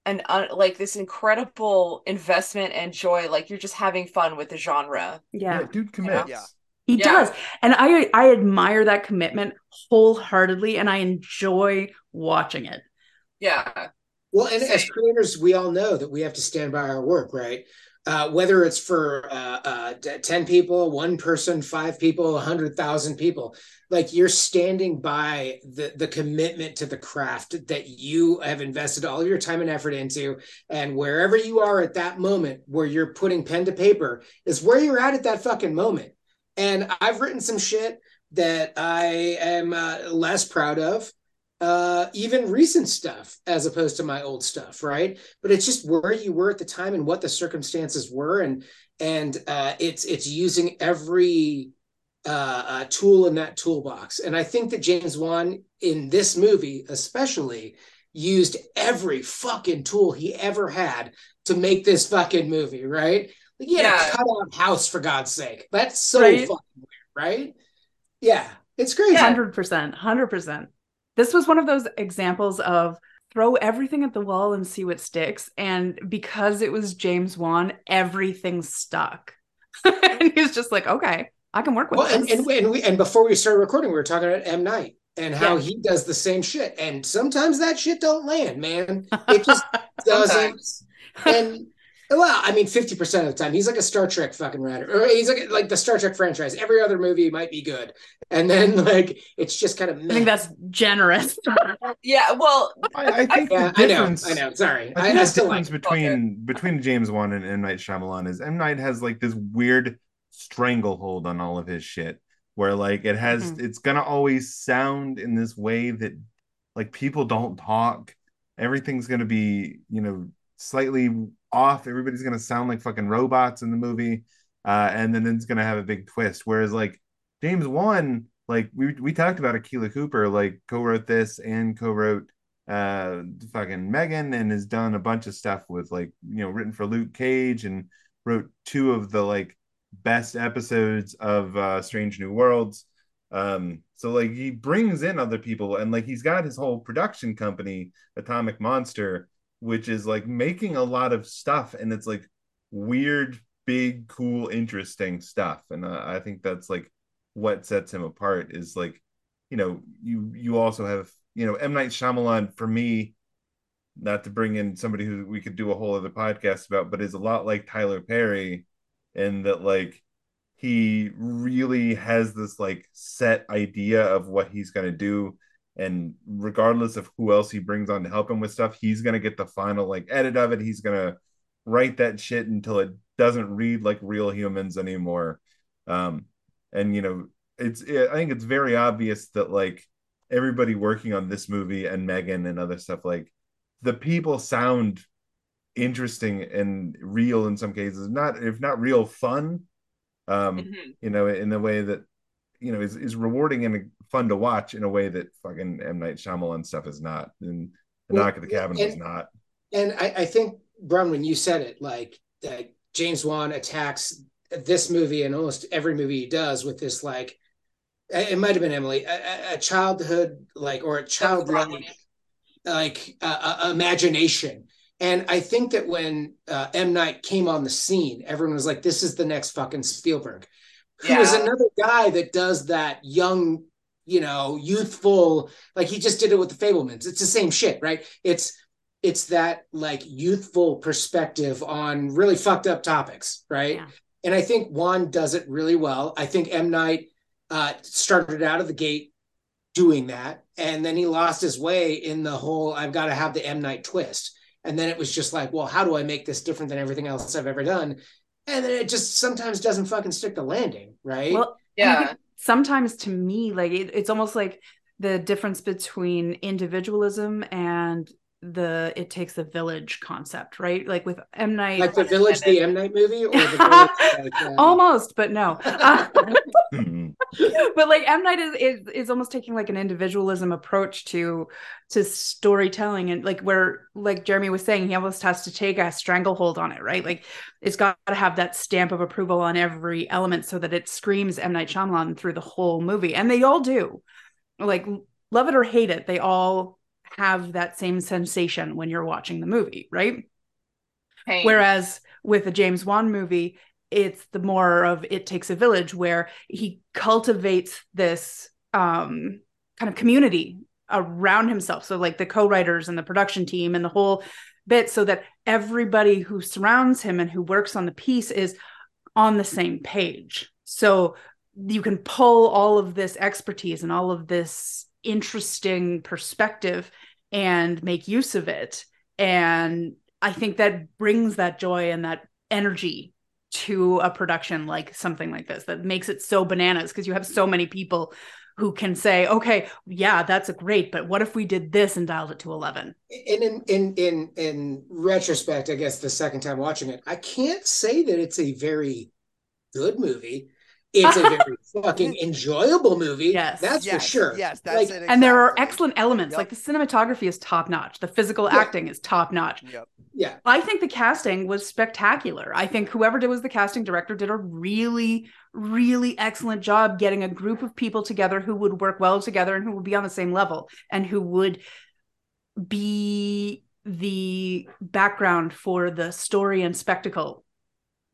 an uh, like this incredible investment and joy like you're just having fun with the genre Yeah. dude commits. Yeah. He Yeah. does. And I I admire that commitment wholeheartedly and I enjoy watching it. yeah Well, and as creators, we all know that we have to stand by our work, right? Uh, whether it's for uh, uh, 10 people, one person, five people, 100,000 people, like you're standing by the, the commitment to the craft that you have invested all of your time and effort into. And wherever you are at that moment where you're putting pen to paper is where you're at at that fucking moment. And I've written some shit that I am uh, less proud of uh even recent stuff as opposed to my old stuff right? But it's just where you were at the time and what the circumstances were. And and uh it's it's using every uh, uh tool in that toolbox. And i think that james wan in this movie especially used every fucking tool he ever had to make this fucking movie right he had Yeah. a cutout house for god's sake that's so Right. fucking weird right yeah it's crazy Hundred percent, hundred percent. This was one of those examples of throw everything at the wall and see what sticks. And because it was James Wan, everything stuck. and he was just like, okay, I can work with Well, and, this. and, we- and, we, and before we started recording, we were talking about M. Night and how Yeah. he does the same shit. And sometimes that shit don't land, man. It just doesn't. And well, I mean, 50% of the time, he's like a Star Trek fucking writer. Or he's like like the Star Trek franchise. Every other movie might be good. And then like it's just kind of I think that's generous. yeah well I, I think yeah, the I know, difference I know. Sorry. I I, think I the still difference like between between James Wan and M Night Shyamalan is M Night has like this weird stranglehold on all of his shit, where like it has Mhm. it's gonna always sound in this way that like people don't talk, everything's gonna be you know slightly off. Everybody's gonna sound like fucking robots in the movie, uh, and then it's gonna have a big twist. Whereas like James Wan, like we we talked about Akela Cooper, like co-wrote this and co-wrote uh fucking Megan and has done a bunch of stuff with like you know written for Luke Cage and wrote two of the like best episodes of uh Strange New Worlds. Um so like he brings in other people and like he's got his whole production company Atomic Monster which is like making a lot of stuff and it's like weird big cool interesting stuff and uh, I think that's like what sets him apart is like you know you you also have you know M. Night Shyamalan for me not to bring in somebody who we could do a whole other podcast about but is a lot like Tyler Perry in that like he really has this like set idea of what he's going to do and regardless of who else he brings on to help him with stuff he's going to get the final like edit of it he's going to write that shit until it doesn't read like real humans anymore um and you know it's it, i think it's very obvious that like everybody working on this movie and megan and other stuff like the people sound interesting and real in some cases not if not real fun um Mm-hmm. you know in the way that you know is, is rewarding and fun to watch in a way that fucking M Night Shyamalan stuff is not and the Well, knock at the cabin was and- not And I, I think, Bron, when you said it, like that James Wan attacks this movie and almost every movie he does with this, like, it might have been Emily, a, a- a childhood, like, or a childlike, like, uh, uh, imagination. And I think that when uh, M. Night came on the scene, everyone was like, this is the next fucking Spielberg. Who is Yeah. another guy that does that young, you know, youthful, like he just did it with the Fabelmans. It's the same shit, right? It's it's that like youthful perspective on really fucked up topics, right? Yeah. And I think Wan does it really well. I think M. Night uh, started out of the gate doing that, and then he lost his way in the whole "I've got to have the M. Night twist," and then it was just like, well, how do I make this different than everything else I've ever done? And then it just sometimes doesn't fucking stick the landing, right? Well, Yeah. Sometimes to me, like it, it's almost like the difference between individualism and the it takes a village concept, right? Like with M Night, like the Village, the M. Night movie, or the Village, like, um, almost, but no. Uh, but like M Night is, is is almost taking like an individualism approach to to storytelling and like where like Jeremy was saying he almost has to take a stranglehold on it right like it's got to have that stamp of approval on every element so that it screams M Night Shyamalan through the whole movie and they all do like love it or hate it they all have that same sensation when you're watching the movie right Pain. Whereas with a James Wan movie, it's the more of it takes a village where he cultivates this um, kind of community around himself. So like the co-writers and the production team and the whole bit so that everybody who surrounds him and who works on the piece is on the same page. So you can pull all of this expertise and all of this interesting perspective and make use of it. And I think that brings that joy and that energy to a production like something like this that makes it so bananas because you have so many people who can say, okay, yeah, that's a great, but what if we did this and dialed it to 11? and in in in in retrospect, I guess the second time watching it, I can't say that it's a very good movie. It's a very fucking enjoyable movie. Yes. that's yes, for sure. Yes, that's Like, it. And there are excellent elements. Yep. Like the cinematography is top notch. The physical Yeah. acting is top notch. Yep. Yeah, I think the casting was spectacular. I think whoever did was the casting director did a really, really excellent job getting a group of people together who would work well together and who would be on the same level and who would be the background for the story and spectacle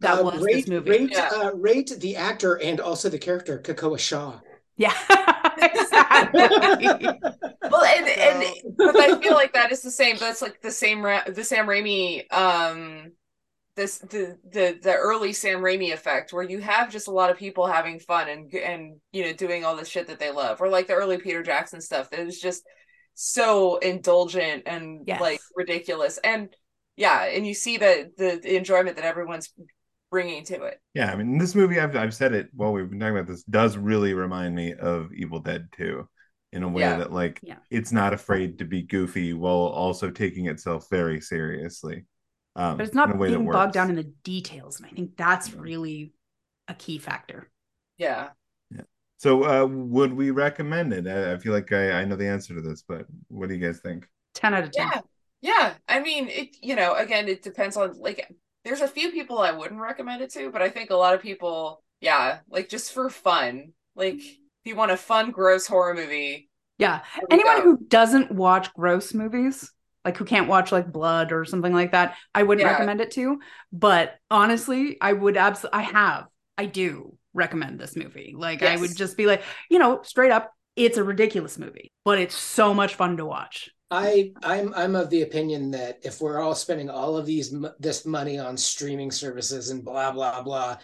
that Uh, was rate, this movie. Rate, Yeah. uh, rate the actor and also the character Kekoa Shaw. Yeah, exactly. well and and but i feel like that is the same that's like the same Ra- the sam raimi um this the the the early sam raimi effect where you have just a lot of people having fun and and you know doing all the shit that they love or like the early peter jackson stuff that was just so indulgent and Yes. like ridiculous and yeah and you see the, the the enjoyment that everyone's bringing to it Yeah, I mean, this movie, I've, I've said it while we've been talking about this, does really remind me of Evil Dead 2. in a way Yeah. that like Yeah. it's not afraid to be goofy while also taking itself very seriously. Um, But it's not in a way that being bogged down in the details. And I think that's really a key factor. Yeah. So, uh, would we recommend it? I, I feel like I, I know the answer to this, but what do you guys think? 10 out of 10. Yeah. Yeah. I mean, it, you know, again, it depends on, like, there's a few people I wouldn't recommend it to, but I think a lot of people, yeah, like just for fun. Like, if you want a fun, gross horror movie, Yeah. Anyone go. who doesn't watch gross movies, like who can't watch like blood or something like that, I wouldn't Yeah. recommend it to. But honestly, I would absolutely, I have, I do recommend this movie. Like I would just be like, you know, straight up, it's a ridiculous movie, but it's so much fun to watch. I I'm I'm of the opinion that if we're all spending all of these this money on streaming services and blah blah blah,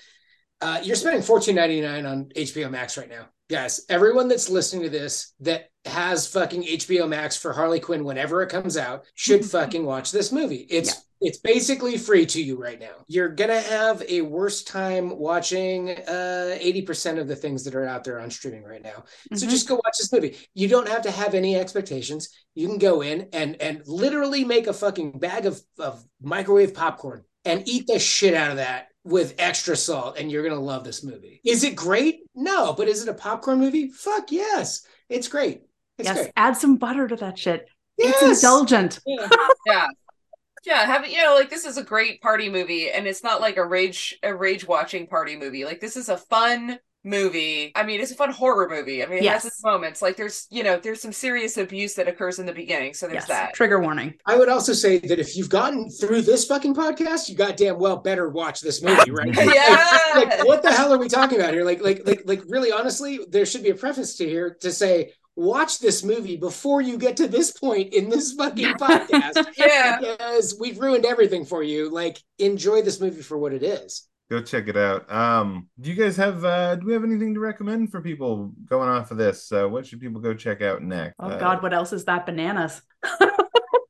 uh, you're spending fourteen ninety nine on HBO Max right now, guys. Everyone that's listening to this that has fucking HBO Max for Harley Quinn whenever it comes out should fucking watch this movie. It's it's basically free to you right now. You're gonna have a worse time watching uh 80% of the things that are out there on streaming right now. So Mhm. just go watch this movie. You don't have to have any expectations. You can go in and and literally make a fucking bag of, of microwave popcorn and eat the shit out of that with extra salt, and you're gonna love this movie. Is it great? No, but is it a popcorn movie? Fuck yes. It's great. It's yes, great. add some butter to that shit. Yes. It's indulgent. Yeah. yeah. Yeah, have you know, like this is a great party movie, and it's not like a rage a rage watching party movie. Like this is a fun movie. I mean, it's a fun horror movie. I mean, it Yes. has its moments. Like there's you know, there's some serious abuse that occurs in the beginning, so there's Yes. that. Trigger warning. I would also say that if you've gotten through this fucking podcast, you goddamn well better watch this movie, right? Yeah. like what the hell are we talking about here? Like, like, like, like, really, honestly, there should be a preface to here to say, watch this movie before you get to this point in this fucking podcast, yeah. because we've ruined everything for you. Like, enjoy this movie for what it is. Go check it out. Um, do you guys have uh do we have anything to recommend for people going off of this? Uh, what should people go check out next? Oh Uh, God, what else is that? Bananas.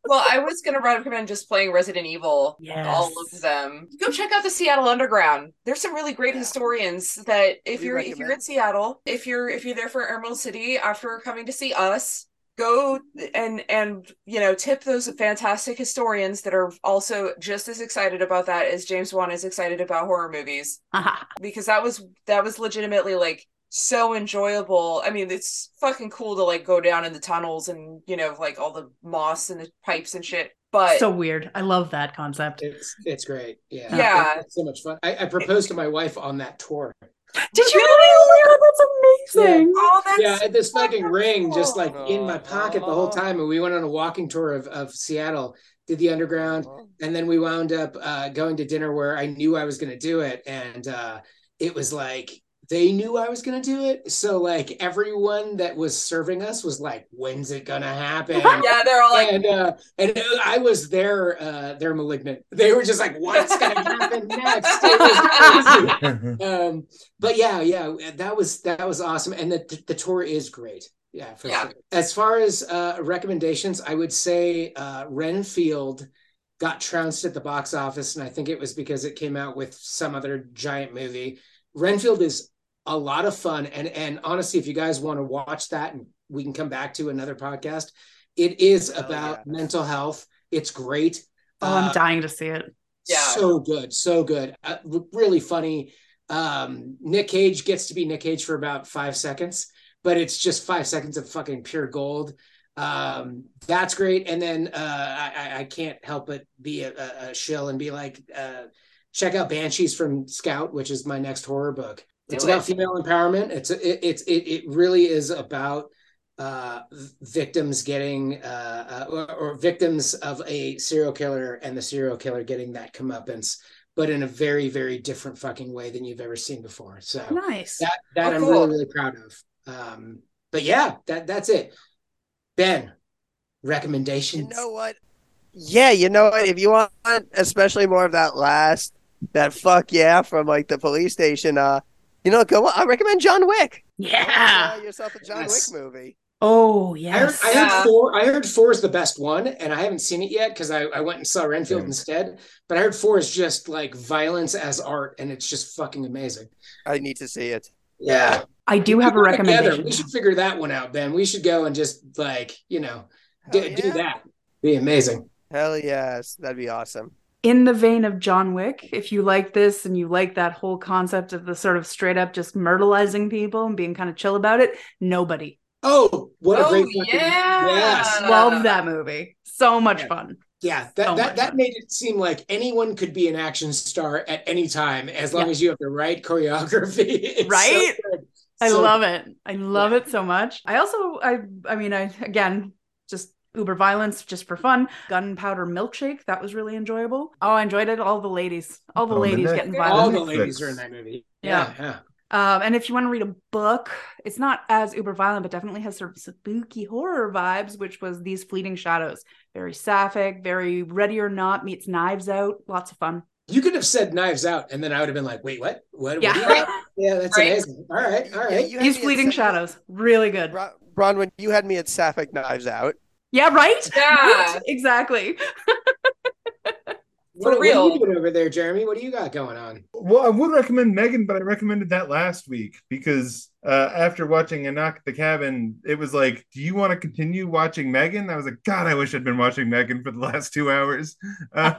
Well, I was gonna recommend just playing Resident Evil. Yes. All of them. Go check out the Seattle Underground. There's some really great Yeah. historians that if We you're if you're in Seattle, if you're if you're there for Emerald City after coming to see us, go and and you know tip those fantastic historians that are also just as excited about that as James Wan is excited about horror movies because that was that was legitimately like so enjoyable. I mean, it's fucking cool to like go down in the tunnels and you know like all the moss and the pipes and shit. But so weird. I love that concept. It's it's great. Yeah, Yeah. It's so much fun. I, I proposed to my wife on that tour. Did you? Oh my God, that's amazing. oh, that's yeah, I had this fucking so ring just like in my pocket the whole time, and we went on a walking tour of of Seattle. Did the underground, and then we wound up uh, going to dinner where I knew I was going to do it, and uh, it was like they knew I was going to do it. So like everyone that was serving us was like, "When's it going to happen?" yeah, they're all like, and uh, and I was their uh, their malignant. They were just like, "What's going to happen next?" It was crazy. Um, but yeah, yeah, that was that was awesome, and the the tour is great. Yeah, for Yeah. sure. As far as uh, recommendations, I would say uh, Renfield got trounced at the box office, and I think it was because it came out with some other giant movie. Renfield is a lot of fun, and and honestly, if you guys want to watch that, and we can come back to another podcast. It is Hell about yes. mental health. It's great. Oh, Uh, I'm dying to see it. Yeah. so good, so good. Uh, really funny. Um, Nick Cage gets to be Nick Cage for about five seconds, but it's just five seconds of fucking pure gold. Um, that's great. And then uh, I, I- I can't help but be a, a, a shill and be like, uh, check out Banshees from Scout, which is my next horror book. Do it's it. about female empowerment. It's it, it's it, it really is about uh victims getting uh, uh or, or victims of a serial killer and the serial killer getting that comeuppance but in a very very different fucking way than you've ever seen before so Nice. that that Oh, i'm cool. really really proud of um but yeah that that's it ben recommendations You know what? Yeah, you know what? If you want, especially more of that last, that fuck yeah from like the police station, uh, you know, go. I recommend John Wick. Go Yeah. enjoy uh, yourself a John Yes. Wick movie. Oh I heard. I Yeah. heard four. I heard four is the best one, and I haven't seen it yet because I, I went and saw Renfield Same. instead. But I heard four is just like violence as art, and it's just fucking amazing. I need to see it. Yeah, I do We have a should go together. recommendation. We should figure that one out, Ben. We should go and just like you know do, Hell do that. Be amazing. Hell yes, that'd be awesome. In the vein of John Wick, if you like this and you like that whole concept of the sort of straight up just myrtleizing people and being kind of chill about it, nobody. Oh, what a Oh, great fucking yeah. yes. Love that movie. So much Yeah. fun. Yeah, that So that, that fun. made it seem like anyone could be an action star at any time as long Yeah. as you have the right choreography. It's so Right? good. I So love it. I love it so much. I also I I mean I again just uber violence just for fun. Gunpowder milkshake that was really enjoyable. Oh, I enjoyed it. All the ladies, all the Oh, ladies next- getting All the ladies are in that movie. Yeah. Yeah, yeah. Um, and if you want to read a book, it's not as uber violent, but definitely has sort of spooky horror vibes, which was These Fleeting Shadows. Very sapphic, very Ready or Not meets Knives Out. Lots of fun. You could have said Knives Out, and then I would have been like, "Wait, what? What? Yeah. what do you got?" yeah, that's Right. amazing. All right, all right. Yeah, you had These Fleeting Shadows, really good. Bron- Bronwyn, you had me at Sapphic Knives Out. Yeah, right? Yeah. Right? Exactly. What, what are real. you doing over there, Jeremy? What do you got going on? Well, I would recommend Megan, but I recommended that last week because uh, after watching A Knock at the Cabin, it was like, do you want to continue watching Megan? I was like, God, I wish I'd been watching Megan for the last two hours. Um,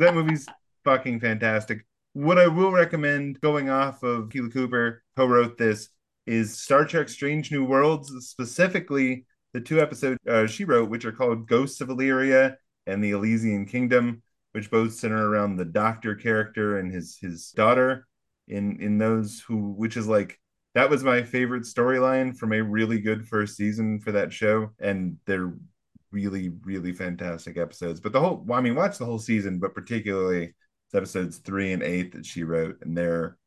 that movie's fucking fantastic. What I will recommend going off of Akela Cooper, co wrote this, is Star Trek Strange New Worlds, specifically the two episodes uh, she wrote, which are called Ghosts of Illyria and the Elysian Kingdom, which both center around the doctor character and his his daughter in in those who which is like that was my favorite storyline from a really good first season for that show. And they're really really fantastic episodes. But the whole well, i mean watch the whole season but particularly episodes three and eight that she wrote and they're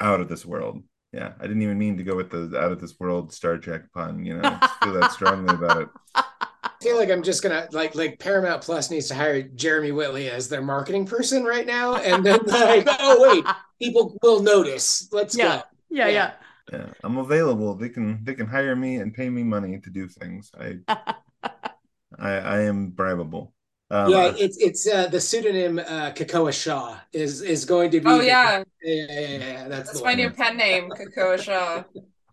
out of this world yeah i didn't even mean to go with the out of this world star trek pun you know I feel that strongly about it I feel like I'm just gonna like like Paramount Plus needs to hire Jeremy Whitley as their marketing person right now, and then like, oh wait, people will notice. Let's Yeah. go. yeah, Yeah. yeah. yeah i'm available they can they can hire me and pay me money to do things i i i am bribable um, yeah, it's it's uh, the pseudonym uh, Kekoa Shaw is is going to be. Oh yeah, yeah, yeah, yeah, yeah, That's, that's the my one. new pen name, Kekoa Shaw.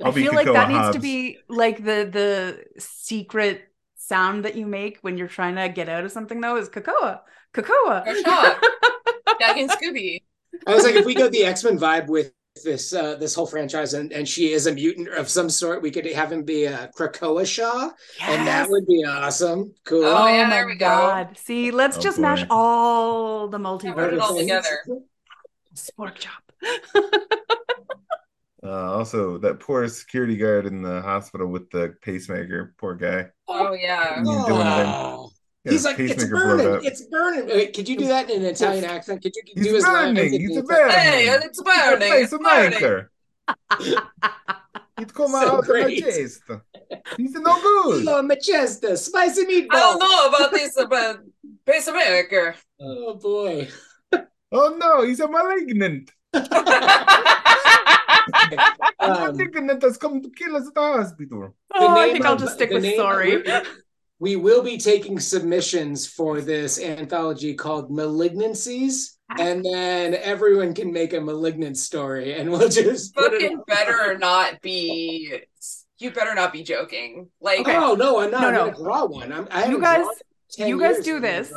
I'll I be feel like Kekoa that needs to be like the the secret sound that you make when you're trying to get out of something though is Kekoa. Kekoa. Kekoa Shaw. Dag and Scooby. I was like, if we go the X Men vibe with this uh, this whole franchise, and, and she is a mutant of some sort, we could have him be a Krakoa Shaw, and that would be awesome. Cool. Oh, Oh, yeah, my there we go. god. See, let's Oh, just boy. mash all the Put it multiverse. all together. Spork chop. Uh, also, that poor security guard in the hospital with the pacemaker, poor guy. Oh yeah. You doing anything? Oh. Got He's like, it's burning, it's burning. Wait, could you do that in an Italian accent? Could you He's do his line? burning, he's burning. Hey, it's burning. It's burning. Pacemaker. It come So out of my chest. He's no good. Oh, Manchester, spicy meatball. I don't know about this about America. Oh boy. Oh no, he's a malignant. Um, malignant has come to kill us at the hospital. Oh, I name think I'll just stick with name- sorry. We, we will be taking submissions for this anthology called Malignancies, ah. and then everyone can make a malignant story, and we'll just put it. Fucking better not be. You better not be joking. Like, Okay. Oh no, I'm not. No, I'm no. gonna draw one. I'm, I You guys- drawn in 10 you guys do this.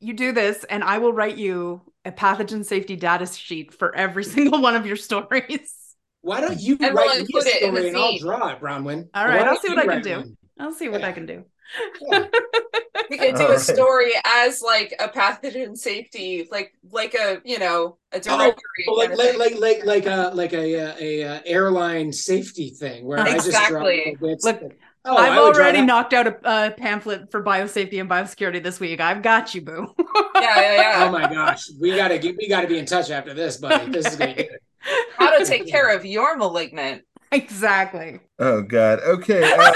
You do this, and I will write you a pathogen safety data sheet for every single one of your stories. Why don't you And we'll write me a include it in the story and I'll draw it, Bronwyn? All right, I'll see what I can do. one? I'll see what Yeah. I can do. Yeah. we could do All a right. story as like a pathogen safety, like like a you know a directory. Oh, like like thing. like like like a like a uh, a, uh airline safety thing where I just draw Exactly. little bits. Look, Oh, I I've already knocked out a, a pamphlet for biosafety and biosecurity this week. I've got you, boo. yeah, yeah, yeah. Oh my gosh, we gotta get we gotta be in touch after this, buddy. This is gonna be good. How to take care of your malignant. exactly. Oh God. Okay. Uh,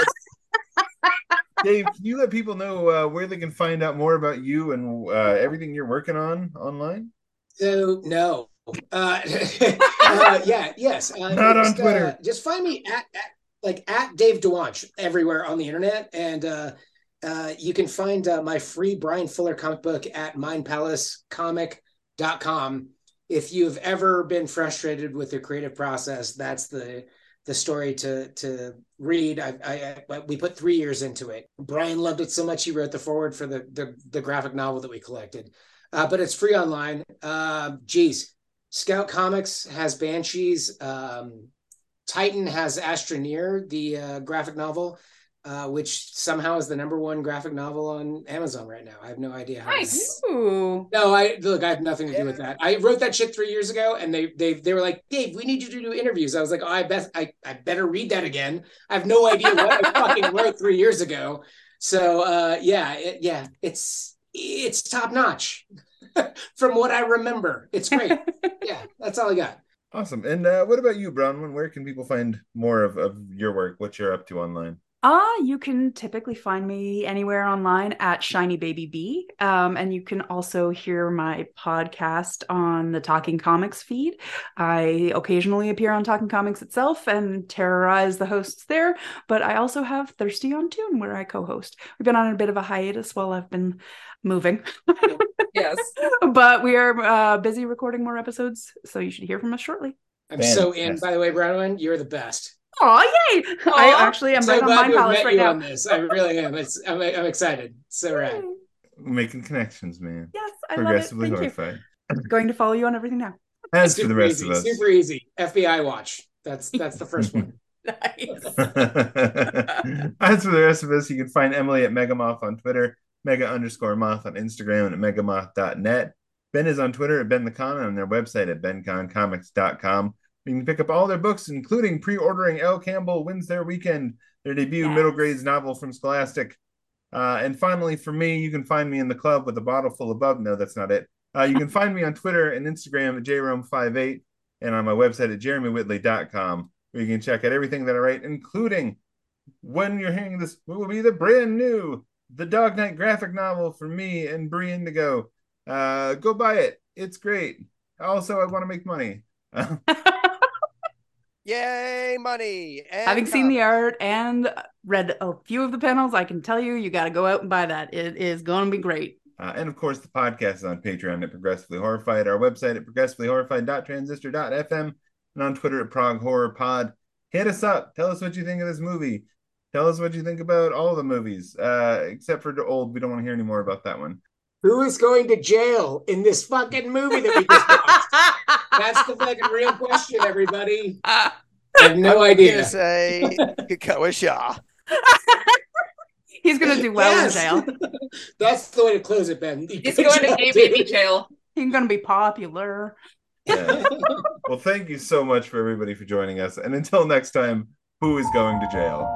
Dave, can you let people know uh, where they can find out more about you and uh, everything you're working on online? So no. Uh, uh, yeah, yes. Uh, Not on just, uh, Twitter. just find me at, at like at Dave Dwonch everywhere on the internet, and uh, uh, you can find uh, my free Bryan Fuller comic book at mindpalacecomic.com. If you've ever been frustrated with the creative process, that's the the story to to read. I, I, I we put three years into it. Bryan loved it so much he wrote the forward for the the, the graphic novel that we collected. Uh, but it's free online. Uh, geez, Scout Comics has Banshees. Um, Titan has Astroneer, the uh, graphic novel, uh, which somehow is the number one graphic novel on Amazon right now. I have no idea how. Nice. No, I look. I have nothing to do with that. I wrote that shit three years ago, and they they they were like, "Dave, we need you to do interviews." I was like, "Oh, I bet I, I better read that again." I have no idea what I fucking wrote three years ago. So uh, yeah, it, yeah, it's it's top notch from what I remember. It's great. yeah, that's all I got. Awesome. And uh, what about you, Bronwyn? Where can people find more of, of your work? What you're up to online? Uh, you can typically find me anywhere online at Shiny Baby Bee. Um, and you can also hear my podcast on the Talking Comics feed. I occasionally appear on Talking Comics itself and terrorize the hosts there, but I also have Thirsty on Tune where I co host. We've been on a bit of a hiatus while I've been moving. Yes. but we are uh, busy recording more episodes, so you should hear from us shortly. I'm so in. Fantastic. By the way, Bronwyn, you're the best. Oh, yay! I actually am so right on glad Mind Palace right now. on this. I really am. It's I'm, I'm excited. So rad. Making connections, man. Yes, I love it. Progressively Thank you. horrified. Going to follow you on everything now. As for the rest easy, of us. super easy. FBI watch. That's that's the first one. Nice. As for the rest of us, you can find Emily at Megamoth on Twitter, Mega underscore Moth on Instagram, and at megamoth.net. Ben is on Twitter at Ben the Con and on their website at benconcomics.com. You can pick up all their books, including pre-ordering L. Campbell Wins Their Weekend, their debut Yes. middle grades novel from Scholastic. Uh, and finally, for me, you can find me in the club with a bottle full of bub. No, that's not it. Uh, you can find me on Twitter and Instagram at jrome58 and on my website at jeremywhitley.com, where you can check out everything that I write, including when you're hearing this, what will be the brand new The Dog Knight graphic novel for me and Bre Indigo. Uh, go buy it. It's great. Also, I want to make money. Yay, money! And Having seen the art and read a few of the panels, I can tell you, you got to go out and buy that. It is going to be great. Uh, and of course, the podcast is on Patreon at Progressively Horrified, our website at progressivelyhorrified.transistor.fm, and on Twitter at Prog Horror Pod. Hit us up. Tell us what you think of this movie. Tell us what you think about all the movies, uh, except for the old. We don't want to hear any more about that one. Who is going to jail in this fucking movie that we just watched? That's the fucking real question, everybody. I have no I'm gonna idea. say Kekoa Shaw. He's going to do well Yes! in jail. That's the way to close it, Ben. He's going to gay baby jail. He's going to be popular. Yeah. well, thank you so much for everybody for joining us. And until next time, who is going to jail?